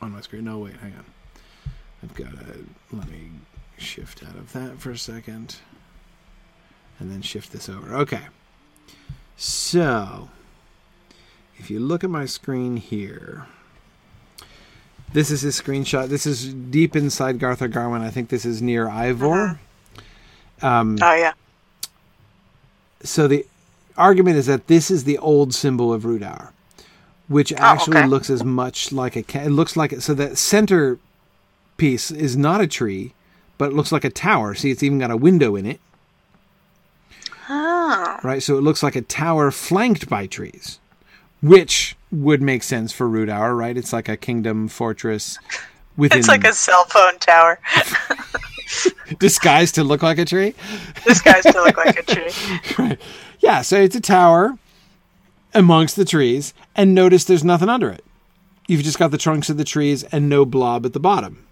on my screen. No, wait, hang on. I've got to let me shift out of that for a second, and then shift this over. Okay. So if you look at my screen here. This is his screenshot. This is deep inside Garth Agarwen. I think this is near Ivar. Um, Oh yeah. so the argument is that this is the old symbol of Rhudaur, which actually okay. looks as much like a. ca- It looks like so that center piece is not a tree, but it looks like a tower. See, it's even got a window in it, Oh. right? So it looks like a tower flanked by trees, which would make sense for Rhudaur, right? It's like a kingdom fortress within It's like a cell phone tower. disguised to look like a tree. this guy's to look like a tree. right. Yeah, so it's a tower amongst the trees, and notice there's nothing under it. You've just got the trunks of the trees and no blob at the bottom.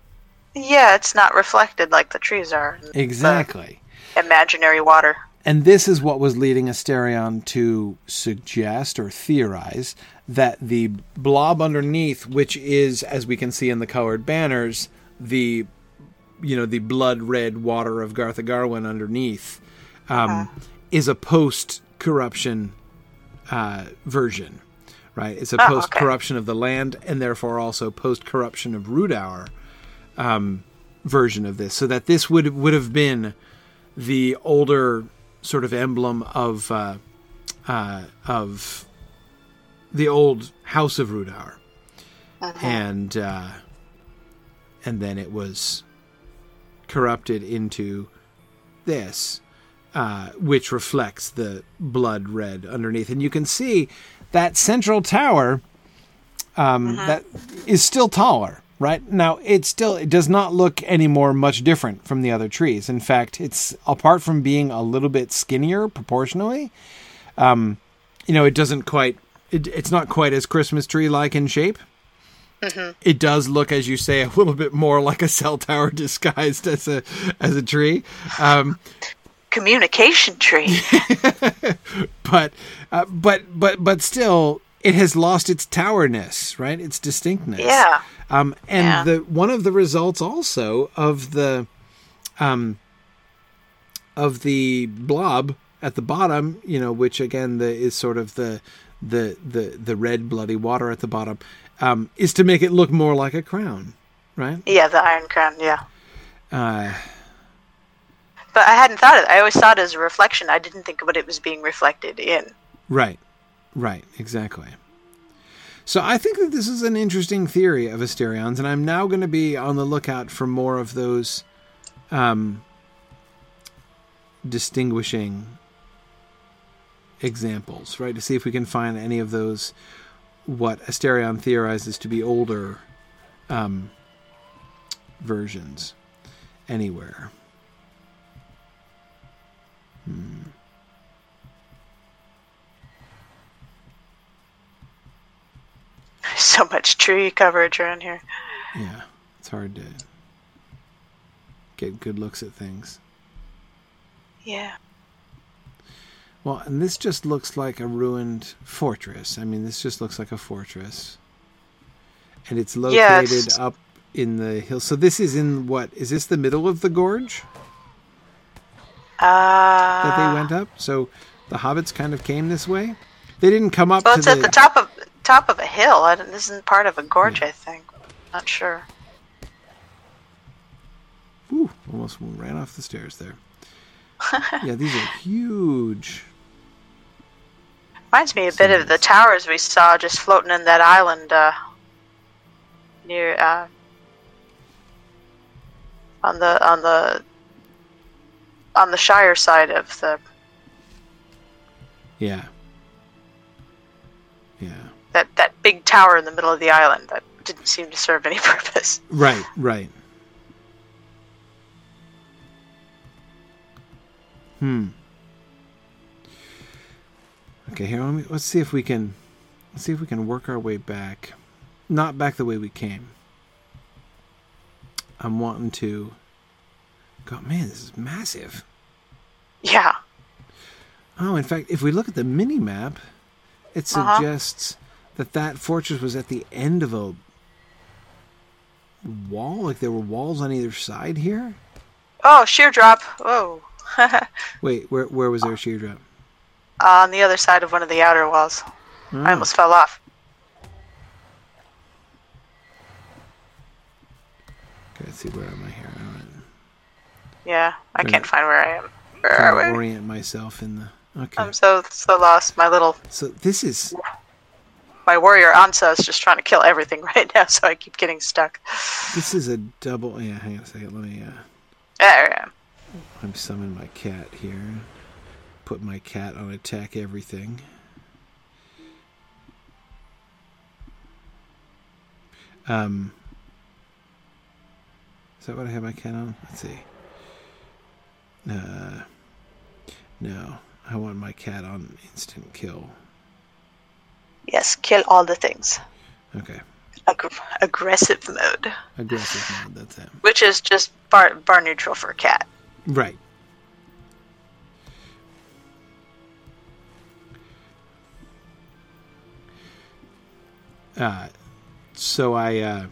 Yeah, it's not reflected like the trees are. Uh, exactly. imaginary water. And this is what was leading Asterion to suggest or theorize that the blob underneath, which is, as we can see in the colored banners, the you know the blood red water of Garth Agarwen underneath, um, is a post corruption uh, version, right? It's a Oh, post corruption of the land, and therefore also post corruption of Rhudaur um, version of this. So that this would would have been the older sort of emblem of uh, uh, of the old House of Rhudaur, and uh, and then it was corrupted into this, uh, which reflects the blood red underneath, and you can see that central tower um, that is still taller. Right now, it still it does not look any more much different from the other trees. In fact, it's apart from being a little bit skinnier proportionally. Um, you know, it doesn't quite. It, it's not quite as Christmas tree like in shape. It does look, as you say, a little bit more like a cell tower disguised as a as a tree. Um, Communication tree. but uh, but but but still it has lost its towerness right its distinctness Yeah. um and Yeah. the one of the results also of the um of the blob at the bottom you know which again the is sort of the the the the red bloody water at the bottom um is to make it look more like a crown right yeah, the Iron Crown. Yeah. uh But I hadn't thought of it. I always thought it as a reflection. I didn't think what it was being reflected in. Right. Right. Exactly. So I think that this is an interesting theory of Asterions, and I'm now going to be on the lookout for more of those um, distinguishing examples, right? To see if we can find any of those what Asterion theorizes to be older um, versions anywhere. So much tree coverage around here. Yeah, it's hard to get good looks at things. Yeah. Well, and this just looks like a ruined fortress. I mean, this just looks like a fortress. And it's located up in the hill. So this is in what? Is this the middle of the gorge Uh, that they went up? So the hobbits kind of came this way? They didn't come up well, to it's the, at the top of top of a hill. This isn't part of a gorge, I think. Not sure. Ooh, almost ran off the stairs there. yeah, these are huge. Reminds me a bit of the towers we saw just floating in that island uh, near uh, on the on the on the Shire side of the Yeah. Yeah. That that big tower in the middle of the island that didn't seem to serve any purpose. Right, right. Hmm. Okay, here let me, let's see if we can let's see if we can work our way back. Not back the way we came. I'm wanting to God, man, this is massive. Yeah. Oh, in fact, if we look at the mini map, it Uh-huh. That that fortress was at the end of a wall. Like there were walls on either side here. Oh, sheer drop. Whoa. Wait, where where was there a sheer drop? On the other side of one of the outer walls. I Oh, almost fell off. okay, let's see where am I here? Yeah, I can't find where I am. Where are we? orient myself in the. Okay, I'm so so lost. My little so this is my warrior Ansa is just trying to kill everything right now, so I keep getting stuck. this is a double. Yeah, hang on a second. Let me. Uh, There I am. I'm summon my cat here. Put my cat on attack everything. Um, is that what I have my cat on? Let's see. Uh, no, I want my cat on instant kill. Yes, kill all the things. Okay, Ag- aggressive mode, aggressive mode. That's it. which is just bar bar neutral for a cat. Right. Uh, so I, uh, when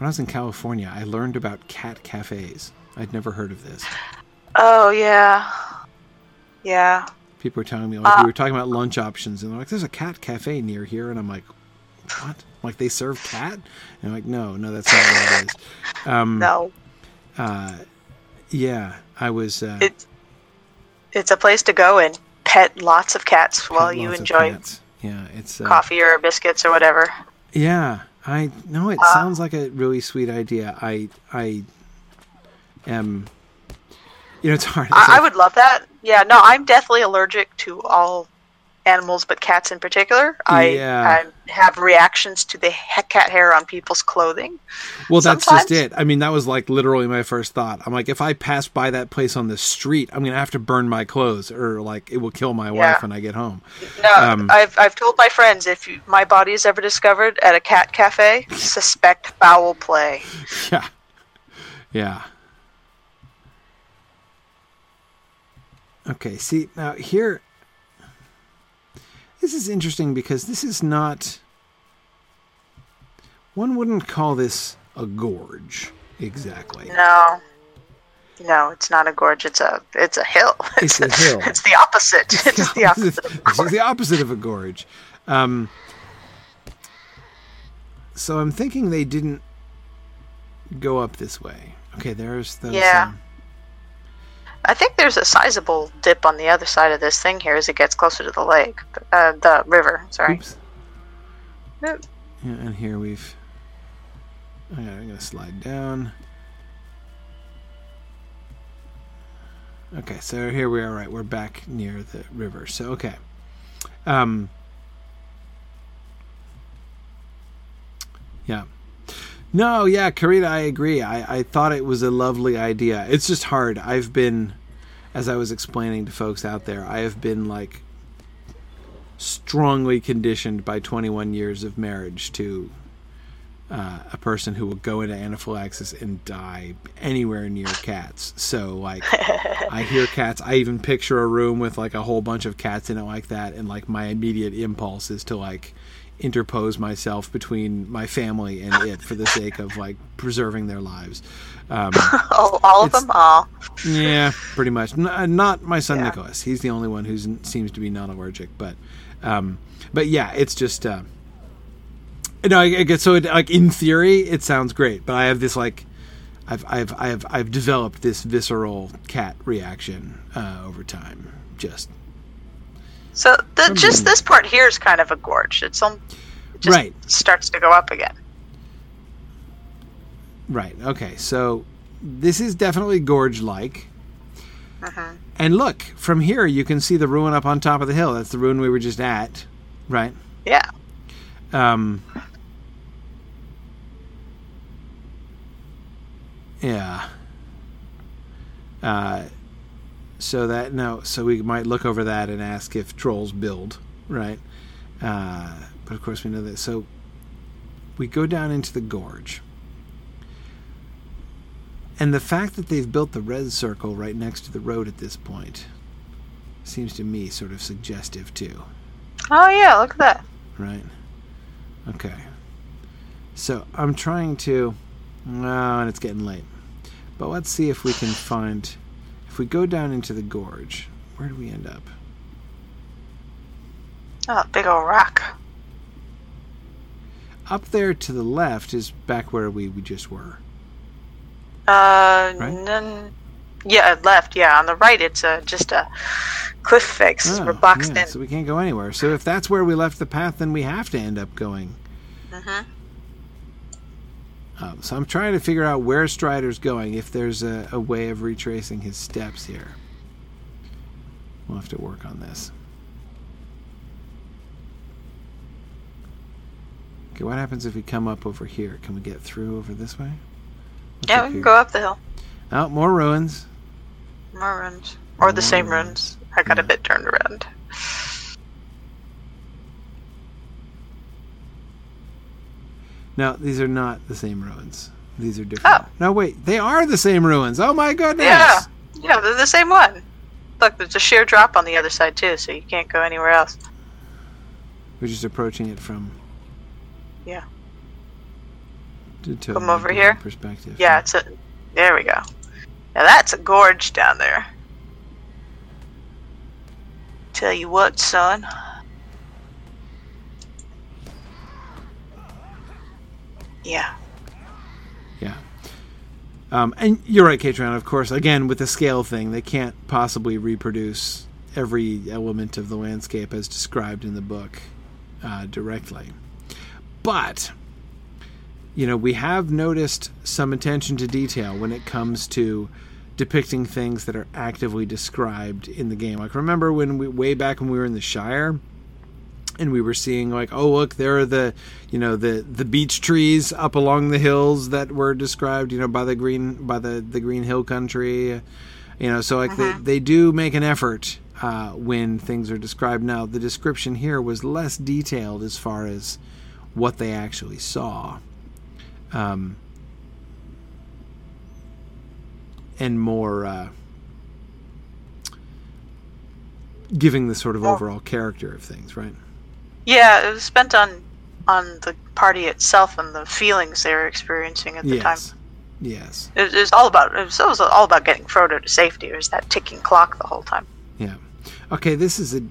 I was in California, I learned about cat cafes. I'd never heard of this. Oh yeah, yeah. People were telling me, like, Uh, we were talking about lunch options, and they're like, there's a cat cafe near here. And I'm like, what? Like, they serve cat? And I'm like, no, no, that's not what it is. Um, No, uh, yeah, I was. Uh, it it's a place to go and pet lots of cats while you enjoy cats. Yeah, it's uh, coffee or biscuits or whatever. Yeah, I know it Uh, sounds like a really sweet idea. I I am. You know, it's hard. It's I, I would love that. Yeah, no, I'm deathly allergic to all animals, but cats in particular. I, Yeah. I have reactions to the he- cat hair on people's clothing. well, that's just it. I mean, that was like literally my first thought. I'm like, if I pass by that place on the street, I'm gonna have to burn my clothes, or like it will kill my wife when I get home. No, Um, I've I've told my friends if you, my body is ever discovered at a cat cafe, suspect foul play. Yeah, yeah. Okay, see now here. This is interesting because this is not. One wouldn't call this a gorge exactly. No, no, it's not a gorge. It's a it's a hill. It's a hill. It's the opposite. It's the opposite. of a this is gorge. the opposite of a gorge. Um, so I'm thinking they didn't go up this way. Okay, there's those. Yeah. um, I think there's a sizable dip on the other side of this thing here as it gets closer to the lake, uh, the river. Sorry. Oops. Oop. Yeah, and here we've. I'm gonna slide down. Okay, so here we are. Right, we're back near the river. So okay. Um. Yeah. No, yeah, Karita, I agree. I, I thought it was a lovely idea. It's just hard. I've been, as I was explaining to folks out there, I have been like strongly conditioned by 21 years of marriage to uh, a person who will go into anaphylaxis and die anywhere near cats. So, like, I hear cats. I even picture a room with like a whole bunch of cats in it, like that, and like my immediate impulse is to like interpose myself between my family and it for the sake of like preserving their lives. Um, Oh, all of them? all. yeah, pretty much. N- uh, not my son Yeah. Nicholas. He's the only one who seems to be non-allergic. But, um, but yeah, it's just. Uh, no, I, I get so it, like in theory it sounds great, but I have this like, I've I've I've I've developed this visceral cat reaction uh, over time. Just so the, just this part here is kind of a gorge. It's on, it just Right. starts to go up again. right. Okay, so this is definitely gorge-like. Mhm. And look, from here you can see the ruin up on top of the hill. That's the ruin we were just at, right? Yeah. Um, yeah. Uh, so that no, so we might look over that and ask if trolls build, right? Uh, but of course we know that. So we go down into the gorge. And the fact that they've built the red circle right next to the road at this point seems to me sort of suggestive too, Oh yeah, look at that. right? Okay. So I'm trying to. Oh, and it's getting late. But let's see if we can find. If we go down into the gorge, where do we end up? Oh, big old rock. Up there to the left is back where we, we just were. Uh, Right? none. Yeah, left. Yeah, on the right, it's uh, just a cliff face. Oh, We're boxed yeah, in. So we can't go anywhere. So if that's where we left the path, then we have to end up going. hmm Um, so I'm trying to figure out where Strider's going, if there's a, a way of retracing his steps here. We'll have to work on this. Okay, what happens if we come up over here? Can we get through over this way? What's Yeah, we can here? go up the hill. Oh, more ruins. More ruins. Or the same ruins. runes. I got a bit turned around. No, these are not the same ruins. These are different. Oh. No, wait, they are the same ruins. Oh my goodness! Yeah. Yeah, they're the same one. Look, there's a sheer drop on the other side too, so you can't go anywhere else. We're just approaching it from. Yeah. to Come over here? Perspective. Yeah, it's a. There we go. Now that's a gorge down there. Tell you what, son. Yeah. Yeah. Um, and you're right, Katron. Of course, again with the scale thing, they can't possibly reproduce every element of the landscape as described in the book uh, directly. But you know, we have noticed some attention to detail when it comes to depicting things that are actively described in the game. Like remember when we way back when we were in the Shire and we were seeing like oh look there are the you know the the beech trees up along the hills that were described you know by the green by the the green hill country. You know so like they, they do make an effort uh, when things are described. Now the description here was less detailed as far as what they actually saw. Um, and more uh, giving the sort of overall character of things right Yeah, it was spent on on the party itself and the feelings they were experiencing at the time. yes yes It was all about it was, it was all about getting Frodo to safety. It was that ticking clock the whole time. Yeah. Okay, this is a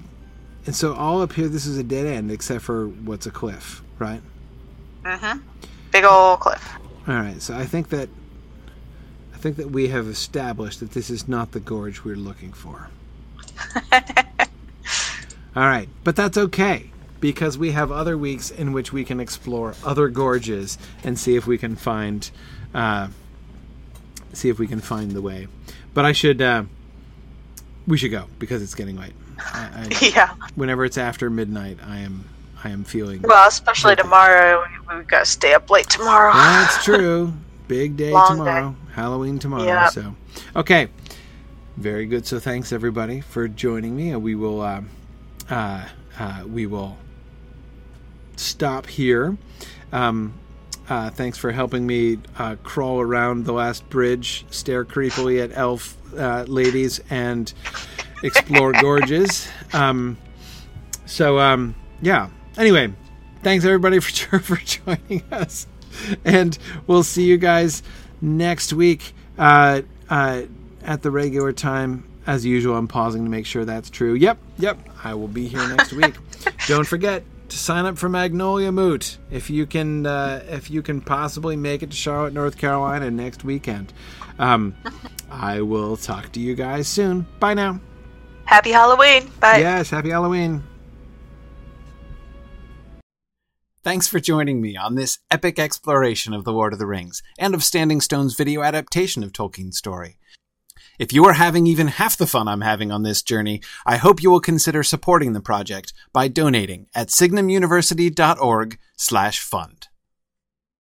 and so all up here this is a dead end except for what's a cliff, right? Mm hmm Big old cliff. All right. So I think that I think that we have established that this is not the gorge we're looking for. All right, but that's okay because we have other weeks in which we can explore other gorges and see if we can find uh, see if we can find the way. But I should uh, we should go because it's getting late. I, I, yeah. whenever it's after midnight, I am I am feeling. Well, especially Okay. tomorrow. We, we've got to stay up late tomorrow. That's true. Big day Long tomorrow. Halloween tomorrow. Yep. So, okay. Very good. So, thanks everybody for joining me. And we will, uh, uh, uh, we will stop here. Um, uh, thanks for helping me uh, crawl around the last bridge, stare creepily at elf uh, ladies, and explore gorges. Um, so, um, yeah. Anyway, thanks everybody for for joining us, and we'll see you guys next week uh, uh, at the regular time. As usual, I'm pausing to make sure that's true. Yep, yep, I will be here next week. Don't forget to sign up for Magnolia Moot if you can. Uh, if you can possibly make it to Charlotte, North Carolina next weekend. Um, I will talk to you guys soon. Bye now. Happy Halloween. Bye. Yes, happy Halloween. Thanks for joining me on this epic exploration of The Lord of the Rings and of Standing Stone's video adaptation of Tolkien's story. If you are having even half the fun I'm having on this journey, I hope you will consider supporting the project by donating at signumuniversity.org/fund.